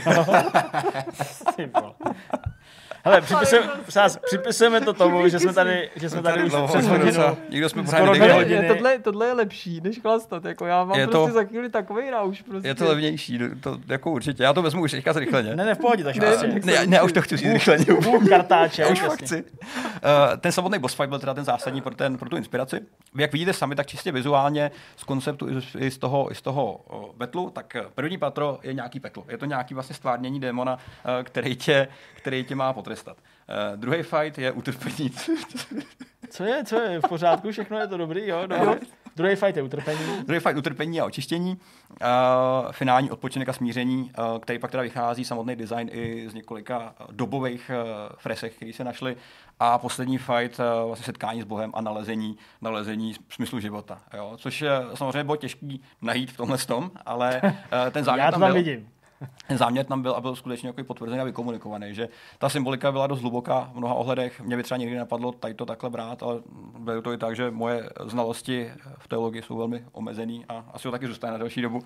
Hele, připisujeme, přás, připisujeme to tomu, že jsme tady, že jsme tady už Dlouho, přes hodinu. Nikdo jsme skoro pořádně dvě hodiny. Je, tohle, tohle je lepší, než chlastat. Jako já mám Je to- prostě za chvíli takový rauš. Prostě. Je to levnější, to jako určitě. Já to vezmu už teďka zrychleně. Ne, ne, v pohodě, takže Ne, prostě. Ne, já- ne, já už to chci říct zrychleně. Půl kartáče. Už jasně. fakt chci. Uh, ten samotný boss fight byl teda ten zásadní pro, ten, pro tu inspiraci. Vy jak vidíte sami, tak čistě vizuálně z konceptu i z, toho, i z toho uh, betlu, tak eh, první patro je nějaký peklo. Je to nějaký vlastně stvárnění démona, který, tě, který tě má potrestat. Uh, druhý fight je utrpení. Co je, co je, v pořádku, všechno je to dobrý, jo? No. Druhý fight je utrpení. Druhý fight utrpení a očištění. Uh, finální odpočinek a smíření, uh, který pak teda vychází samotný design i z několika eh, dobových uh, fresek, které se našly. A poslední fight, uh, vlastně setkání s Bohem a nalezení, nalezení smyslu života. Jo? Což uh, samozřejmě bylo těžký najít v tomhle tom, ale uh, ten záměr Já to tam byl. vidím. Ten záměr tam byl a byl skutečně jako potvrzený a vykomunikovaný, že ta symbolika byla dost hluboká v mnoha ohledech. Mě by třeba nikdy napadlo tady to takhle brát, ale beru to i tak, že moje znalosti v teologii jsou velmi omezený a asi to taky zůstane na další dobu.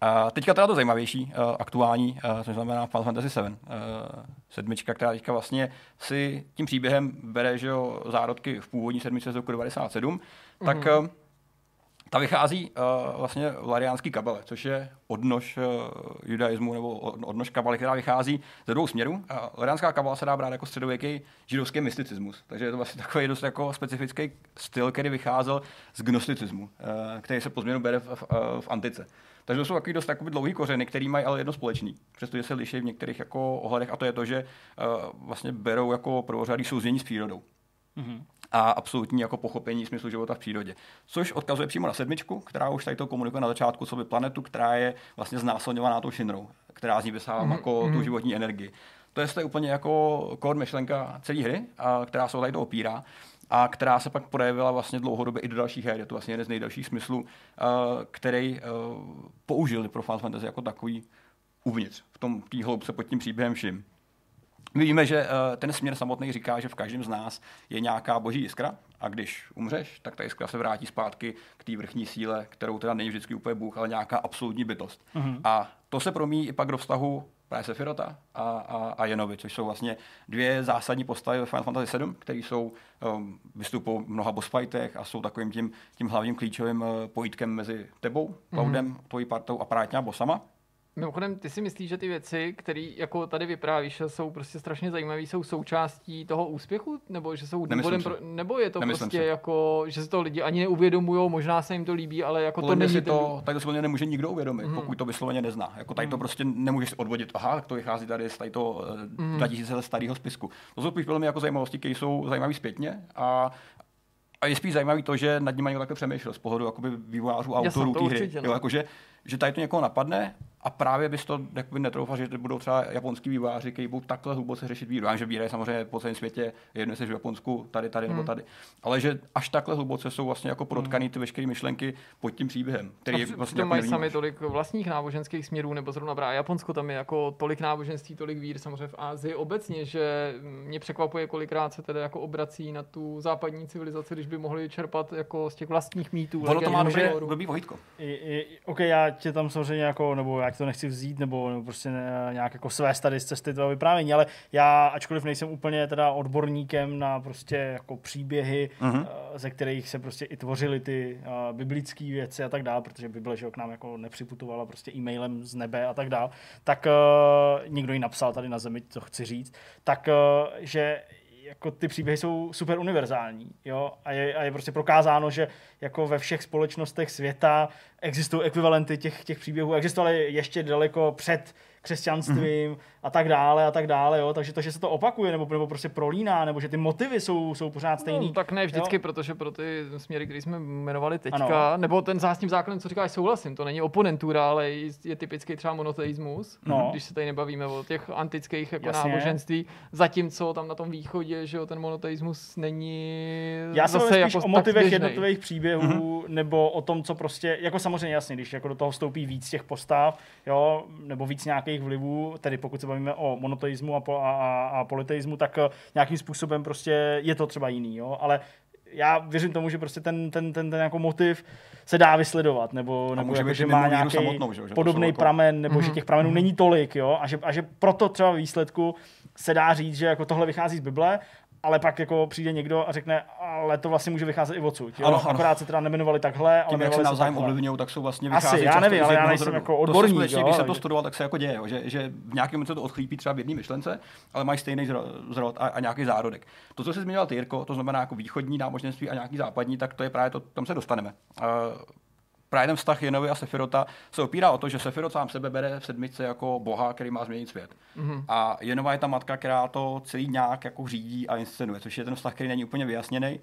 A teďka teda to zajímavější, aktuální, což znamená Final Fantasy 7. Sedmička, která teďka vlastně si tím příběhem bere že jo, zárodky v původní sedmičce z roku 97, mm-hmm. tak mhm. Ta vychází uh, vlastně v Lariánský kabale, což je odnož uh, judaismu nebo odnož kabaly, která vychází ze dvou směrů. Uh, Lariánská kabala se dá brát jako středověký židovský mysticismus, takže je to vlastně takový dost jako specifický styl, který vycházel z gnosticismu, uh, který se po změnu bere v, v, v antice. Takže to jsou takový dost takový dlouhý kořeny, který mají ale jedno společný, přestože se liší v některých jako ohledech, a to je to, že uh, vlastně berou jako prvořadý souznění s přírodou. Mm-hmm a absolutní jako pochopení smyslu života v přírodě. Což odkazuje přímo na sedmičku, která už tady to komunikuje na začátku, co by planetu, která je vlastně znásilňovaná tou šinrou, která z ní vysává mm-hmm. jako tu mhm. životní energii. To je, to je úplně jako core myšlenka celé hry, a, která se o tady to opírá a která se pak projevila vlastně dlouhodobě i do dalších her. Je to vlastně jeden z nejdelších smyslů, uh, který uh, použili pro Final Fantasy jako takový uvnitř, v tom té hloubce pod tím příběhem vším. My víme, že uh, ten směr samotný říká, že v každém z nás je nějaká boží jiskra a když umřeš, tak ta jiskra se vrátí zpátky k té vrchní síle, kterou teda není vždycky úplně Bůh, ale nějaká absolutní bytost. Mm-hmm. A to se promíjí i pak do vztahu právě Sefirota a, a, a Jenovi, což jsou vlastně dvě zásadní postavy ve Final Fantasy 7, které jsou um, vystupují v mnoha boss fightech a jsou takovým tím, tím hlavním klíčovým uh, pojítkem mezi tebou, Cloudem, mm-hmm. tvojí partou a právě těma bossama. Mimochodem, ty si myslíš, že ty věci, které jako tady vyprávíš, jsou prostě strašně zajímavé, jsou součástí toho úspěchu? Nebo že jsou důvodem pro, nebo je to Nemyslím prostě si. jako, že se to lidi ani neuvědomují, možná se jim to líbí, ale jako Podle to není... to, tak to se nemůže nikdo uvědomit, mm. pokud to vysloveně nezná. Jako tady to mhm. prostě nemůžeš odvodit, aha, to vychází tady z tady to mm. 2000 let starého spisku. To jsou spíš velmi jako zajímavosti, které jsou zajímavé zpětně a a je spíš zajímavý to, že nad nimi někdo takhle přemýšlel z pohledu jakoby vývojářů a autorů té hry. No. Jo, jakože, že tady to někoho napadne a právě bys to jakoby netroufal, že budou třeba japonský výváři, kteří budou takhle hluboce řešit víru. Já že víra je samozřejmě po celém světě, jedno se v Japonsku, tady, tady hmm. nebo tady. Ale že až takhle hluboce jsou vlastně jako protkaný ty veškeré myšlenky pod tím příběhem, který a vlastně jako mají sami tolik vlastních náboženských směrů, nebo zrovna právě Japonsko, tam je jako tolik náboženství, tolik vír, samozřejmě v Ázii obecně, že mě překvapuje, kolikrát se tedy jako obrací na tu západní civilizaci, když by mohli čerpat jako z těch vlastních mýtů. Ono to má dobrý, dobrý vojitko. OK, já tě tam samozřejmě jako, nebo já to nechci vzít, nebo, nebo prostě nějak jako své tady z cesty toho vyprávění, ale já, ačkoliv nejsem úplně teda odborníkem na prostě jako příběhy, uh-huh. ze kterých se prostě i tvořily ty uh, biblické věci a tak dále, protože Bible, že k nám jako nepřiputovala prostě e-mailem z nebe a tak dále, tak uh, někdo ji napsal tady na zemi, co chci říct, tak uh, že jako ty příběhy jsou super univerzální, jo, a je, a je prostě prokázáno, že jako ve všech společnostech světa existují ekvivalenty těch, těch příběhů, existovaly ještě daleko před křesťanstvím mm-hmm. A tak dále a tak dále, jo. Takže to, že se to opakuje nebo, nebo prostě prolíná, nebo že ty motivy jsou, jsou pořád stejný. No, tak ne vždycky, jo? protože pro ty směry, které jsme jmenovali teďka, ano. nebo ten zásním základem, co říkáš, souhlasím, to není oponentura, ale je typický třeba monoteismus, no. když se tady nebavíme o těch antických jako náboženství, zatímco tam na tom východě, že jo, ten monoteismus není Já zase spíš jako o motivech jednotlivých příběhů, mm-hmm. nebo o tom, co prostě, jako samozřejmě jasně, když jako do toho vstoupí víc těch postav, jo, nebo víc nějakých nějakých vlivů, tedy pokud se bavíme o monoteismu a, po, a, a, a politeismu, tak eh, nějakým způsobem prostě je to třeba jiný, jo? ale já věřím tomu, že prostě ten, ten, ten, ten jako motiv se dá vysledovat, nebo, nebo jako, že má nějaký samotnou, že? podobný jako... pramen, nebo mm-hmm. že mhm. těch pramenů mm-hmm. není tolik, jo? A, že, a že proto třeba výsledku se dá říct, že jako tohle vychází z Bible ale pak jako přijde někdo a řekne, ale to vlastně může vycházet i odsud. Jo? Ano, ano. Akorát se teda nemenovali takhle, ale Tím, jak se navzájem ovlivňují, tak jsou vlastně vychází Asi, já nevím, ale já nejsem jako odborník. To se jo, když jsem to studoval, tak se jako děje, že, že v nějakém se to odchlípí třeba v jedné myšlence, ale mají stejný zrod a, a, nějaký zárodek. To, co jsi zmiňoval ty, Jirko, to znamená jako východní náboženství a nějaký západní, tak to je právě to, tam se dostaneme. Uh, právě ten vztah Jenovi a Sefirota se opírá o to, že Sefirot sám sebe bere v sedmice jako boha, který má změnit svět. Mm-hmm. A Jenova je ta matka, která to celý nějak jako řídí a inscenuje, což je ten vztah, který není úplně vyjasněný.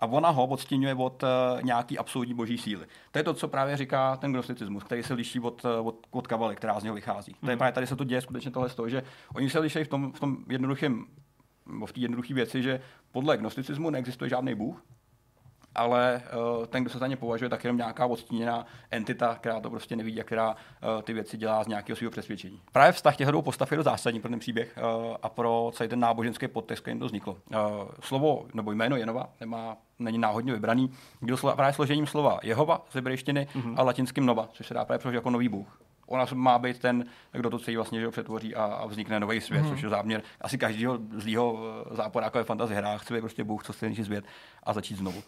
A ona ho odstínuje od uh, nějaký absolutní boží síly. To je to, co právě říká ten gnosticismus, který se liší od, uh, od, od kabaly, která z něho vychází. Mm. To je mhm. právě tady se to děje skutečně tohle z toho, že oni se liší v tom, v tom jednoduchém v té jednoduché věci, že podle gnosticismu neexistuje žádný bůh, ale uh, ten, kdo se za ně považuje, tak jenom nějaká odstíněná entita, která to prostě nevidí a která uh, ty věci dělá z nějakého svého přesvědčení. Právě vztah těch dvou postav je do zásadní pro ten příběh uh, a pro celý ten náboženský podtext, který to vzniklo. Uh, slovo nebo jméno Jenova nemá není náhodně vybraný. Kdo slova, právě složením slova Jehova z hebrejštiny mm-hmm. a latinským Nova, což se dá právě přeložit jako nový bůh. Ona má být ten, kdo to celý vlastně že ho přetvoří a, a vznikne nový svět, hmm. což je záměr asi každého zlýho eh, záporáka ve fantasy hrách, chce být prostě Bůh, co chce největší svět a začít znovu. Uh,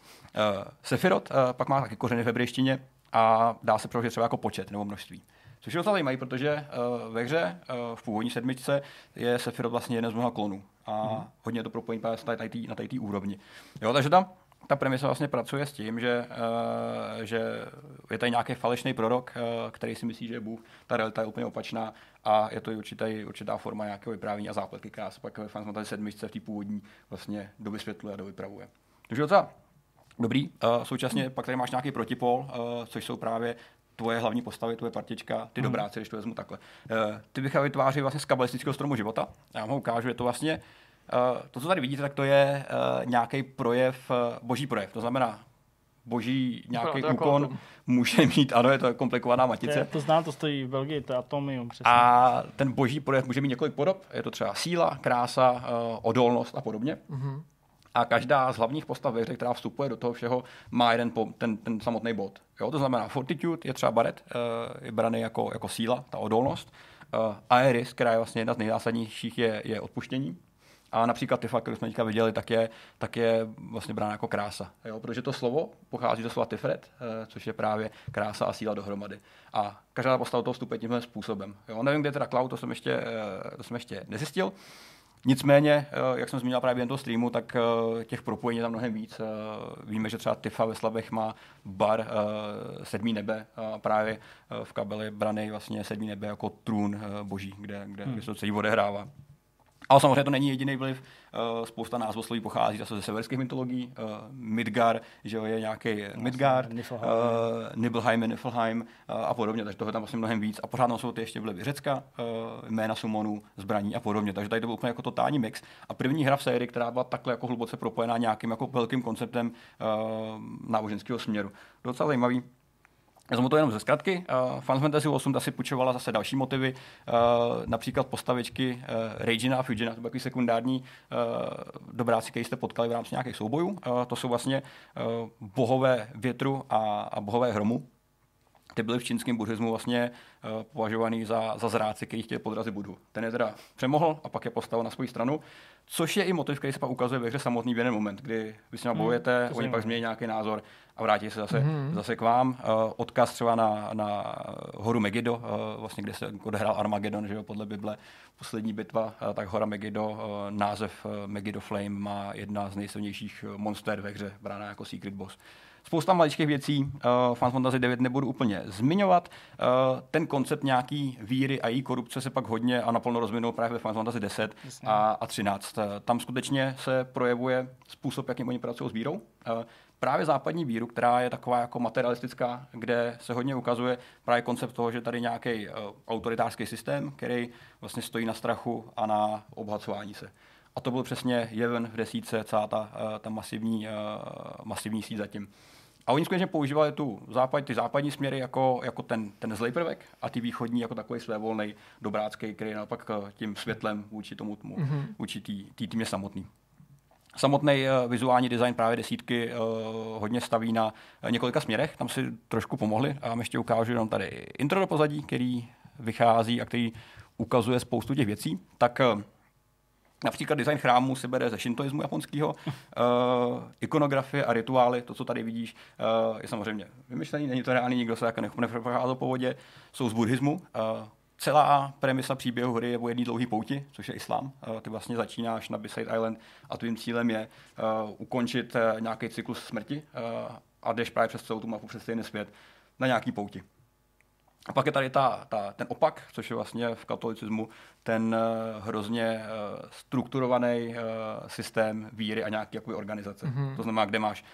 Sephiroth uh, pak má taky kořeny v hebrejštině a dá se přeložit třeba jako počet nebo množství. Což je docela zajímavé, protože uh, ve hře uh, v původní sedmičce je Sephiroth vlastně jeden z mnoha klonů a hmm. hodně to právě tý- na té úrovni. Jo, takže tam ta premisa vlastně pracuje s tím, že, uh, že je tady nějaký falešný prorok, uh, který si myslí, že je Bůh. Ta realita je úplně opačná a je to i určitý, určitá forma nějakého vyprávění a zápletky, která se pak ve Fantasy 7 v té původní vlastně dovysvětluje a dovypravuje. Takže docela dobrý. Uh, současně pak tady máš nějaký protipol, uh, což jsou právě tvoje hlavní postavy, tvoje partička, ty dobráci, když to vezmu takhle. Uh, ty bych vytváří vlastně z kabalistického stromu života. Já vám ho ukážu, je to vlastně, uh, to, co tady vidíte, tak to je uh, nějaký projev, uh, boží projev. To znamená, boží nějaký jako úkon atom. může mít, ano, je to komplikovaná To, matice. je, to znám, to stojí v Belgii, to je Atomium, přesně. A ten boží projev může mít několik podob. Je to třeba síla, krása, uh, odolnost a podobně. Mhm. A každá z hlavních postav ve hře, která vstupuje do toho všeho, má jeden po, ten, ten samotný bod. Jo, to znamená, Fortitude je třeba baret, uh, je braný jako, jako síla, ta odolnost. Uh, Aeris, která je vlastně jedna z nejzásadnějších, je, je odpuštění. A například Tifa, kterou jsme teďka viděli, tak je, tak je vlastně brána jako krása. Jo? Protože to slovo pochází ze slova Tiferet, eh, což je právě krása a síla dohromady. A každá postava toho vstupuje tímhle způsobem. Jo? Nevím, kde je teda Cloud, to jsem ještě, eh, to jsem ještě nezjistil. Nicméně, eh, jak jsem zmínil právě během toho streamu, tak těch propojení je tam mnohem víc. Víme, že třeba Tifa ve Slavech má bar Sedmý nebe a právě v kabeli brany vlastně Sedmý nebe jako trůn boží, kde, kde, kde se to celý odehrává. Ale samozřejmě to není jediný vliv. Uh, spousta názvosloví pochází zase ze severských mytologií. Uh, Midgar, že jo, je nějaký Midgard, uh, Niflheim. Nibelheim, Niflheim uh, a podobně. Takže toho je tam vlastně mnohem víc. A pořád tam jsou ty ještě vlivy Řecka, uh, jména sumonů, zbraní a podobně. Takže tady to byl úplně jako totální mix. A první hra v sérii, která byla takhle jako hluboce propojená nějakým jako velkým konceptem uh, náboženského směru. Docela zajímavý. Jsem to jenom ze zkratky. Uh, Final Fantasy 8 ta si půjčovala zase další motivy, uh, například postavičky uh, Regina a Fugina, to byly sekundární uh, dobráci, který jste potkali v rámci nějakých soubojů. Uh, to jsou vlastně uh, bohové větru a, a bohové hromu. Ty byly v čínském buddhismu vlastně uh, považovaný za, za zráci, který chtěli podrazit Budhu. Ten je teda přemohl a pak je postavil na svou stranu, což je i motiv, který se pak ukazuje ve hře samotný v jeden moment, kdy vy s nimi bojujete, to oni pak změní nějaký názor a vrátí se zase, mm-hmm. zase k vám. Uh, odkaz třeba na, na horu Megiddo, uh, vlastně, kde se odehrál Armageddon, že jo, podle Bible, poslední bitva, uh, tak hora Megiddo, uh, název uh, Megiddo Flame má jedna z nejsilnějších monster ve hře, brána jako Secret Boss. Spousta maličkých věcí, uh, Final Fantasy 9 nebudu úplně zmiňovat. Uh, ten koncept nějaký víry a její korupce se pak hodně a naplno rozvinul právě ve Final Fantasy 10 Jasně. a, a 13. Uh, tam skutečně se projevuje způsob, jakým oni pracují s vírou. Uh, právě západní víru, která je taková jako materialistická, kde se hodně ukazuje právě koncept toho, že tady nějaký uh, autoritářský systém, který vlastně stojí na strachu a na obhacování se. A to byl přesně jeven v desíce, celá ta, uh, ta masivní, uh, masivní síť zatím. A oni skutečně používali tu západ, ty západní směry jako, jako ten, ten zlej prvek a ty východní jako takový svévolný dobrácký, který je naopak eh, tím světlem vůči tomu, tomu mm-hmm. vůči té týmě samotný. Samotný uh, vizuální design právě desítky uh, hodně staví na uh, několika směrech, tam si trošku pomohli a vám ještě ukážu jenom tady intro do pozadí, který vychází a který ukazuje spoustu těch věcí. Tak uh, Například design chrámu si bere ze šintoismu japonského. Uh, ikonografie a rituály, to, co tady vidíš, uh, je samozřejmě vymyšlený, není to reálný, nikdo se jako neprocházel po vodě, jsou z buddhismu. Uh, celá premisa příběhu hry je o jedné dlouhé pouti, což je islám. Uh, ty vlastně začínáš na Beside Island a tvým cílem je uh, ukončit uh, nějaký cyklus smrti uh, a jdeš právě přes celou tu mapu, přes stejný svět na nějaký pouti. A pak je tady ta, ta, ten opak, což je vlastně v katolicismu ten uh, hrozně uh, strukturovaný uh, systém víry a nějaké jakoby, organizace. Mm-hmm. To znamená, kde máš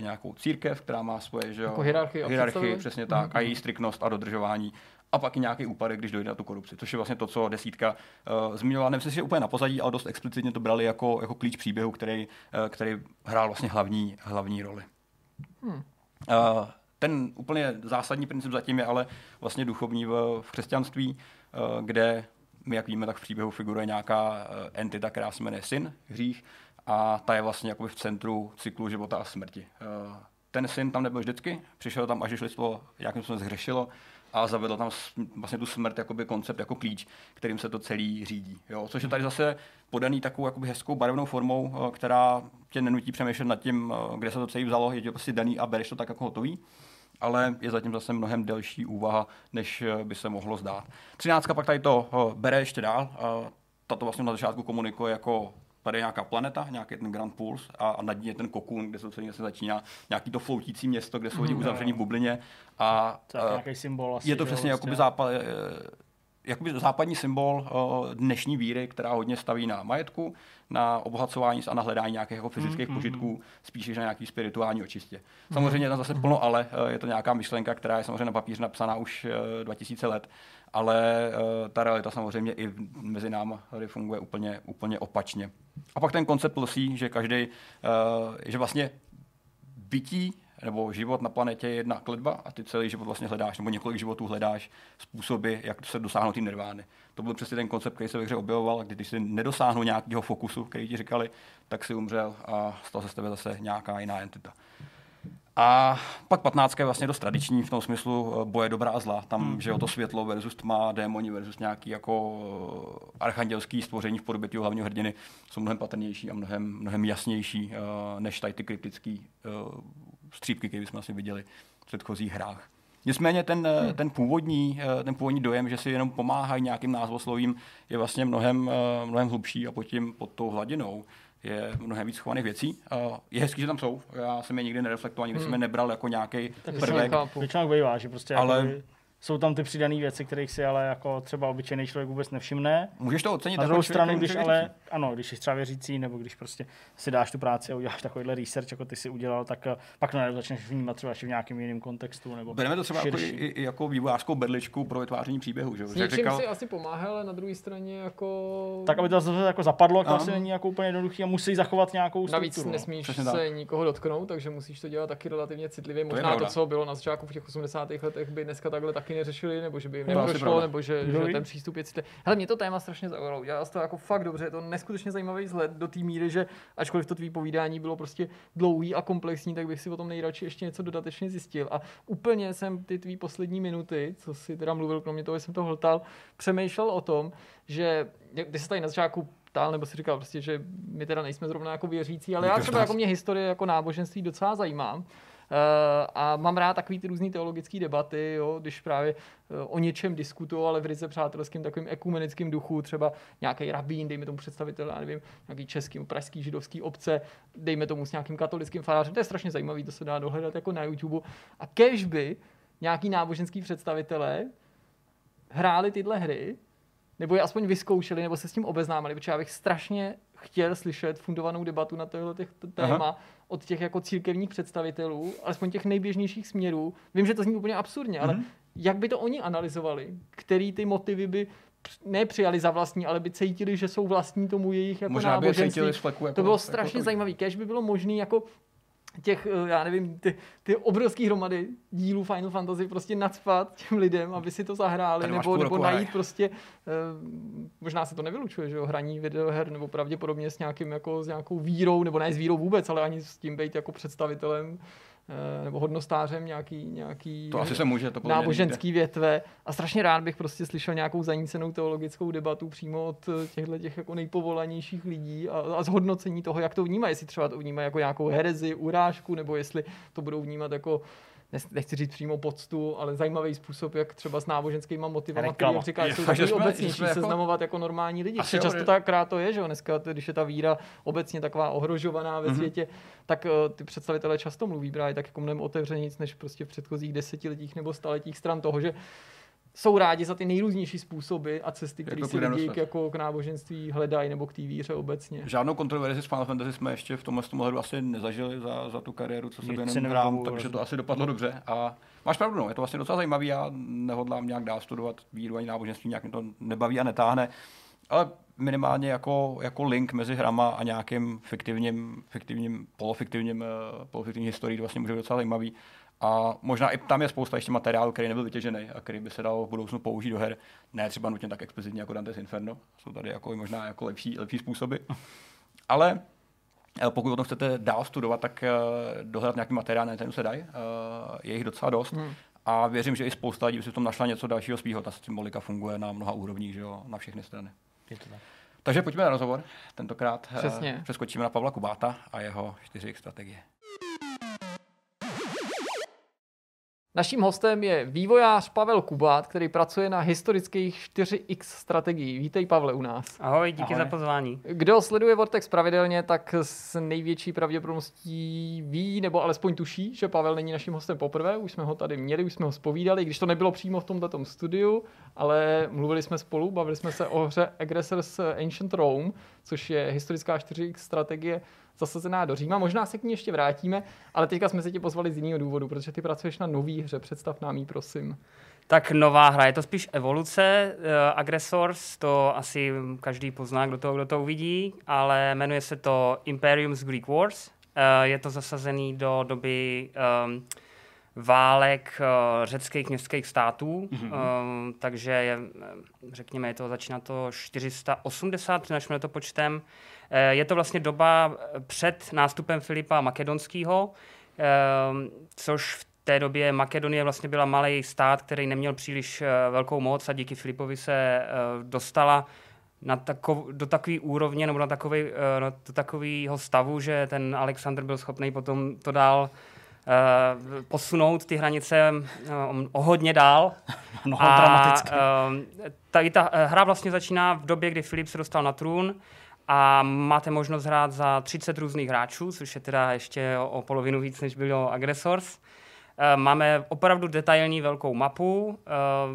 nějakou církev, která má svoje že, Jako hierarchii hierarchii přesně tak, mm-hmm. a její striktnost a dodržování. A pak i nějaký úpadek, když dojde na tu korupci, což je vlastně to, co desítka uh, zmiňovala. Nemyslím si, že úplně na pozadí, ale dost explicitně to brali jako, jako klíč příběhu, který, uh, který hrál vlastně hlavní, hlavní roli. Hmm. Uh, ten úplně zásadní princip zatím je ale vlastně duchovní v, v křesťanství, uh, kde my, jak víme, tak v příběhu figuruje nějaká uh, entita, která se jmenuje syn, hřích, a ta je vlastně jakoby v centru cyklu života a smrti. Uh, ten syn tam nebyl vždycky, přišel tam, až lidstvo nějakým způsobem zhřešilo a zavedl tam vlastně tu smrt jakoby koncept jako klíč, kterým se to celý řídí. Jo? Což je tady zase podaný takovou jakoby hezkou barevnou formou, eh, která tě nenutí přemýšlet nad tím, eh, kde se to celý vzalo, je to prostě daný a bereš to tak jako hotový ale je zatím zase mnohem delší úvaha, než eh, by se mohlo zdát. Třináctka pak tady to bere ještě dál. Tato vlastně na začátku komunikuje jako tady je nějaká planeta, nějaký ten Grand Pulse a, a nad ní je ten kokun, kde se celý začíná, nějaký to floutící město, kde jsou lidi mm, uzavření v bublině. A, to je uh, nějaký symbol asi, Je to přesně jakoby vlastně. západ, eh, jakoby západní symbol uh, dnešní víry, která hodně staví na majetku, na obohacování a na hledání nějakých jako fyzických mm, požitků, mm, spíš než na nějaký spirituální očistě. Samozřejmě je tam zase plno ale, uh, je to nějaká myšlenka, která je samozřejmě na papíře napsaná už uh, 2000 let ale ta realita samozřejmě i mezi námi tady funguje úplně, úplně opačně. A pak ten koncept lsí, že každý, že vlastně bytí nebo život na planetě je jedna kledba a ty celý život vlastně hledáš, nebo několik životů hledáš způsoby, jak se dosáhnout té nirvány. To byl přesně ten koncept, který se ve hře objevoval, kdy když si nedosáhnul nějakého fokusu, který ti říkali, tak si umřel a stala se z tebe zase nějaká jiná entita. A pak 15 je vlastně dost tradiční v tom smyslu eh, boje dobrá a zla. Tam, hmm. že o to světlo versus tma, démoni versus nějaký jako eh, archandělský stvoření v podobě toho hlavního hrdiny jsou mnohem patrnější a mnohem, mnohem jasnější uh, než tady ty kritické uh, střípky, které jsme asi viděli v předchozích hrách. Nicméně ten, hmm. ten, původní, ten původní dojem, že si jenom pomáhají nějakým názvoslovím, je vlastně mnohem, mnohem hlubší a pod, tím, pod tou hladinou je mnohem víc chovaných věcí. Uh, je hezký, že tam jsou. Já jsem je nikdy nereflektoval, nikdy hmm. jsem je nebral jako nějaký prvek. Většinou bývá, že prostě ale... Jakoby jsou tam ty přidané věci, kterých si ale jako třeba obyčejný člověk vůbec nevšimne. Můžeš to ocenit. Na druhou stranu, když ale, ano, když jsi třeba věřící, nebo když prostě si dáš tu práci a uděláš takovýhle research, jako ty si udělal, tak eh, pak no, začneš vnímat třeba v nějakém jiném kontextu. Nebo Bereme to třeba jako, i, i, jako vývojářskou bedličku pro vytváření příběhu. Že? S něčím říkal... si asi pomáhá, ale na druhé straně jako... Tak, aby to zase jako zapadlo, to asi není jako úplně jednoduchý a musí zachovat nějakou strukturu. Navíc no. nesmíš se tak. nikoho dotknout, takže musíš to dělat taky relativně citlivě. Možná to, to, co bylo na začátku v těch 80. letech, by dneska takhle taky neřešili, nebo že by jim neprošlo, nebo že, že, ten přístup je citlivý. Hele, mě to téma strašně zaujalo. Dělal to jako fakt dobře, je to neskutečně zajímavý vzhled do té míry, že ačkoliv to tvý povídání bylo prostě dlouhý a komplexní, tak bych si o tom nejradši ještě něco dodatečně zjistil. A úplně jsem ty tvý poslední minuty, co si teda mluvil, kromě toho, že jsem to hltal, přemýšlel o tom, že když se tady na začátku ptal, nebo si říkal prostě, že my teda nejsme zrovna jako věřící, ale já třeba jako mě historie jako náboženství docela zajímá. Eh, a mám rád takový ty různé teologické debaty, jo, když právě eh, o něčem diskutují, ale v ryze přátelským takovým ekumenickým duchu, třeba nějaký rabín, dejme tomu představitel, já nevím, nějaký český, pražský, židovský obce, dejme tomu s nějakým katolickým farářem, to je strašně zajímavý, to se dá dohledat jako na YouTube. A kež by nějaký náboženský představitelé hráli tyhle hry, nebo je aspoň vyzkoušeli, nebo se s tím obeznámili, protože já bych strašně chtěl slyšet fundovanou debatu na tohle téma Aha. Od těch jako církevních představitelů, alespoň těch nejběžnějších směrů. Vím, že to zní úplně absurdně, ale mm-hmm. jak by to oni analyzovali? Který ty motivy by nepřijali za vlastní, ale by cítili, že jsou vlastní tomu jejich jako Možná náboženství. By cítili z fleku, jako, to bylo strašně jako zajímavé. Kež by bylo možné jako těch, eh, já nevím, ty, ty obrovské hromady dílů Final Fantasy prostě nadspat těm lidem, aby si to zahráli, nebo, nebo najít prostě, uh, možná se to nevylučuje, že jo, hraní videoher, nebo pravděpodobně s, nějakým, jako, s nějakou vírou, nebo ne s vírou vůbec, ale ani s tím být jako představitelem Eh, nebo hodnostářem nějaký, nějaký to asi se může, to náboženský nejde. větve. A strašně rád bych prostě slyšel nějakou zanícenou teologickou debatu přímo od eh, těchto těch jako nejpovolanějších lidí a, a zhodnocení toho, jak to vnímají. Jestli třeba to vnímají jako nějakou herezi, urážku, nebo jestli to budou vnímat jako nechci říct přímo poctu, ale zajímavý způsob, jak třeba s náboženskými motivy, který jak říká, jsou takový obecnější, jako... seznamovat jako normální lidi. Asi často tak krát to je, že jo, dneska, když je ta víra obecně taková ohrožovaná ve mm-hmm. světě, tak uh, ty představitelé často mluví právě tak jako mnohem otevřenějc, než prostě v předchozích desetiletích nebo staletích stran toho, že jsou rádi za ty nejrůznější způsoby a cesty, které si lidi k, jako k náboženství hledají nebo k té víře obecně. Žádnou kontroverzi s Final Fantasy jsme ještě v tomhle ohledu asi nezažili za, za tu kariéru, co se jenom hrám, takže to asi dopadlo dobře. A máš pravdu, no, je to vlastně docela zajímavé. Já nehodlám nějak dál studovat víru ani náboženství, nějak mě to nebaví a netáhne. Ale minimálně jako, jako link mezi hrama a nějakým fiktivním, fiktivním polofiktivním, eh, polofiktivní historií to vlastně může být docela zajímavý. A možná i tam je spousta ještě materiálu, který nebyl vytěžený a který by se dal v budoucnu použít do her. Ne třeba nutně tak explicitně jako Dante's Inferno. Jsou tady jako možná jako lepší, lepší způsoby. Ale eh, pokud o tom chcete dál studovat, tak eh, dohledat nějaký materiál na internetu se dají. Eh, je jich docela dost. Hmm. A věřím, že i spousta lidí si v tom našla něco dalšího svého. Ta symbolika funguje na mnoha úrovních, že jo, na všechny strany. Je to tak. Takže pojďme na rozhovor. Tentokrát Přesně. přeskočíme na Pavla Kubáta a jeho 4 strategie. Naším hostem je vývojář Pavel Kubát, který pracuje na historických 4X strategii. Vítej Pavle u nás. Ahoj, díky Ahoj. za pozvání. Kdo sleduje Vortex pravidelně, tak s největší pravděpodobností ví, nebo alespoň tuší, že Pavel není naším hostem poprvé. Už jsme ho tady měli, už jsme ho spovídali, když to nebylo přímo v tomto studiu, ale mluvili jsme spolu, bavili jsme se o hře Aggressors Ancient Rome, což je historická 4X strategie zasazená do Říma. Možná se k ní ještě vrátíme, ale teďka jsme se tě pozvali z jiného důvodu, protože ty pracuješ na nový hře. Představ nám ji, prosím. Tak nová hra, je to spíš evoluce. Uh, Aggressors, to asi každý pozná, kdo to, kdo to uvidí, ale jmenuje se to Imperium's Greek Wars. Uh, je to zasazený do doby um, válek uh, řeckých městských států, mm-hmm. um, takže je, řekněme, je to, začíná to 480 před naším letopočtem. Eh, Je to vlastně doba před nástupem Filipa Makedonského, ehm, což v té době Makedonie vlastně byla malý stát, který neměl příliš eh, velkou moc a díky Filipovi se eh, dostala na takov, do takové úrovně nebo na takový, do takového stavu, že ten Alexander byl schopný potom to dál eh, posunout ty hranice eh, o hodně dál. No, dramaticky. ehm, tady ta eh, hra vlastně začíná v době, kdy Filip se dostal na trůn a máte možnost hrát za 30 různých hráčů, což je teda ještě o, polovinu víc, než bylo Aggressors. Eh, Máme opravdu detailní velkou mapu. Eh,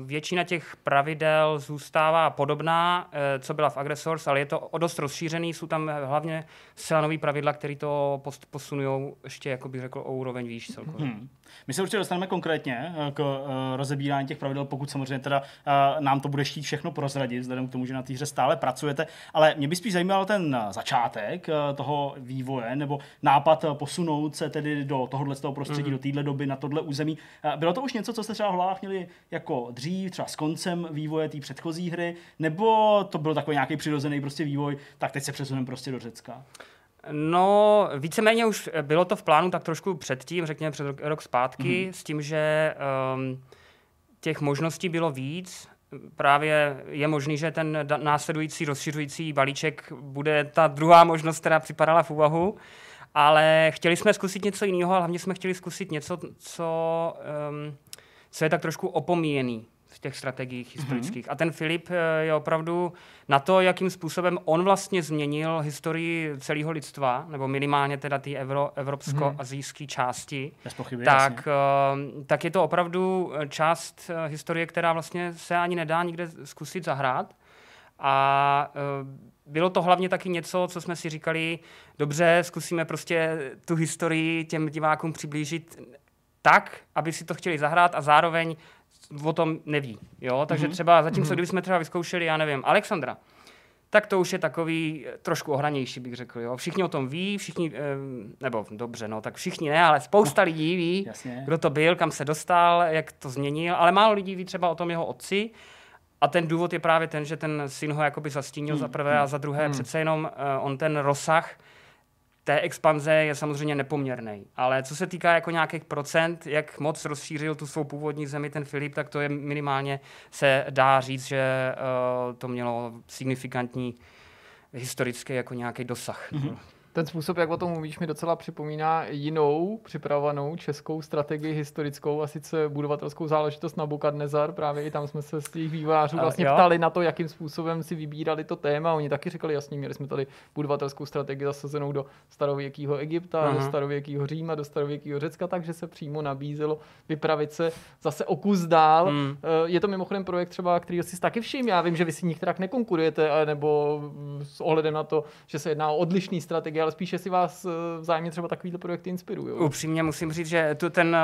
Většina těch pravidel zůstává podobná, eh, co byla v Aggressors, ale je to o dost rozšířený. Jsou tam hlavně zcela nový pravidla, které to posunují ještě, jako bych řekl, o úroveň výš celkově. Hmm. My se určitě dostaneme konkrétně eh, k uh, rozebírání těch pravidel, pokud samozřejmě teda uh, nám to bude štít všechno prozradit, vzhledem k tomu, že na té hře stále pracujete. Ale mě by spíš zajímal ten eh, začátek toho vývoje, nebo nápad posunout se tedy do tohohle toho prostředí, mm. do téhle doby, na tohle území. Bylo to už něco, co jste třeba v hlavách měli jako dřív, třeba s koncem vývoje té předchozí hry, nebo to byl takový nějaký přirozený prostě vývoj, tak teď se přesuneme prostě do Řecka. No, víceméně už bylo to v plánu tak trošku předtím, řekněme před rok, rok zpátky, mm-hmm. s tím, že um, těch možností bylo víc. Právě je možný, že ten da- následující rozšiřující balíček bude ta druhá možnost, která připadala v úvahu. Ale chtěli jsme zkusit něco jiného, ale hlavně jsme chtěli zkusit něco, co, um, co je tak trošku opomíjený v těch strategiích historických. Mm-hmm. A ten Filip eh, je opravdu na to, jakým způsobem on vlastně změnil historii celého lidstva, nebo minimálně teda té evro, evropsko-azijské části, Bez pochyby, tak, jasně. eh, tak je to opravdu eh, část eh, historie, která vlastně se ani nedá nikde zkusit zahrát. A bylo to hlavně taky něco, co jsme si říkali, dobře, zkusíme prostě tu historii těm divákům přiblížit tak, aby si to chtěli zahrát a zároveň o tom neví. Jo? Takže Mhm. třeba zatímco, kdybychom třeba vyzkoušeli, já nevím, Alexandra, tak to už je takový eh, trošku ohranější, bych řekl. Jo? Všichni o tom ví, všichni, eh, nebo dobře, no, tak všichni ne, ale spousta lidí ví, Jasně. kdo to byl, kam se dostal, jak to změnil, ale málo lidí ví třeba o tom jeho otci. A ten důvod je právě ten, že ten syn ho jakoby zastínil za prvé a za druhé přece jenom uh, on ten rozsah té expanze je samozřejmě nepoměrný. Ale co se týká jako nějakých procent, jak moc rozšířil tu svou původní zemi ten Filip, tak to je minimálně se dá říct, že uh, to mělo signifikantní historický jako nějaký dosah. Mm-hmm. Ten způsob, jak o tom mluvíš, mi docela připomíná jinou připravovanou českou strategii historickou, a sice budovatelskou záležitost na Bukadnezar. Právě i tam jsme se z těch vývojářů A, vlastně jo. ptali na to, jakým způsobem si vybírali to téma. Oni taky říkali, jasně, měli jsme tady budovatelskou strategii zasazenou do starověkého Egypta, uh-huh. do Aha. starověkého Říma, do starověkého Řecka, takže se přímo nabízelo vypravit se zase o kus dál. Hmm. Eh, Je to mimochodem projekt třeba, který si taky všim. Já vím, že vy si nikterak nekonkurujete, nebo s ohledem na to, že se jedná o odlišný strategie, ale spíše si vás eh, vzájemně třeba takovýhle projekty inspirují. Upřímně musím říct, že tu ten...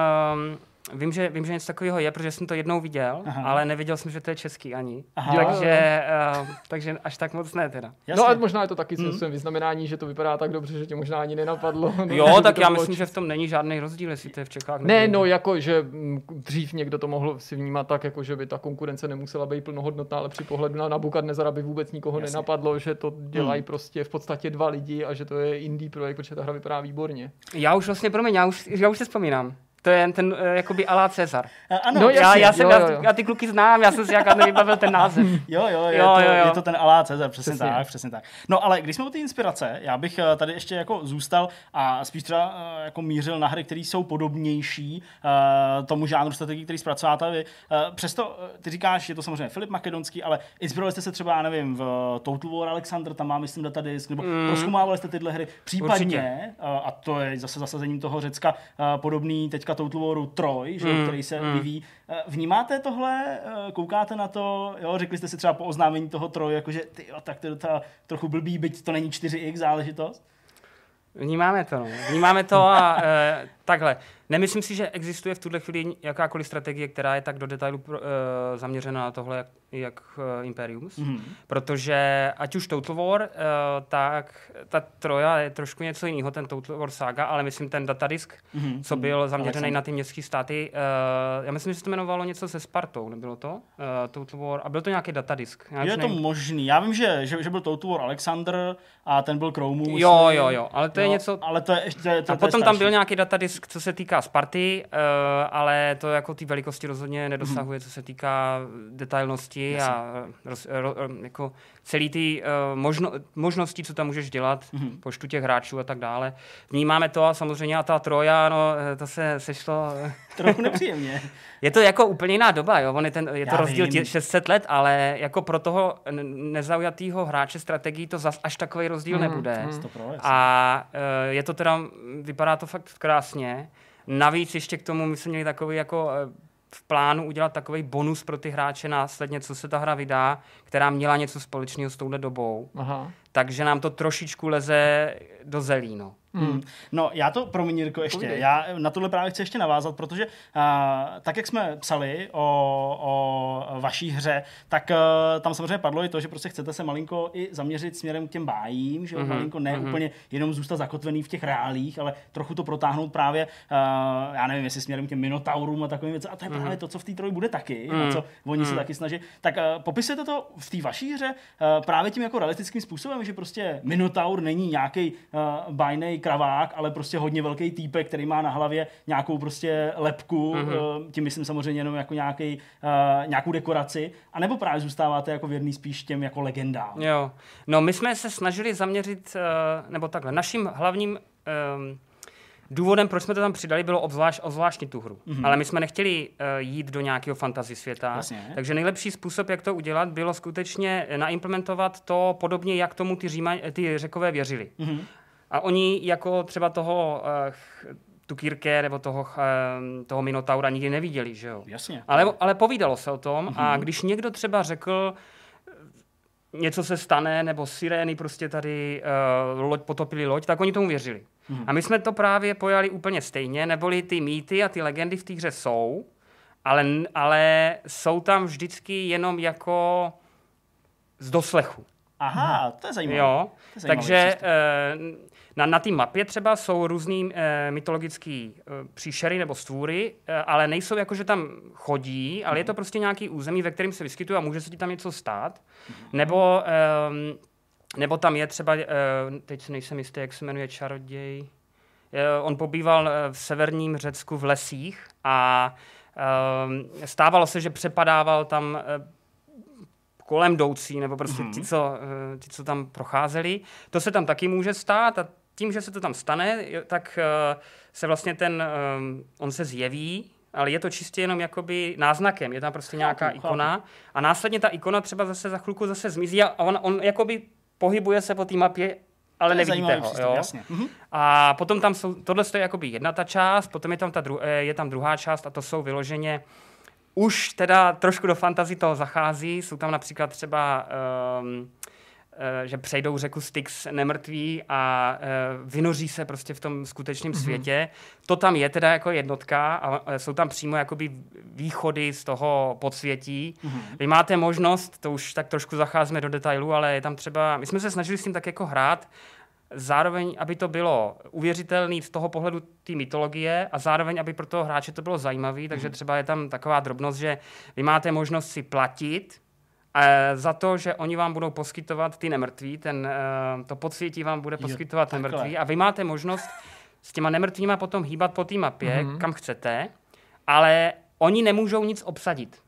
Vím, že, vím, že něco takového je, protože jsem to jednou viděl, Aha. Ale neviděl jsem, že to je český ani. Aha. Takže, uh, takže až tak moc ne teda. No ale možná je to taky hmm. svým vyznamenání, že to vypadá tak dobře, že tě možná ani nenapadlo. Jo, tak To já myslím, že v tom není žádný rozdíl, jestli to je v Čechách. Ne, no jako, že mm, dřív někdo to mohl si vnímat tak, jako že by ta konkurence nemusela být plnohodnotná, ale při pohledu na Nabukadnezara by vůbec nikoho Jasně. nenapadlo, že to dělají Hmm. prostě v podstatě dva lidi a že to je indie projekt, protože ta hra vypadá výborně. Já už vlastně, promiň, já už, já už se vzpomínám. To je ten uh, jakoby alá Cezar. A, ano, No. Já, já, jsem, jo, jo. já ty kluky znám, já jsem si jaká nevybavil ten název. Jo, jo, je, Jo, to, jo, jo. je to ten Alá Cezar, přesně, Přesně. tak, přesně tak. No ale když jsme u té inspirace, já bych eh, tady ještě jako zůstal a spíš třeba eh, jako mířil na hry, které jsou podobnější uh, tomu žánru strategii, který zpracováte vy. Uh, přesto eh, ty říkáš, je to samozřejmě Filip Makedonský, ale inspirovali jste se třeba, já nevím, v Total War Alexander, tam má myslím datadisk, nebo mm. proskumávali jste tyhle hry, případně, uh, a to je zase zasazením toho Řecka, uh, podobný teďka Total Waru Troj, že, mm. který se mm. vyvíjí. Uh, vnímáte tohle, uh, koukáte na to, jo, řekli jste si třeba po oznámení toho Troj, jakože ty jo, tak to je docela trochu blbý, byť to není 4x záležitost? Vnímáme to, no. Vnímáme to a e, takhle. Nemyslím si, že existuje v tuhle chvíli jakákoliv strategie, která je tak do detailu pro, e, zaměřena na tohle, jak, jak e, Imperiums. Mhm. Mm-hmm. Protože ať už Total War, e, tak ta troja je trošku něco jiného, ten Total War Saga, ale myslím ten datadisk, Mhm. mm-hmm. co byl zaměřený Alexander. na ty městské státy. E, já myslím, že se to jmenovalo něco se Spartou, nebylo to? E, Total War. A byl to nějaký datadisk. Já Je to nevím. možný. Já vím, že, že, že byl Total War Alexander a ten byl Chromu. Jo, jo, jo, ale to je něco- Ale to je. To, je- to A je potom tam starší. byl nějaký datadisk, co se týká Sparty, uh, ale to jako ty velikosti rozhodně nedosahuje, co se týká detailnosti a roz, ro, ro, jako celý ty uh, možno, možnosti, co tam můžeš dělat, Mhm. počtu těch hráčů a tak dále. Vnímáme to a samozřejmě a ta troja, no, eh, to se sešlo. eh, Trochu nepříjemně. Je to jako úplně jiná doba, jo? On je, ten, je to Já rozdíl tě, 600 let, ale jako pro toho n- nezaujatýho hráče strategii to zas až takový rozdíl Mhm, nebude. Jasně. A e, je to teda, vypadá to fakt krásně. Navíc ještě k tomu my jsme měli takový jako v plánu udělat takový bonus pro ty hráče následně, co se ta hra vydá, která měla něco společného s touhle dobou. Aha. Takže nám to trošičku leze do zelí, no. Hmm. No, já to, promiň, Jirko, ještě. Povídej. Já na tohle právě chci ještě navázat, protože uh, tak, jak jsme psali o, o vaší hře, tak uh, tam samozřejmě padlo i to, že prostě chcete se malinko i zaměřit směrem k těm bájím, že mm-hmm. malinko ne mm-hmm. úplně jenom zůstat zakotvený v těch reálích, ale trochu to protáhnout právě, uh, já nevím, jestli směrem k těm minotaurům a takovým věcem. A to je mm-hmm. právě to, co v té troji bude taky, mm-hmm. a co oni mm-hmm. se taky snaží. Tak uh, popisujete to v té vaší hře uh, právě tím jako realistickým způsobem, že prostě minotaur není nějaký uh, bajnej kravák, ale prostě hodně velký týpek, který má na hlavě nějakou prostě lepku, mm-hmm. tím myslím samozřejmě jenom jako nějaký, uh, nějakou dekoraci, anebo právě zůstáváte jako věrný spíš těm jako legendám. Jo. No, my jsme se snažili zaměřit, uh, nebo takhle, naším hlavním um, důvodem, proč jsme to tam přidali, bylo obzvlášť, obzvláštnit tu hru. Mm-hmm. Ale my jsme nechtěli uh, jít do nějakého fantasy světa. Jasně. Takže nejlepší způsob, jak to udělat, bylo skutečně naimplementovat to podobně, jak tomu ty, Říma, ty řekové věřili. Mm-hmm. A oni jako třeba toho uh, tu Kirke nebo toho, uh, toho Minotaura nikdy neviděli, že jo? Jasně. Ale, ale povídalo se o tom Mhm. a když někdo třeba řekl, něco se stane, nebo sirény prostě tady uh, loď potopili loď, tak oni tomu věřili. Mhm. A my jsme to právě pojali úplně stejně, neboli ty mýty a ty legendy v té hře jsou, ale, ale jsou tam vždycky jenom jako z doslechu. Aha, to je zajímavé. Jo, To je zajímavý takže přístup. Na, na té mapě třeba jsou různý eh, mytologický eh, příšery nebo stvůry, eh, ale nejsou jako, že tam chodí, ale je to prostě nějaký území, ve kterém se vyskytují a může se ti tam něco stát. Nebo, eh, nebo tam je třeba, eh, teď si nejsem jistý, jak se jmenuje čaroděj, Eh, On pobýval v severním Řecku v lesích a eh, stávalo se, že přepadával tam eh, kolem jdoucí, nebo prostě Mhm. ti, co, ti, co tam procházeli. To se tam taky může stát a tím, že se to tam stane, tak eh, se vlastně ten, eh, on se zjeví, ale je to čistě jenom jakoby náznakem, je tam prostě nějaká chápu. ikona a následně ta ikona třeba zase za chvilku zase zmizí a on, on jakoby pohybuje se po té mapě, ale nevidíte ho. přístup, Jo? jasně. Mhm. A potom tam jsou, tohle je jakoby jedna ta část, potom je tam, ta dru, eh, je tam druhá část a to jsou vyloženě už teda trošku do fantazy toho zachází. Jsou tam například třeba, um, že přejdou řeku Styx nemrtví a uh, vynoří se prostě v tom skutečném mm-hmm. světě. To tam je teda jako jednotka a eh, jsou tam přímo jakoby východy z toho podsvětí. Mm-hmm. Vy máte možnost, to už tak trošku zacházíme do detailu, ale je tam třeba, my jsme se snažili s tím tak jako hrát, zároveň, aby to bylo uvěřitelné z toho pohledu té mytologie a zároveň, aby pro toho hráče to bylo zajímavé, takže třeba je tam taková drobnost, že vy máte možnost si platit eh, za to, že oni vám budou poskytovat ty nemrtví, ten, eh, to podsvětí vám bude Jo, poskytovat takhle. nemrtví a vy máte možnost s těma nemrtvýma potom hýbat po té mapě, mm-hmm. kam chcete, ale oni nemůžou nic obsadit.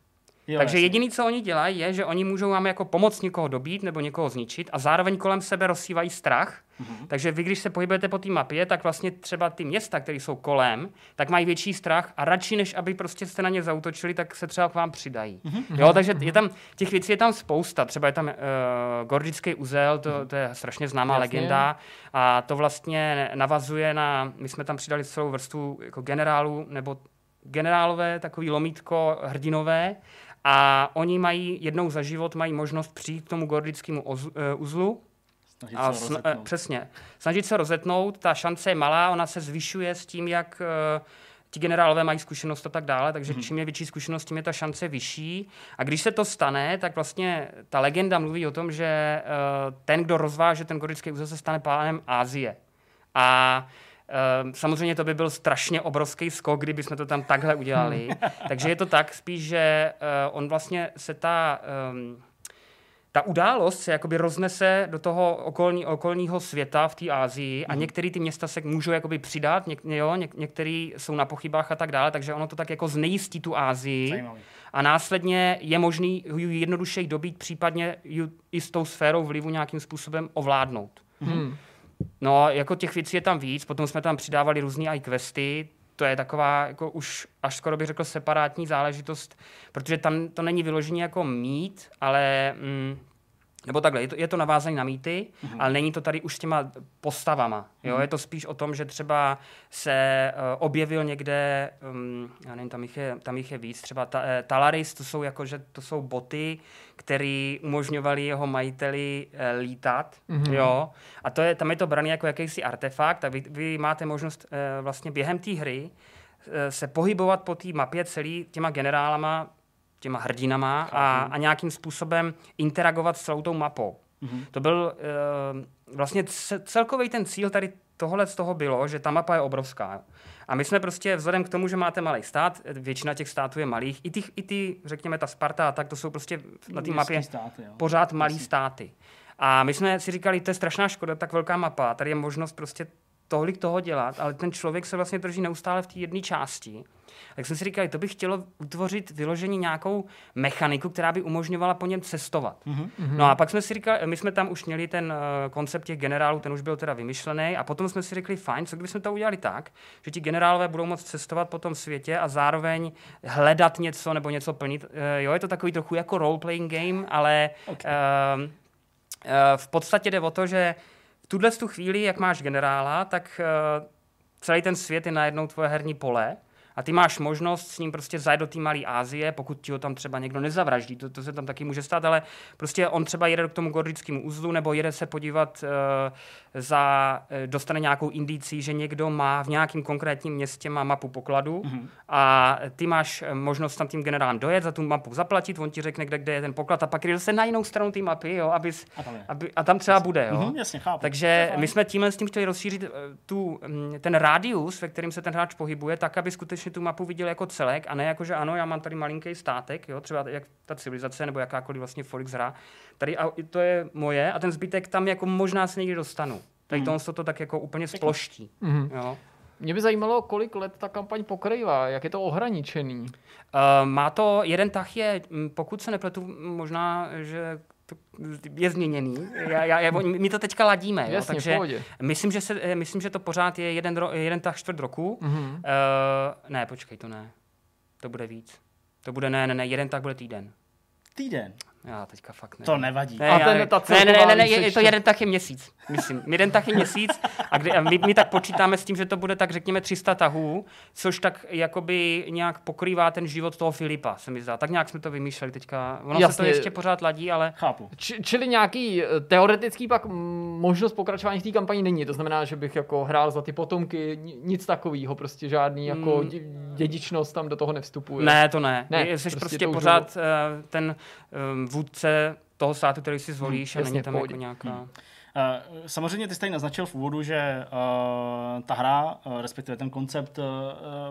Jo, Takže jasný. jediný, co oni dělají, je, že oni můžou vám jako pomoct někoho dobít nebo někoho zničit a zároveň kolem sebe rozsívají strach. Mm-hmm. Takže vy, když se pohybujete po té mapě, tak vlastně třeba ty města, které jsou kolem, tak mají větší strach a radši, než aby prostě jste na ně zautočili, tak se třeba k vám přidají. Mm-hmm. Jo, takže je tam, těch věcí je tam spousta. Třeba je tam uh, Gordický uzel, to, mhm. to je strašně známá Jasně. legenda a to vlastně navazuje na, my jsme tam přidali celou vrstvu jako generálů nebo generálové, takový lomítko hrdinové, a oni mají jednou za život mají možnost přijít k tomu gordickému eh, uzlu, Snažit a se sn- uh, přesně. Snažit se rozetnout, ta šance je malá, ona se zvyšuje s tím, jak uh, ti generálové mají zkušenost a tak dále, takže mm-hmm. čím je větší zkušenost, tím je ta šance vyšší. A když se to stane, tak vlastně ta legenda mluví o tom, že uh, ten, kdo rozváže ten gorický úzel, se stane pánem Ázie. A samozřejmě to by byl strašně obrovský skok, kdyby jsme to tam takhle udělali. Takže je to tak spíš, že uh, on vlastně se ta... Um, ta událost se jakoby roznese do toho okolní, okolního světa v té Ázii a mm. některé ty města se můžou jakoby přidat, něk, jo, něk, některé jsou na pochybách a tak dále, takže ono to tak jako znejistí tu Ázii Zajímavý. a následně je možný ji jednodušeji dobít, případně ju i s tou sférou vlivu nějakým způsobem ovládnout. Mm. No, jako těch věcí je tam víc, potom jsme tam přidávali různé i questy, to je taková, jako už až skoro bych řekl, separátní záležitost, protože tam to není vyloženě jako mít, ale mm, nebo takhle, je to, je to navázané na mýty, mm-hmm. ale není to tady už s těma postavama. Jo? Mm-hmm. Je to spíš o tom, že třeba se uh, objevil někde, um, já nevím, tam jich je, tam jich je víc, třeba ta, uh, Talaris, to jsou jako, že to jsou boty, které umožňovaly jeho majiteli uh, lítat. Mm-hmm. Jo? A to je, tam je to brané jako jakýsi artefakt a vy, vy máte možnost uh, vlastně během té hry uh, se pohybovat po té mapě celý těma generálama těma hrdinama a, a nějakým způsobem interagovat s celou tou mapou. Mm-hmm. To byl uh, vlastně celkový ten cíl tady tohle z toho bylo, že ta mapa je obrovská. A my jsme prostě vzhledem k tomu, že máte malý stát, většina těch států je malých, i ty, i ty řekněme, ta Sparta, tak to jsou prostě na té mapě státy, jo. pořád malý státy. A my jsme si říkali, to je strašná škoda, tak velká mapa, tady je možnost prostě tolik toho dělat, ale ten člověk se vlastně drží neustále v té jedné části. Tak jsem si říkal, to bych chtělo utvořit vyložení nějakou mechaniku, která by umožňovala po něm cestovat. Mm-hmm. No a pak jsme si říkali, my jsme tam už měli ten uh, koncept těch generálů, ten už byl teda vymyšlený, a potom jsme si řekli, fajn, co kdybychom to udělali tak, že ti generálové budou moct cestovat po tom světě a zároveň hledat něco nebo něco plnit. Uh, jo, je to takový trochu jako role-playing game, ale okay. uh, uh, v podstatě jde o to, že v tuhle tu chvíli, jak máš generála, tak uh, celý ten svět je najednou tvoje herní pole a ty máš možnost s ním prostě zajet do té malé Ázie, pokud ti ho tam třeba někdo nezavraždí, to, to se tam taky může stát, ale prostě on třeba jede k tomu gordickému uzlu nebo jede se podívat uh, za, uh, dostane nějakou indicí, že někdo má v nějakém konkrétním městě má mapu pokladu mm-hmm. a ty máš eh, možnost tam tím generálem dojet, za tu mapu zaplatit, on ti řekne, kde, kde je ten poklad a pak jde se na jinou stranu té mapy, jo, abys, a, tam aby, a tam třeba bude. Jo. Mm-hmm, jasně, chápu. Takže my jsme tímhle s tím chtěli rozšířit uh, tu, um, ten rádius, ve kterým se ten hráč pohybuje, tak, aby skutečně tu mapu viděl jako celek a ne jako, že ano, já mám tady malinký státek, jo, třeba jak ta civilizace nebo jakákoliv vlastně Forex hra, tady a to je moje a ten zbytek tam jako možná se někdy dostanu. Tady mm. to, to tak jako úplně sploští. Mm. Jo. Mě by zajímalo, kolik let ta kampaň pokrývá, jak je to ohraničený. Uh, má to, jeden tah je, pokud se nepletu, možná, že to je změněný. Já, já, já, my to teďka ladíme, jo? Jasně, takže myslím že, se, eh, myslím, že to pořád je jeden, ro, jeden tah čtvrt roku. Mm-hmm. Uh, ne, počkej, to ne. To bude víc. To bude, ne, ne, ne, jeden tak bude týden. Týden? Já teďka fakt ne. To nevadí. Ne, a ten, já, ta ne, ne, ne, ne, je, je to jeden tak je měsíc, myslím. Jeden tak je měsíc a, kdy, a my, my, tak počítáme s tím, že to bude tak řekněme 300 tahů, což tak jakoby nějak pokrývá ten život toho Filipa, se mi zdá. Tak nějak jsme to vymýšleli teďka. Ono Jasně. se to ještě pořád ladí, ale... Chápu. Č- čili nějaký eh, teoretický pak možnost pokračování v té kampani není. To znamená, že bych jako hrál za ty potomky, nic takového, prostě žádný jako hmm. dědičnost tam do toho nevstupuje. Ne, to ne. ne Jsi prostě, prostě pořád uh, ten um, vůdce toho státu, který si zvolíš hmm, a není tam jako nějaká... Hmm. Samozřejmě ty tady naznačil v úvodu, že uh, ta hra, uh, respektive ten koncept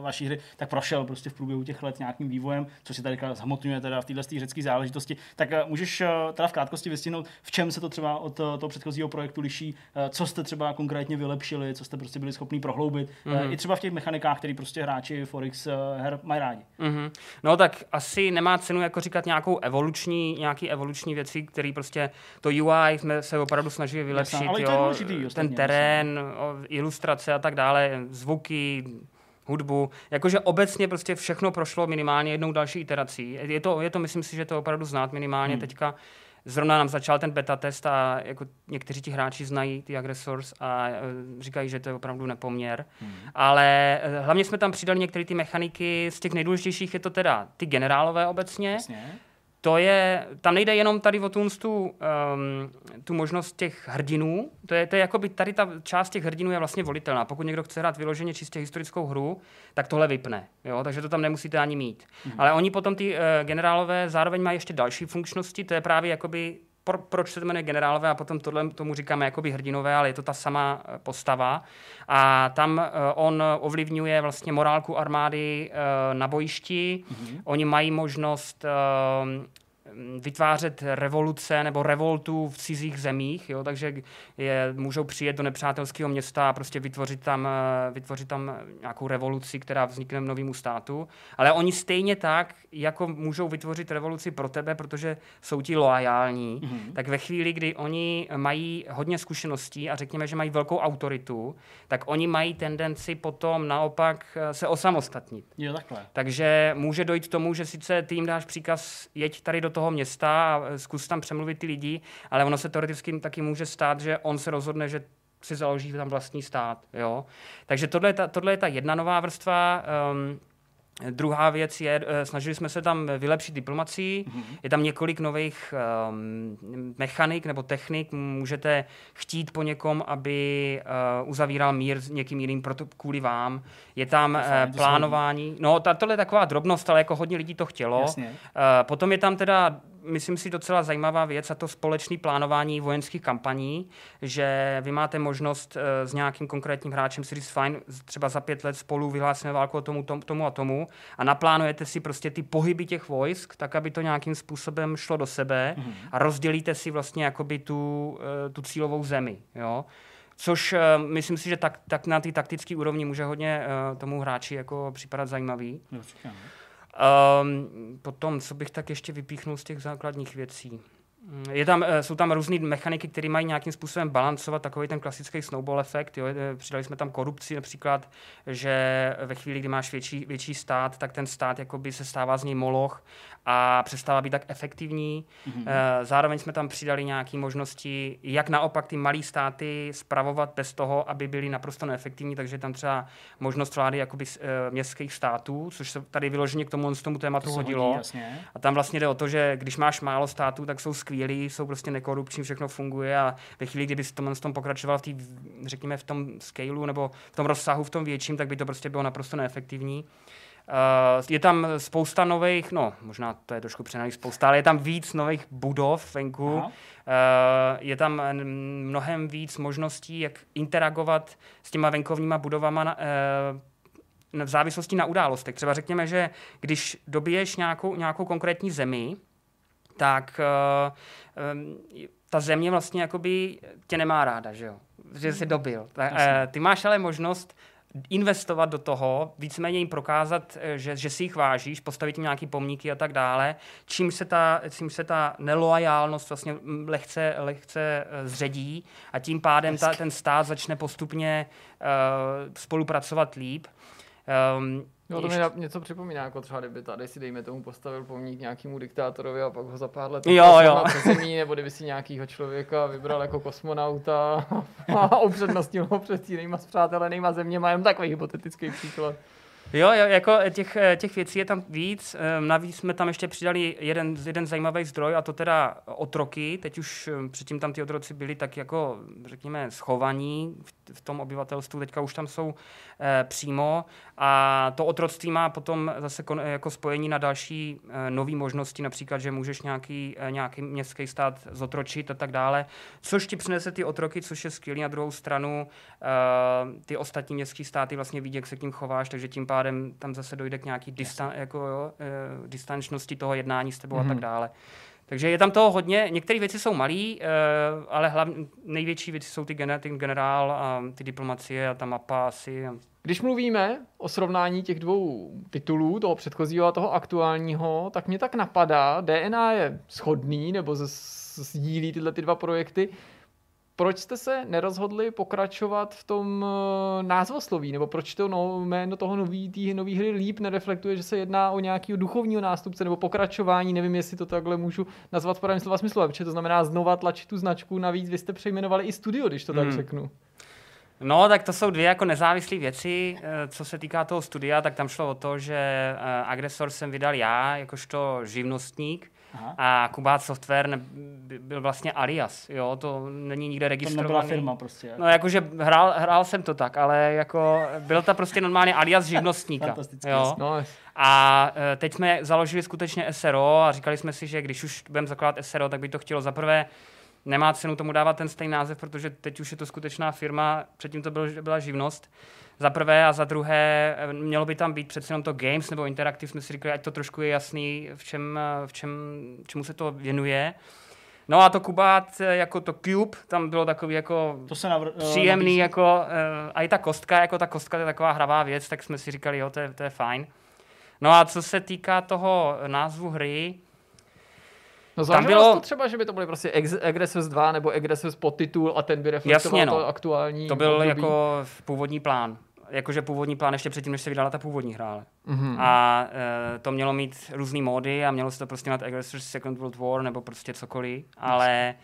vaší hry, tak prošel prostě v průběhu těch let nějakým vývojem, co si tady zhmotňuje teda v této řecké záležitosti. Tak můžeš teda v krátkosti vystihnout, v čem se to třeba od toho předchozího projektu liší, co jste třeba konkrétně vylepšili, co jste prostě byli schopni prohloubit, mm-hmm. i třeba v těch mechanikách, které prostě hráči Forex her mají rádi. Mm-hmm. No tak asi nemá cenu jako říkat nějakou evoluční, nějaký evoluční věci, které prostě to UI jsme se opravdu snažili vylepšit, Jasná, jo, důležitý, ten terén, o, ilustrace a tak dále, zvuky, hudbu, jakože obecně prostě všechno prošlo minimálně jednou další iterací. Je to, je to myslím si, že to opravdu znát minimálně hmm. teďka. Zrovna nám začal ten beta test a jako někteří ti hráči znají ty agresors a e, říkají, že to je opravdu nepoměr. Hmm. Ale e, hlavně jsme tam přidali některé ty mechaniky, z těch nejdůležitějších je to teda ty generálové obecně. Jasně to je, tam nejde jenom tady o tu, um, tu možnost těch hrdinů, to je, to je jako by tady ta část těch hrdinů je vlastně volitelná. Pokud někdo chce hrát vyloženě čistě historickou hru, tak tohle vypne, jo? takže to tam nemusíte ani mít. Mhm. Ale oni potom ty uh, generálové zároveň mají ještě další funkčnosti, to je právě jakoby pro, proč se to jmenuje generálové a potom tohle tomu říkáme jakoby hrdinové, ale je to ta sama eh, postava. A tam uh, on ovlivňuje vlastně morálku armády uh, na bojišti. Mm-hmm. Oni mají možnost vytvářet revoluce nebo revoltu v cizích zemích, jo, takže je, můžou přijet do nepřátelského města a prostě vytvořit tam, eh, vytvořit tam nějakou revoluci, která vznikne v novému státu. Ale oni stejně tak, jako můžou vytvořit revoluci pro tebe, protože jsou ti loajální, mm-hmm. tak ve chvíli, kdy oni mají hodně zkušeností a řekněme, že mají velkou autoritu, tak oni mají tendenci potom naopak eh, se osamostatnit. Jo, takhle. Takže může dojít k tomu, že sice ty jim dáš příkaz, jeď tady do toho města a zkus tam přemluvit ty lidi, ale ono se teoreticky taky může stát, že on se rozhodne, že si založí tam vlastní stát. Jo? Takže tohle je ta, tohle je ta jedna nová vrstva. Um, Druhá věc je, eh, snažili jsme se tam vylepšit diplomacii. Mm-hmm. Je tam několik nových um, mechanik nebo technik. Můžete chtít po někom, aby uh, uzavíral mír s někým jiným proto, kvůli vám. Je tam uh, plánování. No, ta, tohle je taková drobnost, ale jako hodně lidí to chtělo. Uh, potom je tam teda myslím si, docela zajímavá věc a to společné plánování vojenských kampaní, že vy máte možnost uh, s nějakým konkrétním hráčem si říct, fajn, třeba za pět let spolu vyhlásíme válku o tomu, tomu, tomu a tomu a naplánujete si prostě ty pohyby těch vojsk, tak, aby to nějakým způsobem šlo do sebe mm-hmm. a rozdělíte si vlastně jakoby tu, uh, tu cílovou zemi, jo. Což uh, myslím si, že tak, tak na té taktické úrovni může hodně uh, tomu hráči jako připadat zajímavý. Určitě. Um, potom, co bych tak ještě vypíchnul z těch základních věcí. Je tam, eh, jsou tam různé mechaniky, které mají nějakým způsobem balancovat takový ten klasický snowball efekt. Jo. Eh, přidali jsme tam korupci například, že ve chvíli, kdy máš větší, větší stát, tak ten stát jakoby se stává z něj moloch a přestává být tak efektivní. Mm-hmm. Zároveň jsme tam přidali nějaké možnosti, jak naopak ty malé státy spravovat bez toho, aby byly naprosto neefektivní, takže tam třeba možnost vlády jakoby městských států, což se tady vyloženě k tomu, tomu tématu to hodilo. Hodí, a tam vlastně jde o to, že když máš málo států, tak jsou skvělí, jsou prostě nekorupční, všechno funguje a ve chvíli, kdyby s tom, tom pokračoval v tý, řekněme, v tom scaleu nebo v tom rozsahu, v tom větším, tak by to prostě bylo naprosto neefektivní. Uh, je tam spousta nových, no možná to je trošku přenaný spousta, ale je tam víc nových budov venku. Uh, je tam mnohem víc možností, jak interagovat s těma venkovníma budovama na, uh, v závislosti na událostech. Třeba řekněme, že když dobiješ nějakou, nějakou konkrétní zemi, tak uh, um, ta země vlastně jakoby tě nemá ráda, že jo? Že jsi dobil. Ta, uh, ty máš ale možnost investovat do toho, víceméně jim prokázat, že, že si jich vážíš, postavit jim nějaký pomníky a tak dále, čím se ta, čím se ta neloajálnost vlastně lehce, lehce zředí a tím pádem ta, ten stát začne postupně uh, spolupracovat líp. Um, No to mi něco připomíná, jako třeba kdyby tady si dejme tomu postavil pomník nějakému diktátorovi a pak ho za pár let jo, jo. zemí, nebo kdyby si nějakýho člověka vybral jako kosmonauta a upřednostnil ho před jinýma zpřátelenýma zeměma, jen takový hypotetický příklad. Jo, jo, jako těch, těch věcí je tam víc. Ehm, navíc jsme tam ještě přidali jeden, jeden zajímavý zdroj, a to teda otroky. Teď už předtím tam ty otroci byli tak jako, řekněme, schovaní v tom obyvatelstvu, teďka už tam jsou eh, přímo a to otroctví má potom zase kon, jako spojení na další eh, nové možnosti, například, že můžeš nějaký, eh, nějaký městský stát zotročit a tak dále, což ti přinese ty otroky, což je skvělý. Na druhou stranu eh, ty ostatní městské státy vlastně vidí, jak se k ním chováš, takže tím pádem tam zase dojde k nějaký distan, jako, jo, eh, distančnosti toho jednání s tebou mm-hmm. a tak dále. Takže je tam toho hodně. Některé věci jsou malé, ale hlavně největší věci jsou ty generál a ty diplomacie a ta mapa asi. Když mluvíme o srovnání těch dvou titulů, toho předchozího a toho aktuálního, tak mě tak napadá, DNA je schodný, nebo sdílí tyhle ty dva projekty. Proč jste se nerozhodli pokračovat v tom uh, názvosloví, nebo proč to no, jméno toho nový, tý, nový hry líp nereflektuje, že se jedná o nějakého duchovního nástupce nebo pokračování, nevím, jestli to takhle můžu nazvat v pravém slova smyslu, protože to znamená znova tlačit tu značku, navíc vy jste přejmenovali i studio, když to hmm. tak řeknu. No, tak to jsou dvě jako nezávislé věci. Eh, co se týká toho studia, tak tam šlo o to, že eh, Agresor jsem vydal já, jakožto živnostník, Aha. A Kubát Software ne, byl vlastně alias, jo, to není nikde registrovaný. To nebyla firma prostě. Jak. No jakože hrál, hrál jsem to tak, ale jako byl to prostě normálně alias živnostníka. jo. No. A e, teď jsme založili skutečně SRO a říkali jsme si, že když už budeme zakládat SRO, tak by to chtělo zaprvé nemá cenu tomu dávat ten stejný název, protože teď už je to skutečná firma, předtím to byl, byla živnost za prvé a za druhé eh, mělo by tam být přece jenom to games nebo interactive, jsme si říkali, ať to trošku je jasný, v čem, eh, v čem, čemu se to věnuje. No a to Kubát, eh, jako to Cube, tam bylo takový jako to se navr- příjemný, nabízí. jako a i ta kostka, jako ta kostka je taková hravá věc, tak jsme si říkali, jo, to je, to je fajn. No a co se týká toho názvu hry, No tam bylo to třeba, že by to byly prostě Aggressors 2 nebo Aggressors podtitul a ten by reflektoval Jasně, no. to aktuální To byl období. jako původní plán jakože původní plán ještě předtím, než se vydala ta původní hra. Mm-hmm. A e, to mělo mít různé módy a mělo se to prostě na Aggressors Second World War nebo prostě cokoliv, ale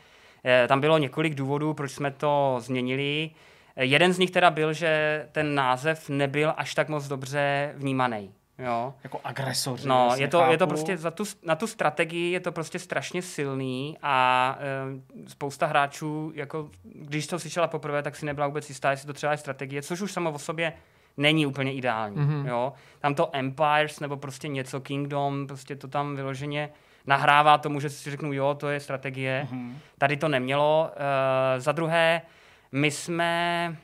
e, tam bylo několik důvodů, proč jsme to změnili. E, jeden z nich teda byl, že ten název nebyl až tak moc dobře vnímaný. Jo. Jako agresor. No, je to, je to prostě za tu, na tu strategii je to prostě strašně silný a e, spousta hráčů, jako když to slyšela poprvé, tak si nebyla vůbec jistá, jestli to třeba je strategie, což už samo o sobě není úplně ideální. Mm-hmm. Jo. Tam to Empires nebo prostě něco Kingdom, prostě to tam vyloženě nahrává tomu, že si řeknu, jo, to je strategie. Mm-hmm. Tady to nemělo. E, za druhé, my jsme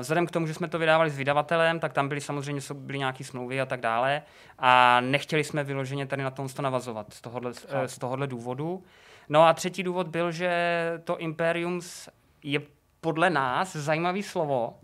vzhledem k tomu, že jsme to vydávali s vydavatelem, tak tam byly samozřejmě byly nějaké smlouvy a tak dále a nechtěli jsme vyloženě tady na tom to navazovat z tohohle, uh, z tohohle důvodu. No a třetí důvod byl, že to Imperiums je podle nás zajímavý slovo,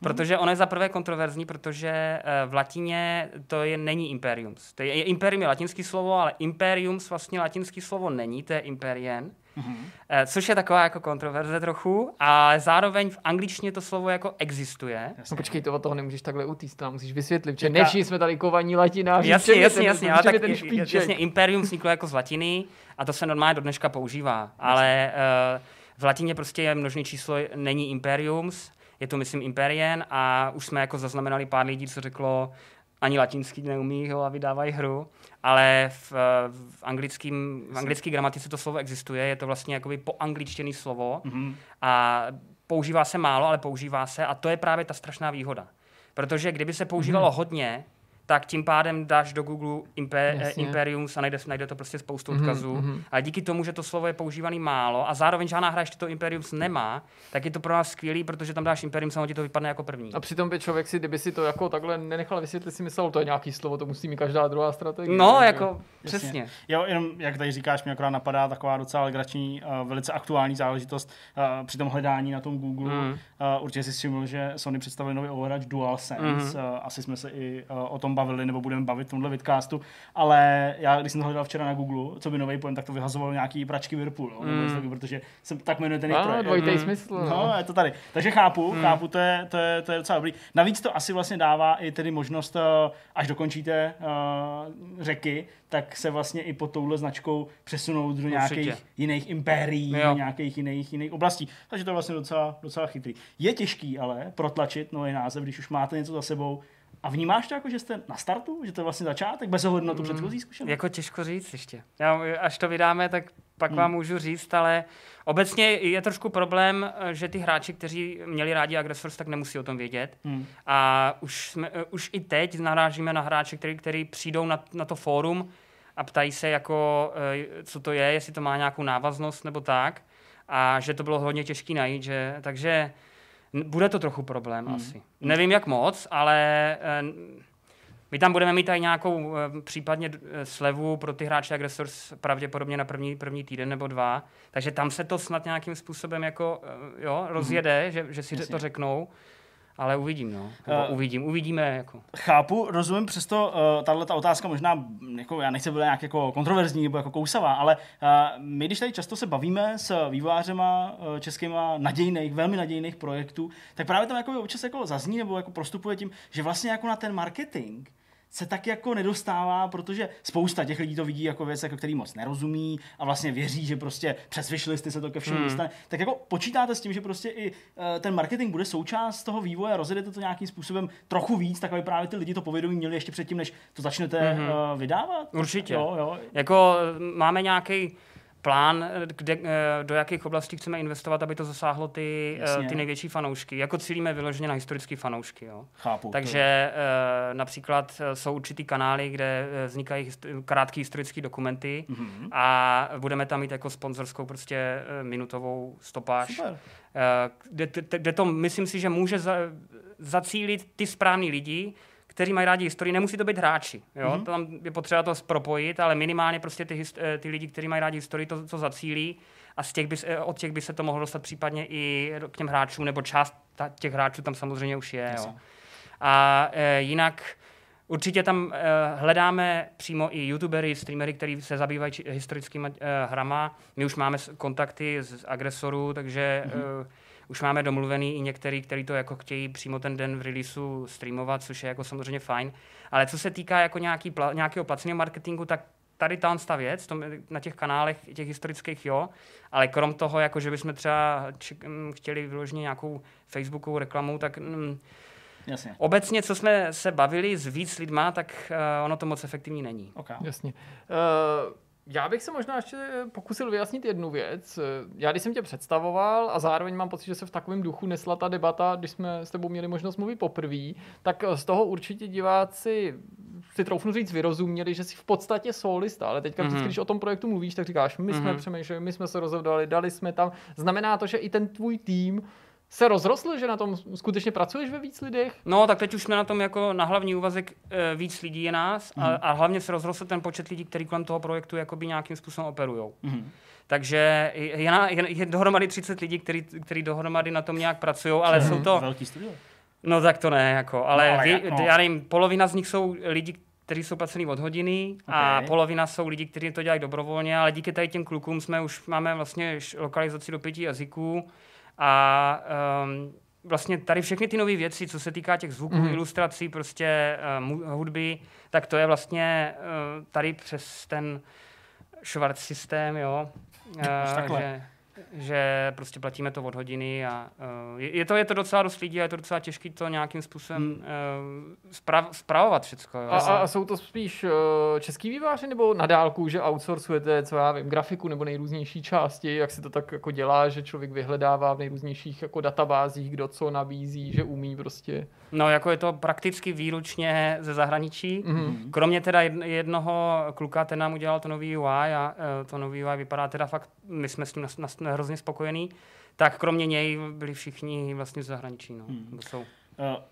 Protože ono je za prvé kontroverzní, protože eh, v latině to je, není imperiums. To je, imperium je latinský slovo, ale imperiums vlastně latinský slovo není, to je imperien. Mm-hmm. Což je taková jako kontroverze trochu, a zároveň v angličtině to slovo jako existuje. No počkej, to od toho nemůžeš takhle utíct, to musíš vysvětlit, že než jsme tady kovaní latináři. Jasně, jasně, jasně, ale tak ten jasně, imperium vzniklo jako z latiny a to se normálně do dneška používá, ale uh, v latině prostě je množné číslo, není imperiums, je to myslím imperien a už jsme jako zaznamenali pár lidí, co řeklo, ani latinský neumí ho a vydávají hru, ale v, v, anglickým, v anglické gramatice to slovo existuje, je to vlastně jakoby poangličtěný slovo mm-hmm. a používá se málo, ale používá se a to je právě ta strašná výhoda. Protože kdyby se používalo mm-hmm. hodně, tak tím pádem dáš do Google Impe- Imperium a najde, najde to prostě spoustu mm-hmm, odkazů. Mm-hmm. A díky tomu, že to slovo je používaný málo a zároveň žádná hra ještě to Imperium nemá, tak je to pro nás skvělý, protože tam dáš Imperium, a ti to vypadne jako první. A přitom by člověk si, kdyby si to jako takhle nenechal vysvětlit, si myslel, to je nějaký slovo, to musí mít každá druhá strategie. No, jako Jasně. přesně. Jo, jenom jak tady říkáš, mi akorát napadá taková docela legrační, uh, velice aktuální záležitost uh, při tom hledání na tom Google. Mm. Uh, určitě si všiml, že Sony představili nový ovladač DualSense. Mm. Uh, asi jsme se i uh, o tom bavili, nebo budeme bavit v tomhle vidcastu, ale já, když jsem to hledal včera na Google, co by nový pojem, tak to vyhazoval nějaký pračky Whirlpool, jo, mm. nebo protože jsem tak jmenuje ten projekt. dvojitý mm. smysl. No. no, je to tady. Takže chápu, mm. chápu, to je, to, je, to je docela dobrý. Navíc to asi vlastně dává i tedy možnost, eh, až dokončíte uh, řeky, tak se vlastně i pod touhle značkou přesunout do nějakých Určitě. jiných impérií, jo. nějakých jiných, jiných oblastí. Takže to je vlastně docela, docela chytrý. Je těžký ale protlačit nový název, když už máte něco za sebou, a vnímáš to jako, že jste na startu, že to je vlastně začátek, bez ohledu na tu mm, předchozí zkušenost? Jako těžko říct ještě. Já, až to vydáme, tak pak vám můžu říct, ale obecně je trošku problém, že ty hráči, kteří měli rádi Aggressors, tak nemusí o tom vědět. Hmm. A už, jsme, eh, už i teď narážíme na hráče, který, který přijdou na, na to fórum a ptají se, jako, eh, co to je, jestli to má nějakou návaznost nebo tak. A že to bylo hodně těžké najít, že, takže bude to trochu problém Hmm. asi. Nevím, jak moc, ale eh, my tam budeme mít i nějakou eh, případně eh, slevu pro ty hráče Aggressors pravděpodobně na první, první týden nebo dva. Takže tam se to snad nějakým způsobem jako, jo, rozjede, že, že si Jasně. to řeknou. Ale uvidím, no. Nebo Eh, uvidím, uvidíme, jako. Chápu, rozumím, přesto uh, tahle ta otázka možná, jako, já nechci být nějak jako kontroverzní nebo jako kousavá, ale uh, my, když tady často se bavíme s vývojářema uh, českýma nadějných, velmi nadějných projektů, tak právě tam jako občas jako zazní nebo jako prostupuje tím, že vlastně jako na ten marketing se tak jako nedostává, protože spousta těch lidí to vidí jako věc, jako který moc nerozumí a vlastně věří, že prostě přes wishlisty se to ke všemu Hmm. dostane. Tak jako počítáte s tím, že prostě i eh, ten marketing bude součást toho vývoje, rozjedete to nějakým způsobem trochu víc, tak aby právě ty lidi to povědomí měli ještě předtím, než to začnete mm-hmm. vydávat? Určitě. Jo, jo. Jako eh, máme nějaký plán, kde, eh, do jakých oblastí chceme investovat, aby to zasáhlo ty, eh, Jasně. ty největší fanoušky. Jako cílíme vyloženě na historické fanoušky. Jo. Chápu. Takže eh, například jsou určitý kanály, kde vznikají krátké historické dokumenty Mhm. a budeme tam mít jako sponzorskou prostě minutovou stopáž. Super. Kde, kde, kde to, myslím si, že může za, zacílit ty správný lidi, kteří mají rádi historii. Nemusí to být hráči. Jo? Mhm. Mm-hmm. Tam je potřeba to propojit, ale minimálně prostě ty, hist- eh, ty lidi, kteří mají rádi historii, to, to zacílí a z těch by, eh, od těch by se to mohlo dostat případně i k těm hráčům, nebo část ta, těch hráčů tam samozřejmě už je. Jo? A e, jinak určitě tam e, hledáme přímo i youtubery, streamery, kteří se zabývají či- historickými e, hrama. My už máme kontakty z, z agresorů, takže mm-hmm. e, už máme domluvený i některý, kteří to jako chtějí přímo ten den v releaseu streamovat, což je jako samozřejmě fajn. Ale co se týká jako nějaký pla, nějakého placeného marketingu, tak tady ta ta věc, tom, na těch kanálech těch historických, jo, ale krom toho, jako že bychom třeba či, m, chtěli vyloženě nějakou Facebookovou reklamu, tak mm, Jasně. Obecně, co jsme se bavili s víc lidma, tak uh, ono to moc efektivní není. Okay. Jasně. Uh, já bych se možná ještě pokusil vyjasnit jednu věc. Já když jsem tě představoval a zároveň mám pocit, že se v takovém duchu nesla ta debata, když jsme s tebou měli možnost mluvit poprvé, tak z toho určitě diváci si troufnu říct, vyrozuměli, že jsi v podstatě solista, ale teďka vždycky, Mhm. když o tom projektu mluvíš, tak říkáš, my jsme Mhm. přemýšleli, my jsme se rozhodovali, dali jsme tam. Znamená to, že i ten tvůj tým se rozrostl, že na tom skutečně pracuješ ve víc lidech? No, tak teď už jsme na tom jako na hlavní úvazek e, víc lidí je nás a, a hlavně se rozrostl ten počet lidí, kteří kolem toho projektu jakoby nějakým způsobem operují. Mhm. Takže je, je, na- je, je dohromady 30 lidí, kteří který dohromady na tom nějak pracují, ale jsou to, Velký studio. no tak to ne, jako, ale, No, ale vy, jak, no. já nevím, polovina z nich jsou lidi, kteří jsou placený od hodiny a Ok. polovina jsou lidi, kteří to dělají dobrovolně, ale díky tady těm klukům jsme už máme vlastně lokalizaci do pěti jazyků a um, vlastně tady všechny ty nové věci, co se týká těch zvuků, Mhm. mm. ilustrací, prostě um, hudby, tak to je vlastně uh, tady přes ten Schwarz systém, jo. Uh, takhle. že, že prostě platíme to od hodiny a uh, je, to, je to docela dost lidí a je to docela těžké to nějakým způsobem Hmm. uh, sprav, spravovat všecko. Jo. A, a, a jsou to spíš uh, český výváři nebo na dálku, že outsourcujete, co já vím, grafiku nebo nejrůznější části, jak se to tak jako dělá, že člověk vyhledává v nejrůznějších jako databázích, kdo co nabízí, že umí prostě. No, jako je to prakticky výlučně ze zahraničí. Mhm. Kromě teda jed- jednoho kluka, ten nám udělal to nový UI a uh, to nový UI vypadá teda fakt, my jsme s nas, nas, hrozně spokojení, tak kromě něj byli všichni vlastně z zahraničí. No. Hmm. Jsou. Uh,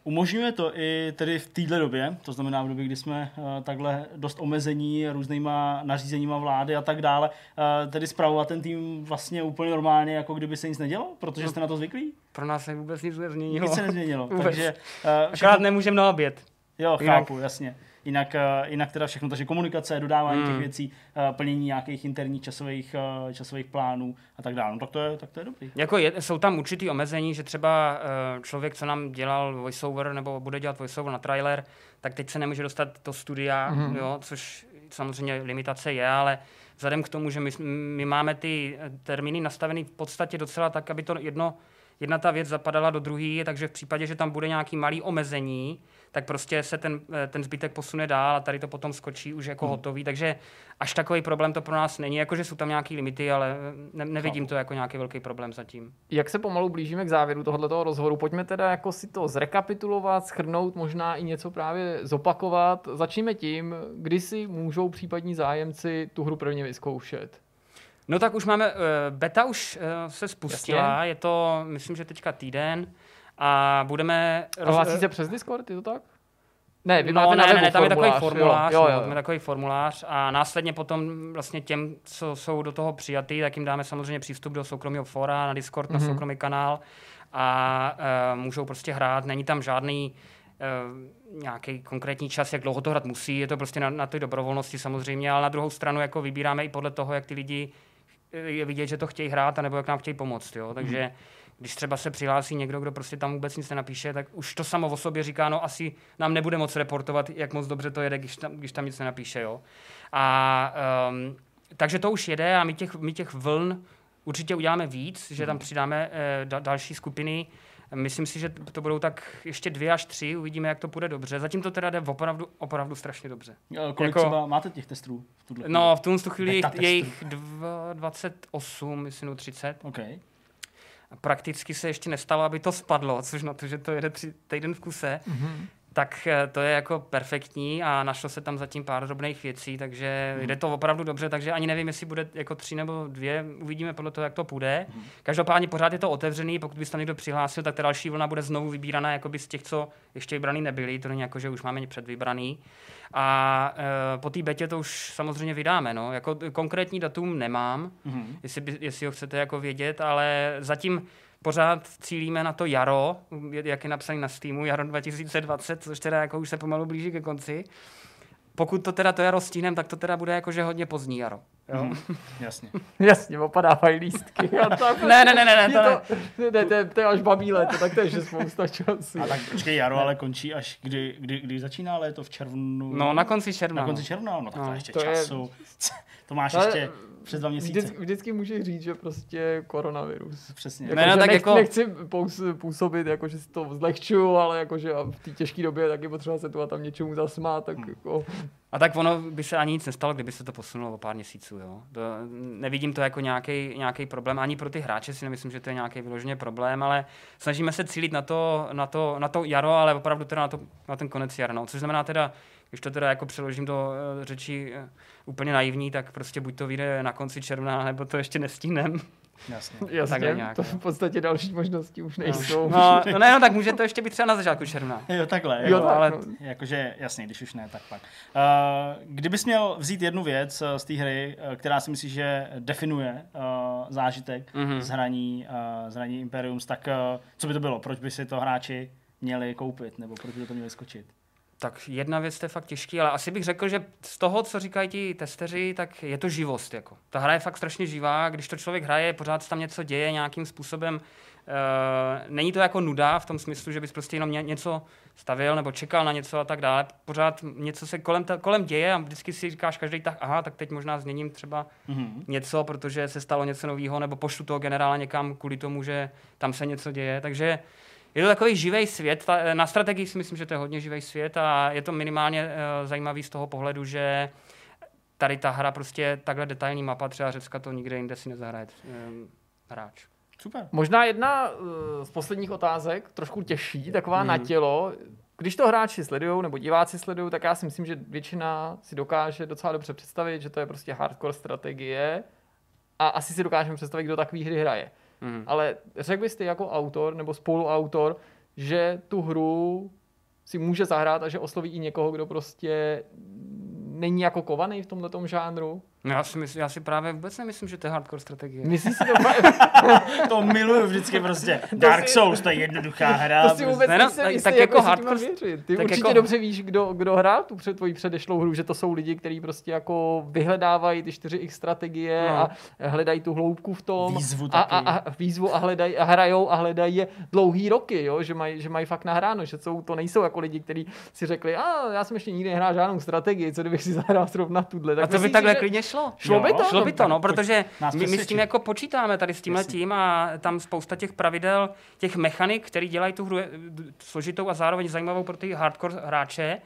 umožňuje to i tedy v téhle době, to znamená v době, kdy jsme uh, takhle dost omezení různýma nařízeníma vlády a tak dále, uh, tedy spravovat ten tým vlastně úplně normálně, jako kdyby se nic nedělo, protože jste na to zvyklí? Pro nás se vůbec nic nezměnilo. Nic se nezměnilo. Vůbec. Takže uh, Akorát nemůžeme na oběd. Jo, Jinak- chápu, jasně. Jinak, uh, jinak teda všechno, takže komunikace, dodávání Hmm. těch věcí, uh, plnění nějakých interních časových, uh, časových plánů a tak dále. No, tak to je, tak to je dobrý. Jako je, jsou tam určitý omezení, že třeba člověk, co nám dělal voiceover nebo bude dělat voiceover na trailer, tak teď se nemůže dostat do studia, mm-hmm. jo, což samozřejmě limitace je, ale vzhledem k tomu, že my, my máme ty eh, termíny nastavený v podstatě docela tak, aby to jedno, jedna ta věc zapadala do druhé, takže v případě, že tam bude nějaký malý omezení, tak prostě se ten, eh, ten zbytek posune dál a tady to potom skočí už jako hmm. hotový. Takže až takový problém to pro nás není. Jakože jsou tam nějaké limity, ale eh, ne, nevidím to jako nějaký velký problém zatím. Jak se pomalu blížíme k závěru tohoto rozhovoru, pojďme teda jako si to zrekapitulovat, schrnout, možná i něco právě zopakovat. Začněme tím, kdy si můžou případní zájemci tu hru prvně vyzkoušet. No tak už máme, uh, beta už uh, se spustila, Jasně. je to, myslím, že teďka týden a budeme... A hlásí se přes Discord, je to tak? Ne, vy no, máte ne, na ne, ne, tam je takový formulář, jo, jo, jo. No, takový formulář a následně potom vlastně těm, co jsou do toho přijatý, tak jim dáme samozřejmě přístup do soukromého fora, na Discord, mm-hmm. na mhm. soukromý kanál a uh, můžou prostě hrát. Není tam žádný uh, nějaký konkrétní čas, jak dlouho to hrát musí, je to prostě na, na ty dobrovolnosti samozřejmě, ale na druhou stranu jako vybíráme i podle toho, jak ty lidi je vidět, že to chtějí hrát, anebo jak nám chtějí pomoct. Jo? Takže když třeba se přihlásí někdo, kdo prostě tam vůbec nic nenapíše, tak už to samo o sobě říká, no asi nám nebude moc reportovat, jak moc dobře to jede, když tam, když tam nic nenapíše. Jo? A um, takže to už jede a my těch, my těch vln určitě uděláme víc, že tam přidáme uh, da, další skupiny. Myslím si, že to budou tak ještě dvě až tři, uvidíme, jak to půjde dobře. Zatím to teda jde opravdu, opravdu strašně dobře. Kolik jako, třeba máte těch testů v tuhle chvíli? No, v tuhle chvíli je jich 28, myslím, 30. Okay. A prakticky se ještě nestalo, aby to spadlo, což na to, že to jede tři týden v kuse, mm-hmm. Tak eh, to je jako perfektní a našlo se tam zatím pár drobných věcí, takže mm. jde to opravdu dobře, takže ani nevím, jestli bude jako tři nebo dvě, uvidíme podle toho, jak to půjde. Mm. Každopádně pořád je to otevřený, pokud byste tam někdo přihlásil, tak ta další vlna bude znovu vybíraná jakoby z těch, co ještě vybraný nebyli, to není jako, že už máme předvybraný. A e, po té betě to už samozřejmě vydáme. No. Jako konkrétní datum nemám, mm-hmm. jestli, by, jestli ho chcete jako vědět, ale zatím pořád cílíme na to jaro, jak je napsané na Steamu, jaro 2020, což teda jako už se pomalu blíží ke konci. Pokud to teda to jaro stínem, tak to teda bude jakože hodně pozdní jaro. Jo? Mm, jasně. jasně, opadávají lístky. A tak, ne, ne, ne, ne, to, to, ne, ne, to, to je až babí léto, tak to je spousta času. A tak počkej, jaro ale končí až kdy, kdy, kdy začíná léto v červnu? No, na konci června. Na konci no. června, no tak to, no, ještě to času. Je... To máš ale, ještě přes dva měsíce. Vždycky, vždycky můžeš říct, že prostě koronavirus. Přesně. Jako, ne, no, tak nech, jako... Nechci působit, jako, že si to zlehčuju, ale jako, že v té těžké době taky potřeba se tu a tam něčemu zasmát. Tak hmm. jako... A tak ono by se ani nic nestalo, kdyby se to posunulo o pár měsíců. Jo? To, nevidím to jako nějaký problém. Ani pro ty hráče si nemyslím, že to je nějaký vyloženě problém, ale snažíme se cílit na to, na to, na to jaro, ale opravdu teda na, to, na ten konec jara. No. Což znamená teda, když to teda jako přeložím do uh, řeči uh, úplně naivní, tak prostě buď to vyjde na konci června, nebo to ještě nestihnem. Jasně. Jasně, nějak, to v podstatě další možnosti už nejsou. No, no ne, no, tak může to ještě být třeba na začátku června. Jo, takhle. Jo, jo tak, ale... No. Jakože, jasně, když už ne, tak pak. Uh, kdybys měl vzít jednu věc uh, z té hry, uh, která si myslíš, že definuje uh, zážitek mm-hmm. z, hraní, uh, z hraní Imperiums, tak uh, co by to bylo? Proč by si to hráči měli koupit? Nebo proč by to měli skočit? Tak jedna věc je fakt těžký, ale asi bych řekl, že z toho, co říkají ti testeři, tak je to živost. Jako. Ta hra je fakt strašně živá, když to člověk hraje, pořád tam něco děje nějakým způsobem. Uh, není to jako nuda v tom smyslu, že bys prostě jenom něco stavil nebo čekal na něco a tak dále. Pořád něco se kolem, ta, kolem děje a vždycky si říkáš každý tak, aha, tak teď možná změním třeba mm-hmm. něco, protože se stalo něco nového, nebo pošlu toho generála někam kvůli tomu, že tam se něco děje. Takže je to takový živý svět. Ta, na strategii si myslím, že to je hodně živý svět a je to minimálně uh, zajímavý z toho pohledu, že tady ta hra prostě takhle detailní mapa, třeba Řecka to nikde jinde si nezahraje um, hráč. Super. Možná jedna uh, z posledních otázek, trošku těžší, taková hmm. na tělo. Když to hráči sledují nebo diváci sledují, tak já si myslím, že většina si dokáže docela dobře představit, že to je prostě hardcore strategie a asi si dokážeme představit, kdo takový hry hraje. Mm. Ale řekl bys ty jako autor nebo spoluautor, že tu hru si může zahrát a že osloví i někoho, kdo prostě není jako kovaný v tomhle žánru? No já si, myslím, já si právě vůbec nemyslím, že to je hardcore strategie. Myslíš si to? to miluju vždycky prostě. Dark Souls, to je jednoduchá hra. To si prostě. vůbec ne, no, tak, jistý, tak jako, jako hardcore... Věřit. Ty tak určitě jako... dobře víš, kdo, kdo hrál tu před tvojí předešlou hru, že to jsou lidi, kteří prostě jako vyhledávají ty 4x strategie no. a hledají tu hloubku v tom. Výzvu a, a, a, výzvu a, hledají, a hrajou a hledají je dlouhý roky, jo? že mají že maj fakt nahráno, že jsou, to nejsou jako lidi, kteří si řekli, a já jsem ještě nikdy nehrál žádnou strategii, co kdybych si zahrál zrovna tuhle. Tak a to by takhle že... klidně šlo šlo. Šlo by to? Šlo by to, no, protože my, my s tím jako počítáme tady s tímhle tím a tam spousta těch pravidel, těch mechanik, který dělají tu hru složitou a zároveň zajímavou pro ty hardcore hráče,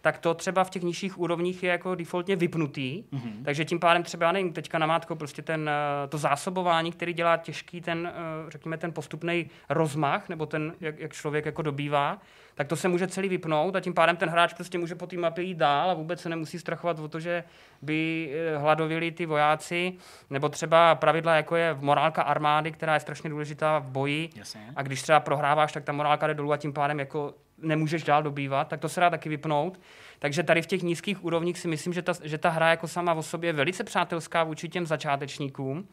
tak to třeba v těch nižších úrovních je jako defaultně vypnutý, Mhm. mm-hmm. takže tím pádem třeba, já nevím, teďka namátko prostě ten, eh, to zásobování, který dělá těžký ten, eh, řekněme, ten postupný rozmach, nebo ten, jak, jak člověk jako dobývá, tak to se může celý vypnout a tím pádem ten hráč prostě může po té mapě jít dál a vůbec se nemusí strachovat o to, že by eh, hladovili ty vojáci, nebo třeba pravidla, jako je morálka armády, která je strašně důležitá v boji, Jasně. a když třeba prohráváš, tak ta morálka jde dolů a tím pádem jako nemůžeš dál dobývat, tak to se dá taky vypnout. Takže tady v těch nízkých úrovních si myslím, že ta, že ta hra jako sama o sobě je velice přátelská vůči těm začátečníkům.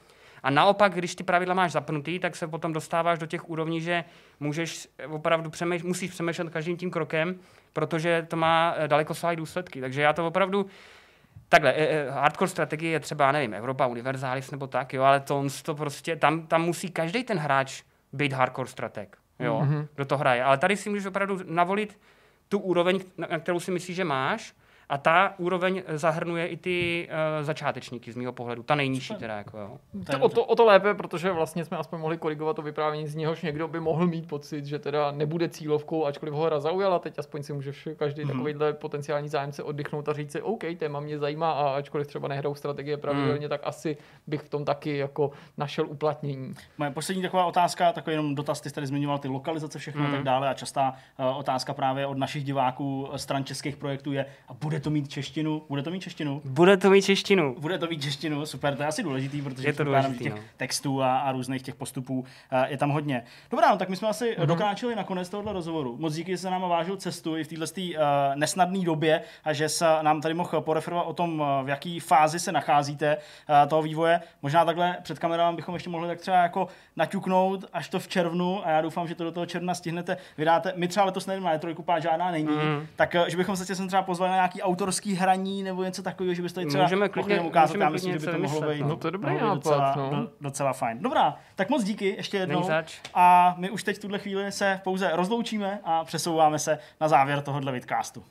A naopak, když ty pravidla máš zapnutý, tak se potom dostáváš do těch úrovní, že můžeš opravdu přemýš, musíš přemýšlet každým tím krokem, protože to má eh, dalekosáhlé důsledky. Takže já to opravdu Takhle, eh, eh, hardcore strategie je třeba, nevím, Evropa Universalis nebo tak, jo, ale to, to prostě, tam, tam musí každý ten hráč být hardcore strateg, jo, Mhm. mm-hmm. kdo to hraje. Ale tady si můžeš opravdu navolit tu úroveň, na kterou si myslíš, že máš, a ta úroveň zahrnuje i ty uh, začátečníky z mého pohledu, ta nejnižší teda, jako jo. To, o, to, o to lépe, protože vlastně jsme aspoň mohli korigovat to vyprávění, z něhož někdo by mohl mít pocit, že teda nebude cílovkou, ačkoliv ho hra zaujala. Teď aspoň si můžeš každý Mhm. mm-hmm. takovýhle potenciální zájemce oddychnout a říct si, OK, téma mě zajímá a ačkoliv třeba nehrou strategie pravidelně, mm. tak asi bych v tom taky jako našel uplatnění. Moje poslední taková otázka, takový jenom dotaz, ty jsi tady zmiňoval ty lokalizace, všechno mm. a tak dále a častá uh, otázka právě od našich diváků eh, stran českých projektů je, a bude to mít češtinu? Bude to mít češtinu? Bude to mít češtinu. Bude to mít češtinu, super, to je asi důležitý, protože Je to důležitý, těch no. textů a, a různých těch postupů uh, je tam hodně. Dobrá, no, tak my jsme asi Mhm. mm-hmm. dokráčeli na konec tohoto rozhovoru. Moc díky, že se nám vážil cestu i v této uh, nesnadné době a že se nám tady mohl poreferovat o tom, uh, v jaký fázi se nacházíte uh, toho vývoje. Možná takhle před kamerami bychom ještě mohli tak třeba jako naťuknout až to v červnu a já doufám, že to do toho června stihnete. Vydáte, my třeba letos nejdeme na trojku, žádná není, Mhm. mm. tak uh, že bychom se tě sem třeba pozvali na nějaký autorský hraní nebo něco takového, že byste třeba Můžeme klidně- ukázat. můžeme Já myslím, že by to mohlo být, no. No to je dobrý nápad, docela, no. do- docela fajn. Dobrá, tak moc díky ještě jednou. A my už teď v tuhle chvíli se pouze rozloučíme a přesouváme se na závěr tohohle vidcastu.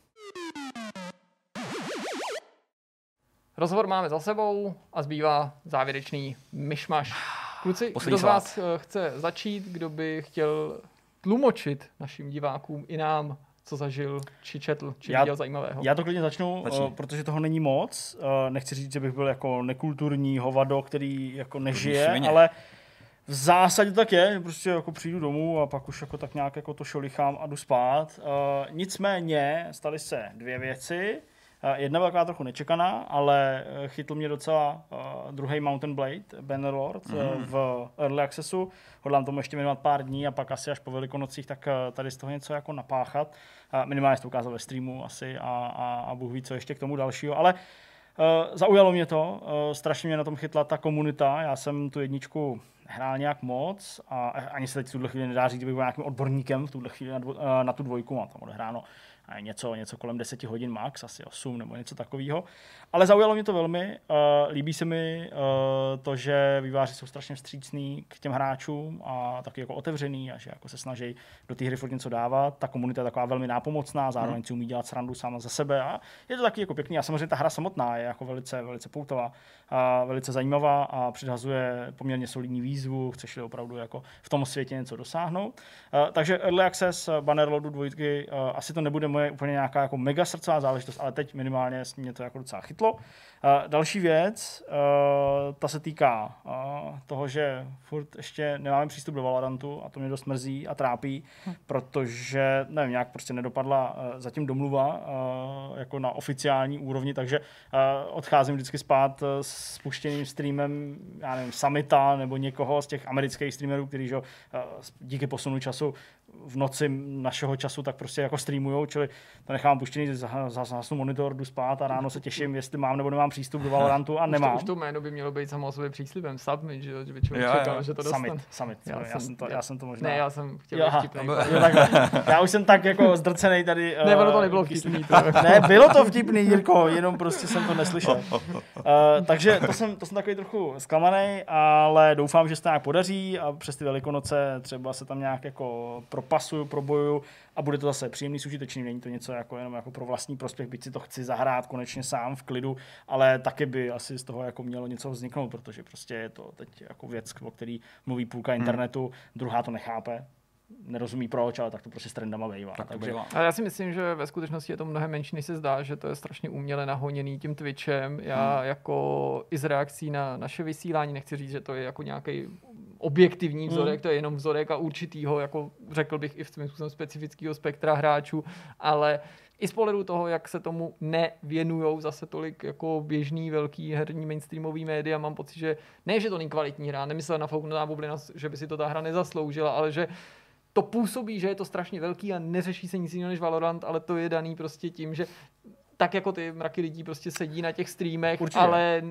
Rozhovor máme za sebou a zbývá závěrečný myšmaš. Kluci, Poslední kdo z vás eh, chce začít, kdo by chtěl tlumočit našim divákům i nám, co zažil, či četl, či Já- viděl zajímavého? Já to klidně začnu, Začni. uh, protože toho není moc. Uh, nechci říct, že bych byl jako nekulturní hovado, který jako nežije, ale v zásadě tak je, prostě jako přijdu domů a pak už jako tak nějak jako to šolichám a jdu spát. Uh, nicméně staly se dvě věci. Uh, jedna byla taková trochu nečekaná, ale uh, chytl mě docela uh, druhý Mountain Blade, Bannerlord, mm. uh, v Early Accessu. Hodlám tomu ještě věnovat pár dní a pak asi až po velikonocích, tak tady z toho něco jako napáchat. Minimálně to ukázal ve streamu asi a, a, a Bůh ví, co ještě k tomu dalšího. Ale Uh, zaujalo mě to, uh, strašně mě na tom chytla ta komunita, já jsem tu jedničku hrál nějak moc a ani se teď v tuhle chvíli nedá říct, že bych byl nějakým odborníkem v tuhle chvíli na, dvo, uh, na tu dvojku, mám tam odehráno něco, něco kolem 10 hodin max, asi 8 nebo něco takového. Ale zaujalo mě to velmi, uh, líbí se mi uh, to, že výváři jsou strašně vstřícní k těm hráčům a taky jako otevřený a že jako se snaží do té hry furt něco dávat. Ta komunita je taková velmi nápomocná, zároveň si umí dělat srandu sama za sebe a je to taky jako pěkný. A samozřejmě ta hra samotná je jako velice, velice poutová a velice zajímavá a předhazuje poměrně solidní výzvu, chceš opravdu jako v tom světě něco dosáhnout. Uh, takže Early Access uh, Bannerlordu dvojky, uh, asi to nebude moje úplně nějaká jako mega srdcová záležitost, ale teď minimálně mě to jako docela chytlo. Uh, další věc, uh, ta se týká uh, toho, že furt ještě nemáme přístup do Valorantu a to mě dost mrzí a trápí, protože nevím, nějak prostě nedopadla uh, zatím domluva jako na oficiální úrovni, takže odcházím vždycky spát s puštěným streamem, já nevím, Samita nebo někoho z těch amerických streamerů, který že, díky posunu času v noci našeho času tak prostě jako streamujou, čili to nechám puštěný, zhasnu monitor, jdu spát a ráno se těším, jestli mám nebo nemám přístup do Valorantu a Už nemám. to, už to jméno by mělo být samo o sobě příslibem. Submit, že, že by člověk Jo, jo. čekal, že to dostane. Summit, summit. Já Já, já, jsem- jsem to, já- já jsem to možná... Ne, já jsem chtěl Jo, aha. vtipnej. Jo, takhle. Já už jsem tak jako zdrcený tady. Ne, eh, ono to nebylo vtipný. To, Ne, bylo to vtipný, Jirko, jenom prostě jsem to neslyšel. Uh, takže to jsem, to jsem takový trochu zklamaný, ale doufám, že se to nějak podaří a přes ty velikonoce třeba se tam nějak jako propasuju, probojuju a bude to zase příjemný, užitečný, není to něco jako jenom jako pro vlastní prospěch, byť si to chci zahrát konečně sám v klidu, ale taky by asi z toho jako mělo něco vzniknout, protože prostě je to teď jako věc, o který mluví půlka Hmm. internetu, druhá to nechápe, nerozumí proč, ale tak to prostě s trendama bývá. Tak to Takže bývá. Ale já si myslím, že ve skutečnosti je to mnohem menší, než se zdá, že to je strašně uměle nahoněný tím Twitchem. Já Hmm. jako i z reakcí na naše vysílání, nechci říct, že to je jako nějaký objektivní vzorek, Hmm. to je jenom vzorek a určitýho, jako řekl bych i v svým způsobem specifického spektra hráčů, ale i z pohledu toho, jak se tomu nevěnujou zase tolik jako běžný velký herní mainstreamový média, mám pocit, že ne, že to není kvalitní hra, nemyslel na Fouknutá bublina, že by si to ta hra nezasloužila, ale že to působí, že je to strašně velký a neřeší se nic jiného než Valorant, ale to je daný prostě tím, že tak jako ty mraky lidí prostě sedí na těch streamech, Určitě. ale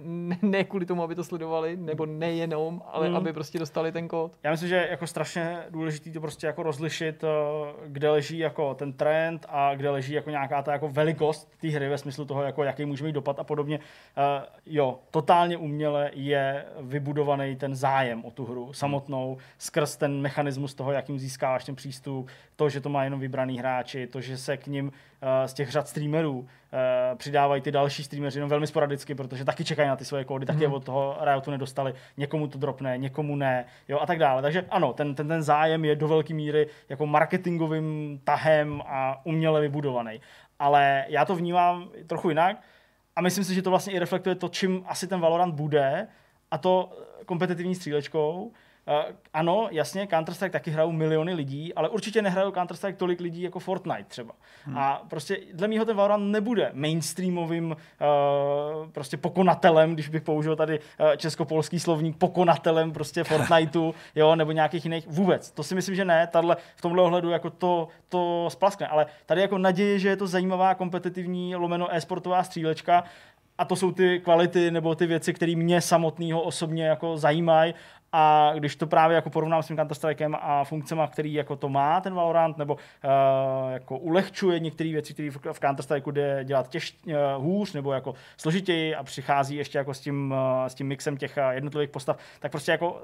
ne, kvůli tomu, aby to sledovali, nebo nejenom, ale Mm. aby prostě dostali ten kód. Já myslím, že je jako strašně důležité to prostě jako rozlišit, eh, kde leží jako ten trend a kde leží jako nějaká ta jako velikost té hry ve smyslu toho, jako jaký může mít dopad a podobně. Eh, Jo, totálně uměle je vybudovaný ten zájem o tu hru samotnou skrz ten mechanismus toho, jakým získáváš ten přístup, to, že to má jenom vybraný hráči, to, že se k ním z těch řad streamerů eh, přidávají ty další streameři jenom velmi sporadicky, protože taky čekají na ty svoje kódy, taky je od toho Riotu nedostali, někomu to dropne, někomu ne, jo, a tak dále. Takže ano, ten, ten, ten zájem je do velké míry jako marketingovým tahem a uměle vybudovaný. Ale já to vnímám trochu jinak a myslím si, že to vlastně i reflektuje to, čím asi ten Valorant bude, a to kompetitivní střílečkou. Uh, ano, jasně, Counter-Strike taky hrajou miliony lidí, ale určitě nehrajou Counter-Strike tolik lidí jako Fortnite třeba. Hmm. A prostě dle mýho ten Valorant nebude mainstreamovým uh, prostě pokonatelem, když bych použil tady uh, českopolský slovník, pokonatelem prostě Fortniteu, jo, nebo nějakých jiných. Vůbec. To si myslím, že ne. Tadle, v tomhle ohledu jako to, to splaskne. Ale tady jako naděje, že je to zajímavá, kompetitivní, lomeno e-sportová střílečka, a to jsou ty kvality nebo ty věci, které mě samotného osobně jako zajímají. A když to právě jako porovnám s tím Counter-Strikem a funkcemi, který jako to má ten Valorant, nebo uh, jako ulehčuje některé věci, které v, v Counter-Strike jde dělat těž, uh, hůř nebo jako složitěji a přichází ještě jako s tím, uh, s tím mixem těch uh, jednotlivých postav, tak prostě jako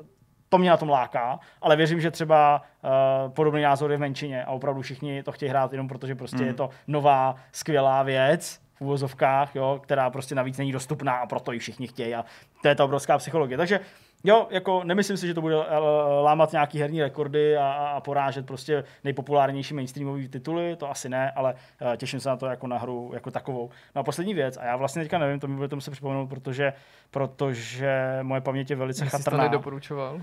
to mě na tom láká, ale věřím, že třeba uh, podobný názor je v menšině a opravdu všichni to chtějí hrát jenom protože prostě mm. je to nová, skvělá věc v úvozovkách, jo, která prostě navíc není dostupná a proto ji všichni chtějí a to je ta obrovská psychologie. Takže jo, jako nemyslím si, že to bude uh, lámat nějaký herní rekordy a, a porážet prostě nejpopulárnější mainstreamové tituly, to asi ne, ale uh, těším se na to jako na hru jako takovou. No a poslední věc, a já vlastně teďka nevím, to mi budete muset připomenout, protože, protože moje paměť je velice Jsi to chatrná. nedoporučoval.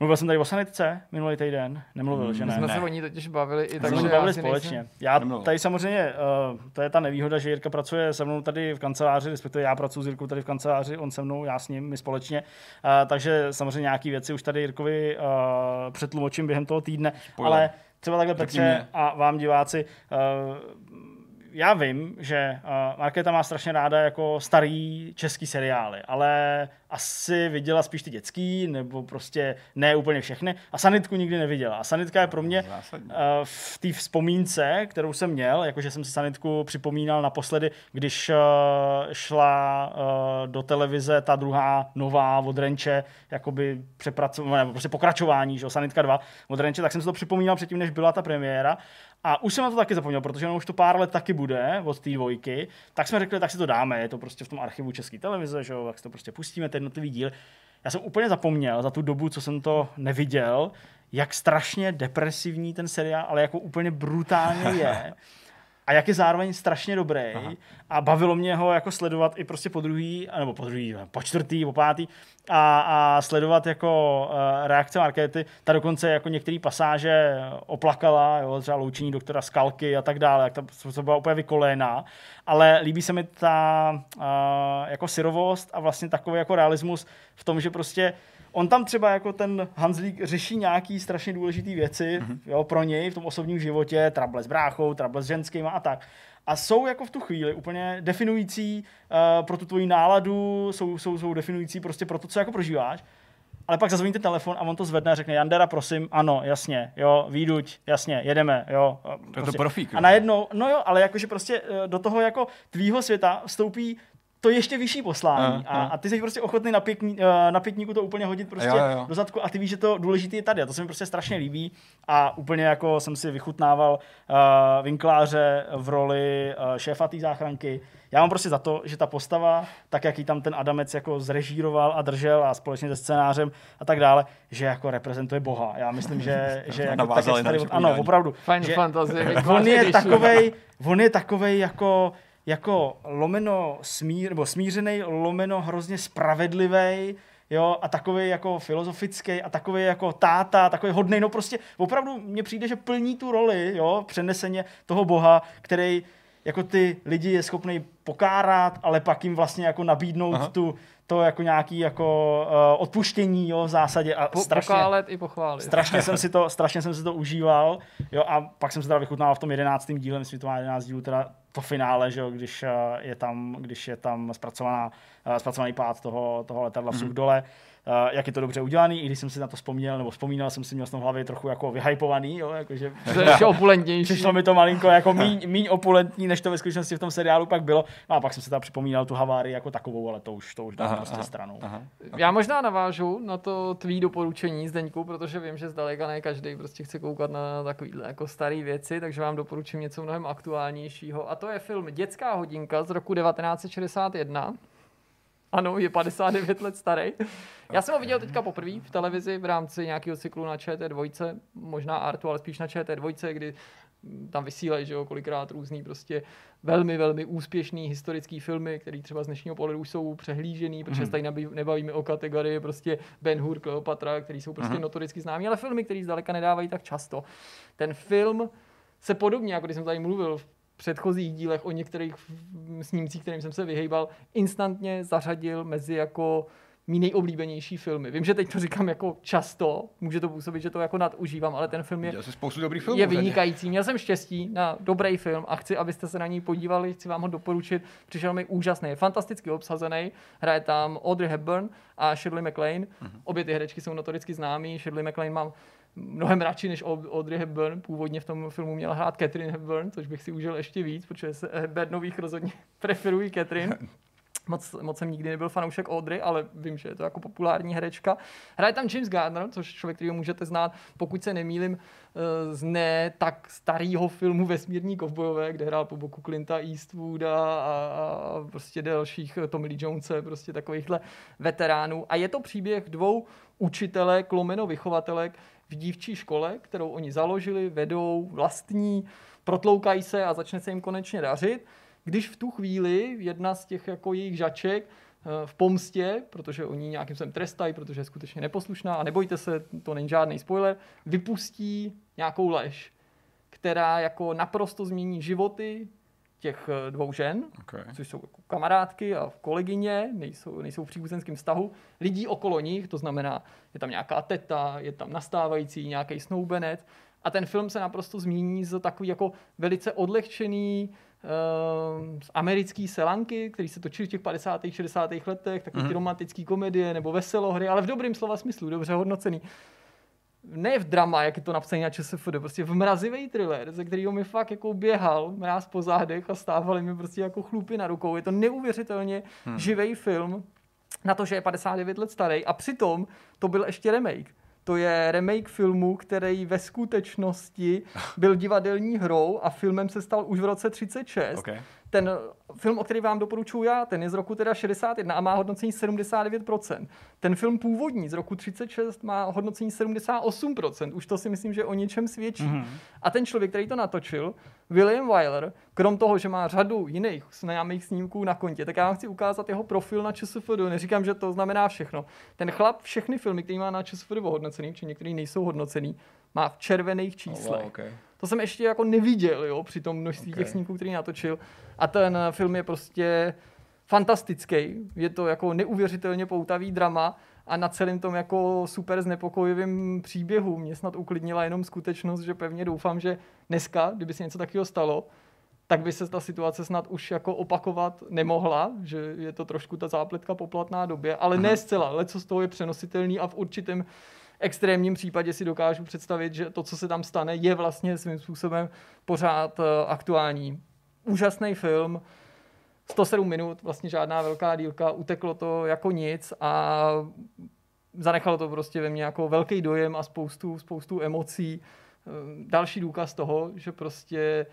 Mluvil jsem tady o sanitce minulý týden, nemluvil, Mm, že My ne? jsme ne. se o ní totiž bavili i Tak že se bavili já společně. nejsem- Já Nemluvil. tady samozřejmě, uh, to je ta nevýhoda, že Jirka pracuje se mnou tady v kanceláři, respektive já pracuji s Jirkou tady v kanceláři, on se mnou, já s ním, my společně. Uh, takže samozřejmě nějaké věci už tady Jirkovi uh, přetlumočím během toho týdne, Spoiler. ale třeba takhle Petře a vám diváci, uh, já vím, že uh, Markéta má strašně ráda jako starý český seriály, ale asi viděla spíš ty dětský, nebo prostě ne úplně všechny. A Sanitku nikdy neviděla. A Sanitka je pro mě Zásadně. uh, v té vzpomínce, kterou jsem měl, jakože jsem si Sanitku připomínal naposledy, když uh, šla uh, do televize ta druhá nová od Renče, jakoby přepracování, nebo prostě pokračování, že jo, Sanitka 2 od Renče, tak jsem si to připomínal předtím, než byla ta premiéra. A už jsem na to taky zapomněl, protože ono už to pár let taky bude od té dvojky. Tak jsme řekli, tak si to dáme, je to prostě v tom archivu České televize, že jo, tak si to prostě pustíme, ten jednotlivý díl. Já jsem úplně zapomněl za tu dobu, co jsem to neviděl, jak strašně depresivní ten seriál, ale jako úplně brutálně je. A jak je zároveň strašně dobrý. Aha. A bavilo mě ho jako sledovat i prostě po druhý, nebo po druhý, po čtvrtý, po pátý. A, a sledovat jako uh, reakce Markety. Ta dokonce jako některé pasáže oplakala, jo, třeba loučení doktora Skalky a tak dále, jak ta, to byla úplně vykoléná. Ale líbí se mi ta uh, jako syrovost a vlastně takový jako realismus v tom, že prostě on tam třeba jako ten Hanzlík řeší nějaký strašně důležité věci mm-hmm. jo, pro něj v tom osobním životě, trable s bráchou, trable s ženskýma a tak. A jsou jako v tu chvíli úplně definující uh, pro tu tvoji náladu, jsou, jsou, jsou definující prostě pro to, co jako prožíváš. Ale pak zazvoníte telefon a on to zvedne a řekne, Jandera, prosím, ano, jasně, jo, výduť, jasně, jedeme, jo. To je to profík. A najednou, no jo, ale jakože prostě eh, do toho jako tvýho světa vstoupí to ještě vyšší poslání. A, aha. a ty jsi prostě ochotný na, pěkní, eh, na pětníku to úplně hodit prostě Jo, jo, do zadku a ty víš, že to důležité je tady. A to se mi prostě strašně líbí. A úplně jako jsem si vychutnával uh, Vinkláře v roli uh, šéfa té záchranky. Já mám prostě za to, že ta postava, tak jak ji tam ten Adamec jako zrežíroval a držel a společně se scénářem a tak dále, že jako reprezentuje Boha. Já myslím, že, že jako, tak, tady, ano, opravdu. Že, Fantasy. on je takovej, on je takovej jako, jako lomeno smír, nebo smířený, lomeno hrozně spravedlivý, jo, a takový jako filozofický a takový jako táta, takový hodnej, no prostě opravdu mně přijde, že plní tu roli, jo, přeneseně toho boha, který jako ty lidi je schopný pokárat, ale pak jim vlastně jako nabídnout Aha. tu, to jako nějaký jako uh, odpuštění, jo, v zásadě a Po, strašně, pokálet i pochválit. strašně jsem si to, strašně jsem si to užíval, jo, a pak jsem se teda vychutnal v tom jedenáctém díle, myslím, že to má 11 dílů, teda to finále, že jo, když eh, je tam, když je tam zpracovaná, zpracovaný pád toho, toho letadla v dole, eh, jak je to dobře udělaný, i když jsem si na to vzpomněl, nebo vzpomínal jsem si, měl jsem v hlavě trochu jako vyhypovaný, jo, jakože To je ještě opulentnější. Přišlo mi to malinko jako míň, míň opulentní, než to ve skutečnosti v tom seriálu pak bylo. No a pak jsem si tam připomínal tu havárii jako takovou, ale to už, to už dám Aha, prostě aha, stranou. Aha. Já možná navážu na to tvý doporučení, Zdeňku, protože vím, že zdaleka ne každý prostě chce koukat na takovýhle jako staré věci, takže vám doporučím něco mnohem aktuálnějšího. A to je film Dětská hodinka z roku 1961. Ano, je 59 let starý. Já jsem ho viděl teďka poprvé v televizi v rámci nějakého cyklu na ČT2, možná Artu, ale spíš na ČT2, kdy tam vysílají, že jo, kolikrát různý prostě velmi, velmi úspěšný historický filmy, které třeba z dnešního pohledu už jsou přehlížený, protože se tady nebavíme, o kategorii prostě Ben Hur, Kleopatra, který jsou prostě notoricky známí, ale filmy, které zdaleka nedávají tak často. Ten film se podobně, jako když jsem tady mluvil v předchozích dílech o některých snímcích, kterým jsem se vyhejbal, instantně zařadil mezi jako mý nejoblíbenější filmy. Vím, že teď to říkám jako často, může to působit, že to jako nadužívám, ale ten film je filmů. je vynikající. Měl jsem štěstí na dobrý film a chci, abyste se na něj podívali, chci vám ho doporučit. Přišel mi úžasný, je fantasticky obsazený. Hraje tam Audrey Hepburn a Shirley MacLaine. Obě ty herečky jsou notoricky známý. Shirley MacLaine mám mnohem radši než Au- Audrey Hepburn. Původně v tom filmu měla hrát Catherine Hepburn, což bych si užil ještě víc, protože se Hepburnových rozhodně preferují Catherine. Moc, moc jsem nikdy nebyl fanoušek Audrey, ale vím, že je to jako populární herečka. Hraje tam James Gardner, což člověk, kterýho můžete znát, pokud se nemýlim, eh, z ne tak starého filmu Vesmírní kovbojové, kde hrál po boku Clinta Eastwooda a, a prostě dalších eh, Tommy Lee Jonese, prostě takovýchhle veteránů. A je to příběh dvou učitelek, lomeno vychovatelek v dívčí škole, kterou oni založili, vedou, vlastní, protloukají se a začne se jim konečně dařit. Když v tu chvíli jedna z těch jako jejich žaček eh, v pomstě, protože oni nějakým způsobem trestají, protože je skutečně neposlušná, a nebojte se, to není žádný spoiler, vypustí nějakou lež, která jako naprosto změní životy těch eh, dvou žen, Okay. což jsou jako kamarádky a kolegyně, nejsou, nejsou v příbuzenském vztahu, lidí okolo nich, to znamená, je tam nějaká teta, je tam nastávající nějaký snoubenec a ten film se naprosto změní z takový jako velice odlehčený uh, z americký selanky, který se točí v těch 50. 60. letech, takový ty romantický komedie nebo veselohry, ale v dobrým slova smyslu, dobře hodnocený ne v drama, jak je to napsané na ČSFD, prostě v mrazivý thriller, ze kterého mi fakt jako běhal mráz po zádech a stávaly mi prostě jako chlupy na rukou. Je to neuvěřitelně hmm. živý film na to, že je 59 let starý a přitom to byl ještě remake. To je remake filmu, který ve skutečnosti byl divadelní hrou a filmem se stal už v roce 36. Okay. Ten film, o který vám doporučuji já, ten je z roku teda 61 a má hodnocení 79%. Ten film původní z roku 36 má hodnocení 78%. Už to si myslím, že o něčem svědčí. Mm-hmm. A ten člověk, který to natočil, William Wyler, krom toho, že má řadu jiných známých snímků na kontě, tak já vám chci ukázat jeho profil na ČSFD. Neříkám, že to znamená všechno. Ten chlap všechny filmy, které má na ČSFD hodnocený, či některý nejsou hodnocený, má v červených číslech. Oh, wow, okay. To jsem ještě jako neviděl, jo, při tom množství Okay. těch snímků, který natočil. A ten film je prostě fantastický. Je to jako neuvěřitelně poutavý drama a na celém tom jako super znepokojivým příběhu mě snad uklidnila jenom skutečnost, že pevně doufám, že dneska, kdyby se něco takového stalo, tak by se ta situace snad už jako opakovat nemohla, že je to trošku ta zápletka poplatná době, ale ne zcela, ale co z toho je přenositelný a v určitém extrémním případě si dokážu představit, že to, co se tam stane, je vlastně svým způsobem pořád eh, aktuální. Úžasný film, 107 minut, vlastně žádná velká dílka, uteklo to jako nic a zanechalo to prostě ve mně jako velký dojem a spoustu, spoustu emocí. Ehm, další důkaz toho, že prostě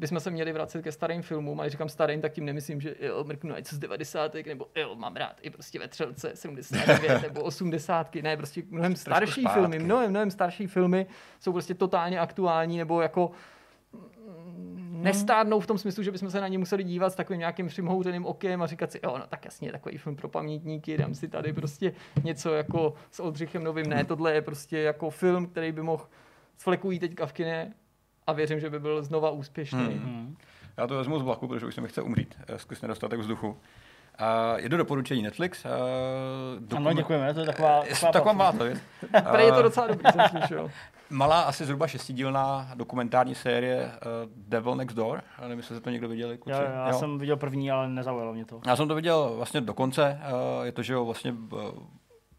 bychom se měli vracet ke starým filmům, a když říkám starým, tak tím nemyslím, že jo, mrknu něco z 90. nebo jo, mám rád i prostě ve třelce 79 nebo 80. Ne, prostě mnohem starší filmy, mnohem, mnohem starší filmy jsou prostě totálně aktuální nebo jako nestárnou v tom smyslu, že bychom se na ně museli dívat s takovým nějakým přimhouřeným okem a říkat si, jo, no tak jasně, takový film pro pamětníky, dám si tady prostě něco jako s Oldřichem Novým. Ne, tohle je prostě jako film, který by mohl flekují teďka v kině a věřím, že by byl znova úspěšný. Hmm. Já to vezmu z vlaku, protože už se mi chce umřít eh, skrz nedostatek vzduchu. A je to doporučení Netflix. Uh, Ano, děkujeme, to je taková, Je taková malá to věc. Prej je to Eh, docela dobrý, jsem slyšel. Malá, asi zhruba šestidílná dokumentární série uh, Devil Next Door. Já nevím, jestli jste to někdo viděli. Kluci. Já, já Jo? jsem viděl první, ale nezaujalo mě to. Já jsem to viděl vlastně do konce. Uh, je to, že jo, vlastně uh,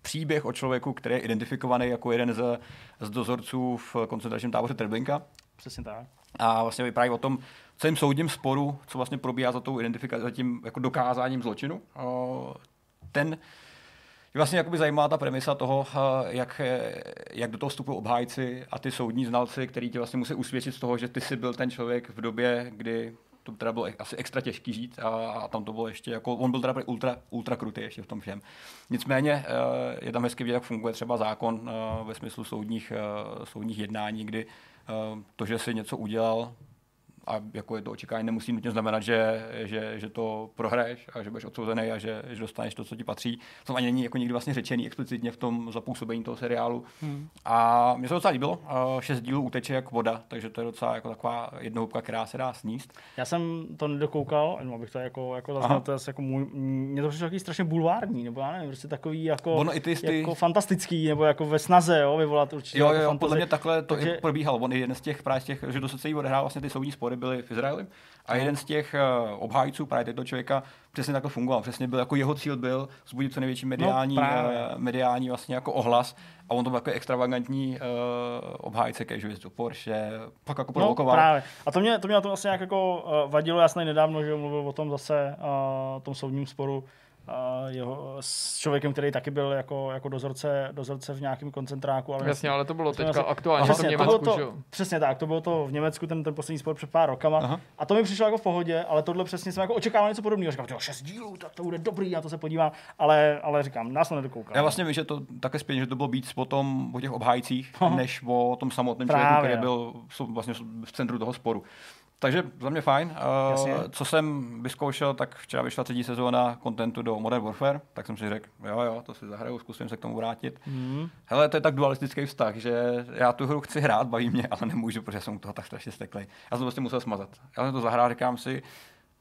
příběh o člověku, který je identifikovaný jako jeden z, z dozorců v koncentračním táboře Treblinka. Přesně tak. A vlastně vypráví o tom celém soudním sporu, co vlastně probíhá za tou identifikací, za tím jako dokázáním zločinu. Ten je vlastně jakoby zajímavá ta premisa toho, eh, jak, jak do toho vstupují obhájci a ty soudní znalci, který ti vlastně musí usvědčit z toho, že ty jsi byl ten člověk v době, kdy to teda bylo asi extra těžký žít a, a tam to bylo ještě jako, on byl teda ultra, ultra krutý ještě v tom všem. Nicméně eh, je tam hezky vidět, jak funguje třeba zákon eh, ve smyslu soudních, soudních jednání, kdy to, že si něco udělal, a jako je to očekávání, nemusí nutně znamenat, že, že, že to prohraješ a že budeš odsouzený a že, že dostaneš to, co ti patří. To ani není jako nikdy vlastně řečený explicitně v tom zapůsobení toho seriálu. Hmm. A mně se to docela líbilo. Šest dílů uteče jak voda, takže to je docela jako taková jednohubka, která se dá sníst. Já jsem to nedokoukal, jenom abych to jako, jako Aha. zazněl, to je jako můj, mně to přišlo takový strašně bulvární, nebo já nevím, prostě takový jako, Ono i ty- ty- jako fantastický, nebo jako ve snaze, jo, vyvolat určitě Jo, jako jo, jo fantazii. podle mě takhle to Takže- i probíhalo. On je jeden z těch, právě z těch, že do celý odehrál vlastně ty soudní spory byly v Izraeli. A jeden z těch uh, obhájců právě této člověka přesně takhle fungoval. Přesně byl, jako jeho cíl byl vzbudit co největší mediální, No, uh, mediální vlastně jako ohlas. A on to byl jako extravagantní uh, obhájce, jezdil Porsche, pak jako No, provokoval. právě. A to mě, to mě na to vlastně nějak jako uh, vadilo, já jsem nedávno, že mluvil o tom zase, uh, tom soudním sporu, jeho, s člověkem, který taky byl jako, jako dozorce, dozorce v nějakém koncentráku. Ale Jasně, ale to bylo teďka asi- aktuálně v Přesně, to bylo Německu, to, že jo? přesně tak, to bylo to v Německu, ten, ten poslední spor před pár rokama. Aha. A to mi přišlo jako v pohodě, ale tohle přesně jsem jako očekával něco podobného. Říkám, jo, šest dílů, tak to bude dobrý, já to se podívám. Ale, ale říkám, nás to nedokoukal. Já vlastně vím, že to také zpět, že to bylo víc potom o těch obhájcích, Aha. než o tom samotném Právě, člověku, který byl v- vlastně v centru toho sporu. Takže za mě fajn. Jasně. Uh, co jsem vyzkoušel, tak včera vyšla třetí sezóna kontentu do Modern Warfare, tak jsem si řekl, jo, jo, to si zahraju, zkusím se k tomu vrátit. Hmm. Hele, to je tak dualistický vztah, že já tu hru chci hrát, baví mě, ale nemůžu, protože jsem u toho tak strašně steklej. Já jsem to prostě musel smazat. Já jsem to zahrál, říkám si,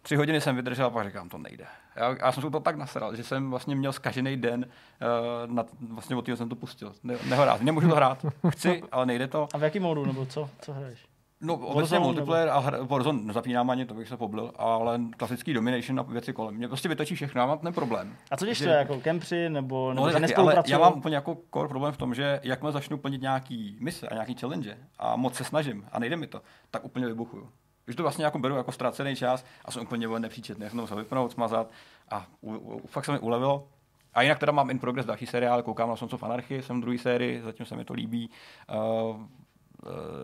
tři hodiny jsem vydržel a pak říkám, to nejde. Já, já jsem se toho tak nasral, že jsem vlastně měl zkažený den, uh, na, vlastně od toho jsem to pustil. Ne, nehrát, nemůžu to hrát. Chci, ale nejde to. A v jakém modu, nebo co, co hraješ? No, obecně multiplayer a hra, Warzone nezapínám ani, to bych se poblil, ale klasický domination a věci kolem. Mě prostě vytočí všechno, já mám ten problém. A co když to jako kempři, nebo, nebo No, taky, ale já mám úplně jako core problém v tom, že jakmile začnu plnit nějaký mise a nějaký challenge a moc se snažím a nejde mi to, tak úplně vybuchuju. Když to vlastně jako beru jako ztracený čas a jsem úplně nepříčetný, já jsem to musel vypnout, smazat a u, u, fakt se mi ulevilo. A jinak teda mám in progress další seriál, koukám na Sons of Anarchy, jsem v druhé sérii, zatím se mi to líbí. Uh,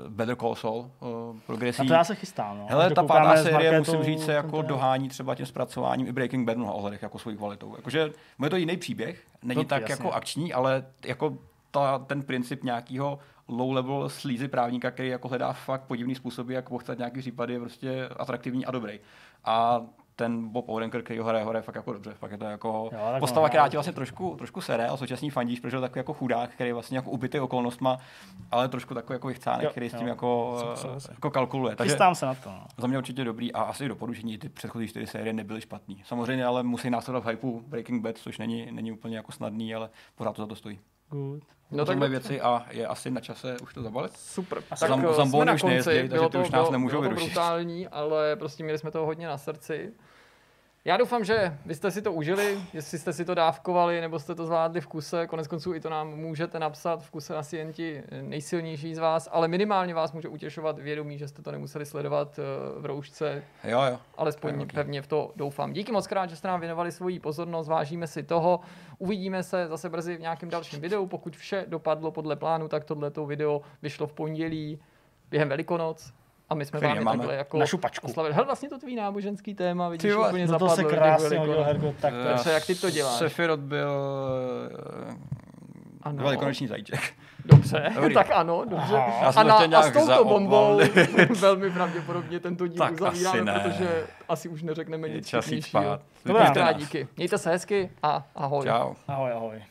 Better Call Saul, uh, progresí. Na to já se chystám. No. Hele, ta pátá série, musím říct, se jako tento- dohání třeba tím zpracováním i Breaking Bad na ohledech jako svojí kvalitou. Jakože je to jiný příběh, není To tak jasně. jako akční, ale jako ta, ten princip nějakého low-level slízy právníka, který jako hledá fakt podivný způsoby, jak pochcat nějaký případy, je prostě atraktivní a dobrý. A ten Bob Odenkirk, který ho hraje, hraje fakt jako dobře. Fakt je to jako Jo, tak postava, která ti vlastně trošku, trošku sere a současně fandíš, protože je takový jako chudák, který je vlastně jako ubitý okolnostma, ale trošku takový jako vychcánek, Jo, který s tím jo. jako, Souhlasím. jako kalkuluje. Takže Chystám se na to. No. za mě určitě dobrý a asi doporučení, ty předchozí čtyři série nebyly špatný. Samozřejmě ale musí následovat v hypeu Breaking Bad, což není, není úplně jako snadný, ale pořád to za to stojí. Good. No No tak věci a je asi na čase už to zabalit. Super. Tak Tak Zam- eh, jsme na už konci, nejezdí, takže to, už nás bylo, nemůžou bylo to vyrušit. brutální, ale prostě měli jsme toho hodně na srdci. Já doufám, že vy jste si to užili, jestli jste si to dávkovali, nebo jste to zvládli v kuse. Konec konců i to nám můžete napsat. V kuse asi jen ti nejsilnější z vás, ale minimálně vás může utěšovat vědomí, že jste to nemuseli sledovat eh, v roušce. Jo, jo. Alespoň Jo, pevně v to doufám. Díky moc krát, že jste nám věnovali svoji pozornost, vážíme si toho. Uvidíme se zase brzy v nějakém dalším videu. Pokud vše dopadlo podle plánu, tak tohleto video vyšlo v pondělí během Velikonoc. A my jsme vám takhle jako Na šupačku. oslavili. Hele, vlastně to tvý náboženský téma, vidíš, Ty úplně No to zapadlo. se že krásně hodil, Hergo. Tak to je. Petře, jak ty to děláš? Sefirot byl Ano. ano. velikonoční zajíček. Dobře, Dobrý. tak ano, dobře. Aha. A, na, to a s touto bombou velmi pravděpodobně tento díl Tak uzavíráme, asi ne. protože asi už neřekneme Je nic čas jít vtipnějšího. spát. Dobrá. Díky. Mějte se hezky a ahoj. Čau. Ahoj, ahoj.